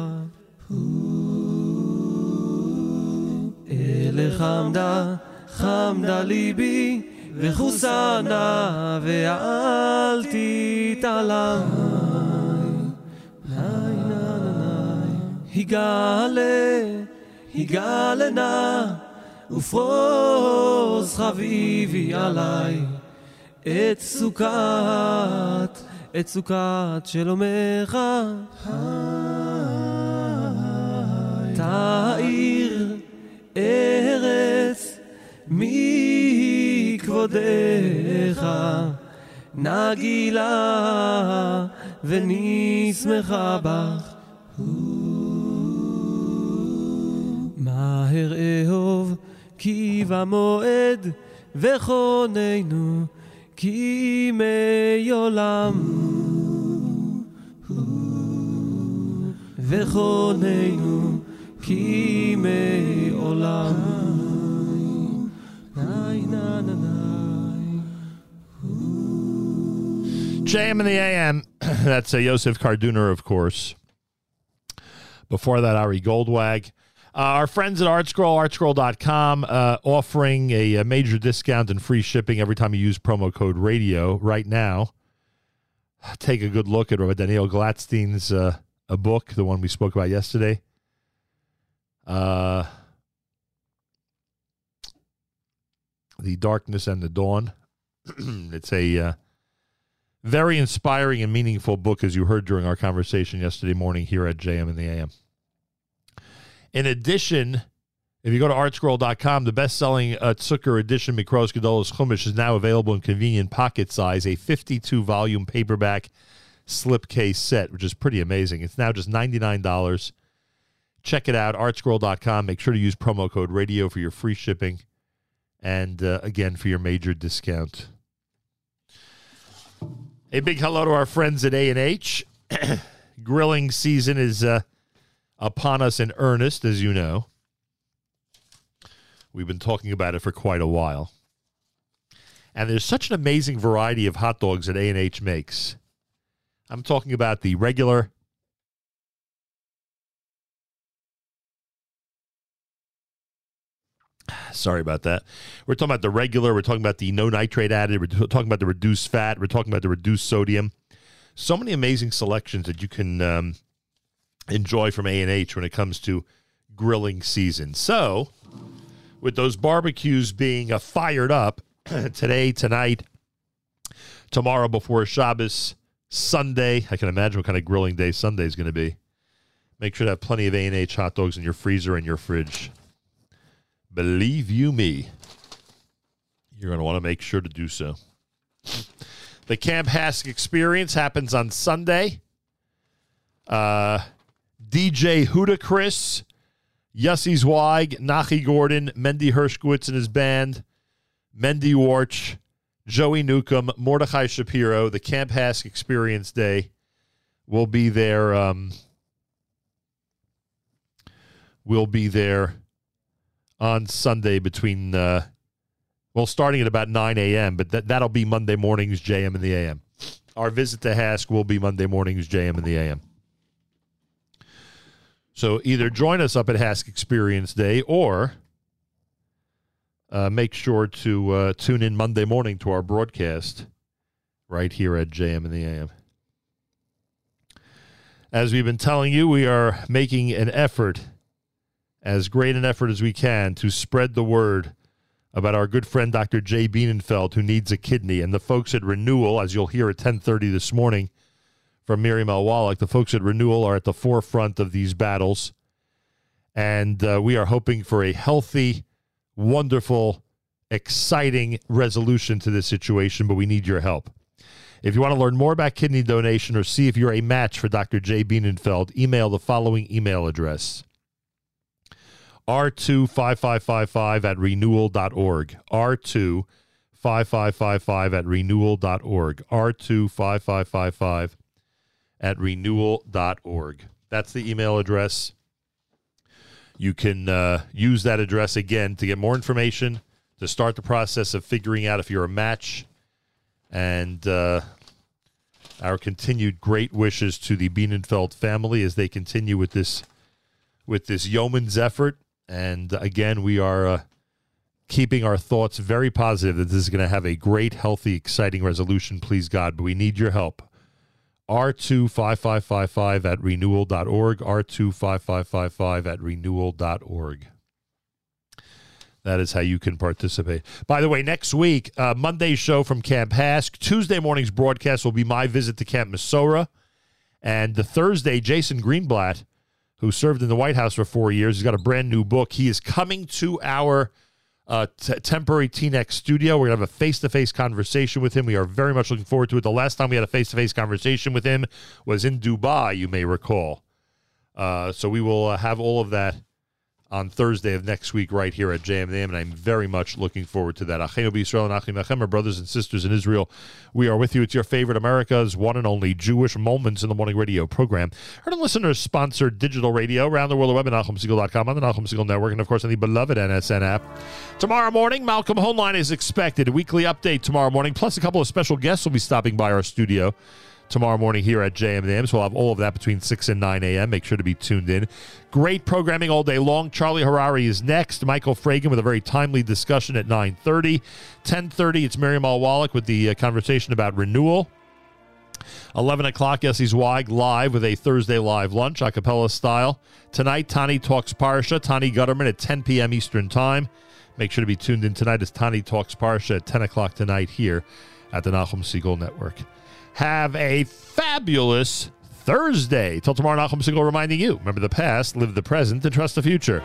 אלה חמדה חמדה ליבי וחוסנה ואל תתעלם. היגאלה היגאלה נא ופרוס חביבי עליי. את סוכת את סוכת שלומך תאיר ארץ מכבודך נגילה ונשמחה בך מהר אהוב כי במועד וכוננו כי ימי עולם וכוננו כי ימי עולם JM in the AM. That's uh, Yosef Karduner, of course. Before that, Ari Goldwag. Uh, our friends at ArtScroll, artscroll.com, uh, offering a, a major discount and free shipping every time you use promo code radio right now. Take a good look at Daniel Gladstein's uh, a book, the one we spoke about yesterday. Uh, the Darkness and the Dawn. it's a uh, very inspiring and meaningful book, as you heard during our conversation yesterday morning here at JM in the AM. In addition, If you go to artscroll.com, the best-selling uh, Zucker edition Mikros Gedolos Chumash is now available in convenient pocket size, a 52-volume paperback slipcase set, which is pretty amazing. It's now just $99. Check it out, artscroll.com. Make sure to use promo code radio for your free shipping and, uh, again, for your major discount. A big hello to our friends at A&H. Grilling season is uh, upon us in earnest, as you know. We've been talking about it for quite a while. And there's such an amazing variety of hot dogs that A&H makes. I'm talking about the regular Sorry about that. We're talking about the regular, we're talking about the no nitrate added, we're talking about the reduced fat, we're talking about the reduced sodium. So many amazing selections that you can um, enjoy from A&H when it comes to grilling season. So, with those barbecues being uh, fired up today, tonight, tomorrow before Shabbos, Sunday. I can imagine what kind of grilling day Sunday is going to be. Make sure to have plenty of A&H hot dogs in your freezer and your fridge. Believe you me, you're going to want to make sure to do so. The Camp HASC experience happens on Sunday. Uh, DJ Huda Chris, Yossi Zweig, Nachi Gordon, Mendy Hershkowitz and his band, Mendy Worch, Joey Newcomb, Mordechai Shapiro, the Camp HASC Experience Day will be there. Um, will be there on Sunday between, uh, well, starting at about 9 a.m., but that, that'll be Monday mornings, JM and the AM. Our visit to HASC will be Monday mornings, JM and the AM. So either join us up at HASC Experience Day or uh, make sure to uh, tune in Monday morning to our broadcast right here at JM and the AM. As we've been telling you, we are making an effort, as great an effort as we can, to spread the word about our good friend Dr. Jay Bienenfeld, who needs a kidney. And the folks at Renewal, as you'll hear at 1030 this morning from Miriam L. Wallach, the folks at Renewal are at the forefront of these battles. And uh, we are hoping for a healthy, wonderful, exciting resolution to this situation, but we need your help. If you want to learn more about kidney donation or see if you're a match for Dr. Jay Bienenfeld, email the following email address r25555 at renewal.org. r25555 at renewal.org. r25555 at renewal.org. That's the email address. You can uh, use that address again to get more information, to start the process of figuring out if you're a match, and uh, our continued great wishes to the Bienenfeld family as they continue with this with this yeoman's effort. And again, we are uh, keeping our thoughts very positive that this is going to have a great, healthy, exciting resolution, please God. But we need your help. R25555 at renewal.org. R25555 at renewal.org. That is how you can participate. By the way, next week, uh, Monday's show from Camp HASC. Tuesday morning's broadcast will be my visit to Camp Mesorah. And the Thursday, Jason Greenblatt, who served in the White House for four years, he's got a brand new book. He is coming to our uh, t- temporary TNX studio. We're going to have a face to face conversation with him. We are very much looking forward to it. The last time we had a face to face conversation with him was in Dubai, you may recall. Uh, so we will uh, have all of that on Thursday of next week right here at JMM, and I'm very much looking forward to that. Achenu B'Yisrael and Achim brothers and sisters in Israel. We are with you. It's your favorite America's one and only Jewish Moments in the Morning radio program. Heard and listeners sponsored digital radio around the world web at NachumSegal.com on the Nachum Segal Network, and of course on the beloved NSN app. Tomorrow morning, Malcolm Hoenlein is expected. A weekly update tomorrow morning, plus a couple of special guests will be stopping by our studio tomorrow morning here at JMM. So we'll have all of that between 6 and 9 a.m. Make sure to be tuned in. Great programming all day long. Charlie Harary is next. Michael Fragin with a very timely discussion at 9.30. 10.30, it's Miriam L. Wallach with the uh, conversation about renewal. 11 o'clock, Yossi Zweig live with a Thursday live lunch, a cappella style. Tonight, Tani Talks Parsha, Tani Gutterman at 10 p.m. Eastern Time. Make sure to be tuned in tonight as Tani Talks Parsha at 10 o'clock tonight here at the Nachum Segal Network. Have a fabulous Thursday. Till tomorrow, Nachum Segal reminding you remember the past, live the present, and trust the future.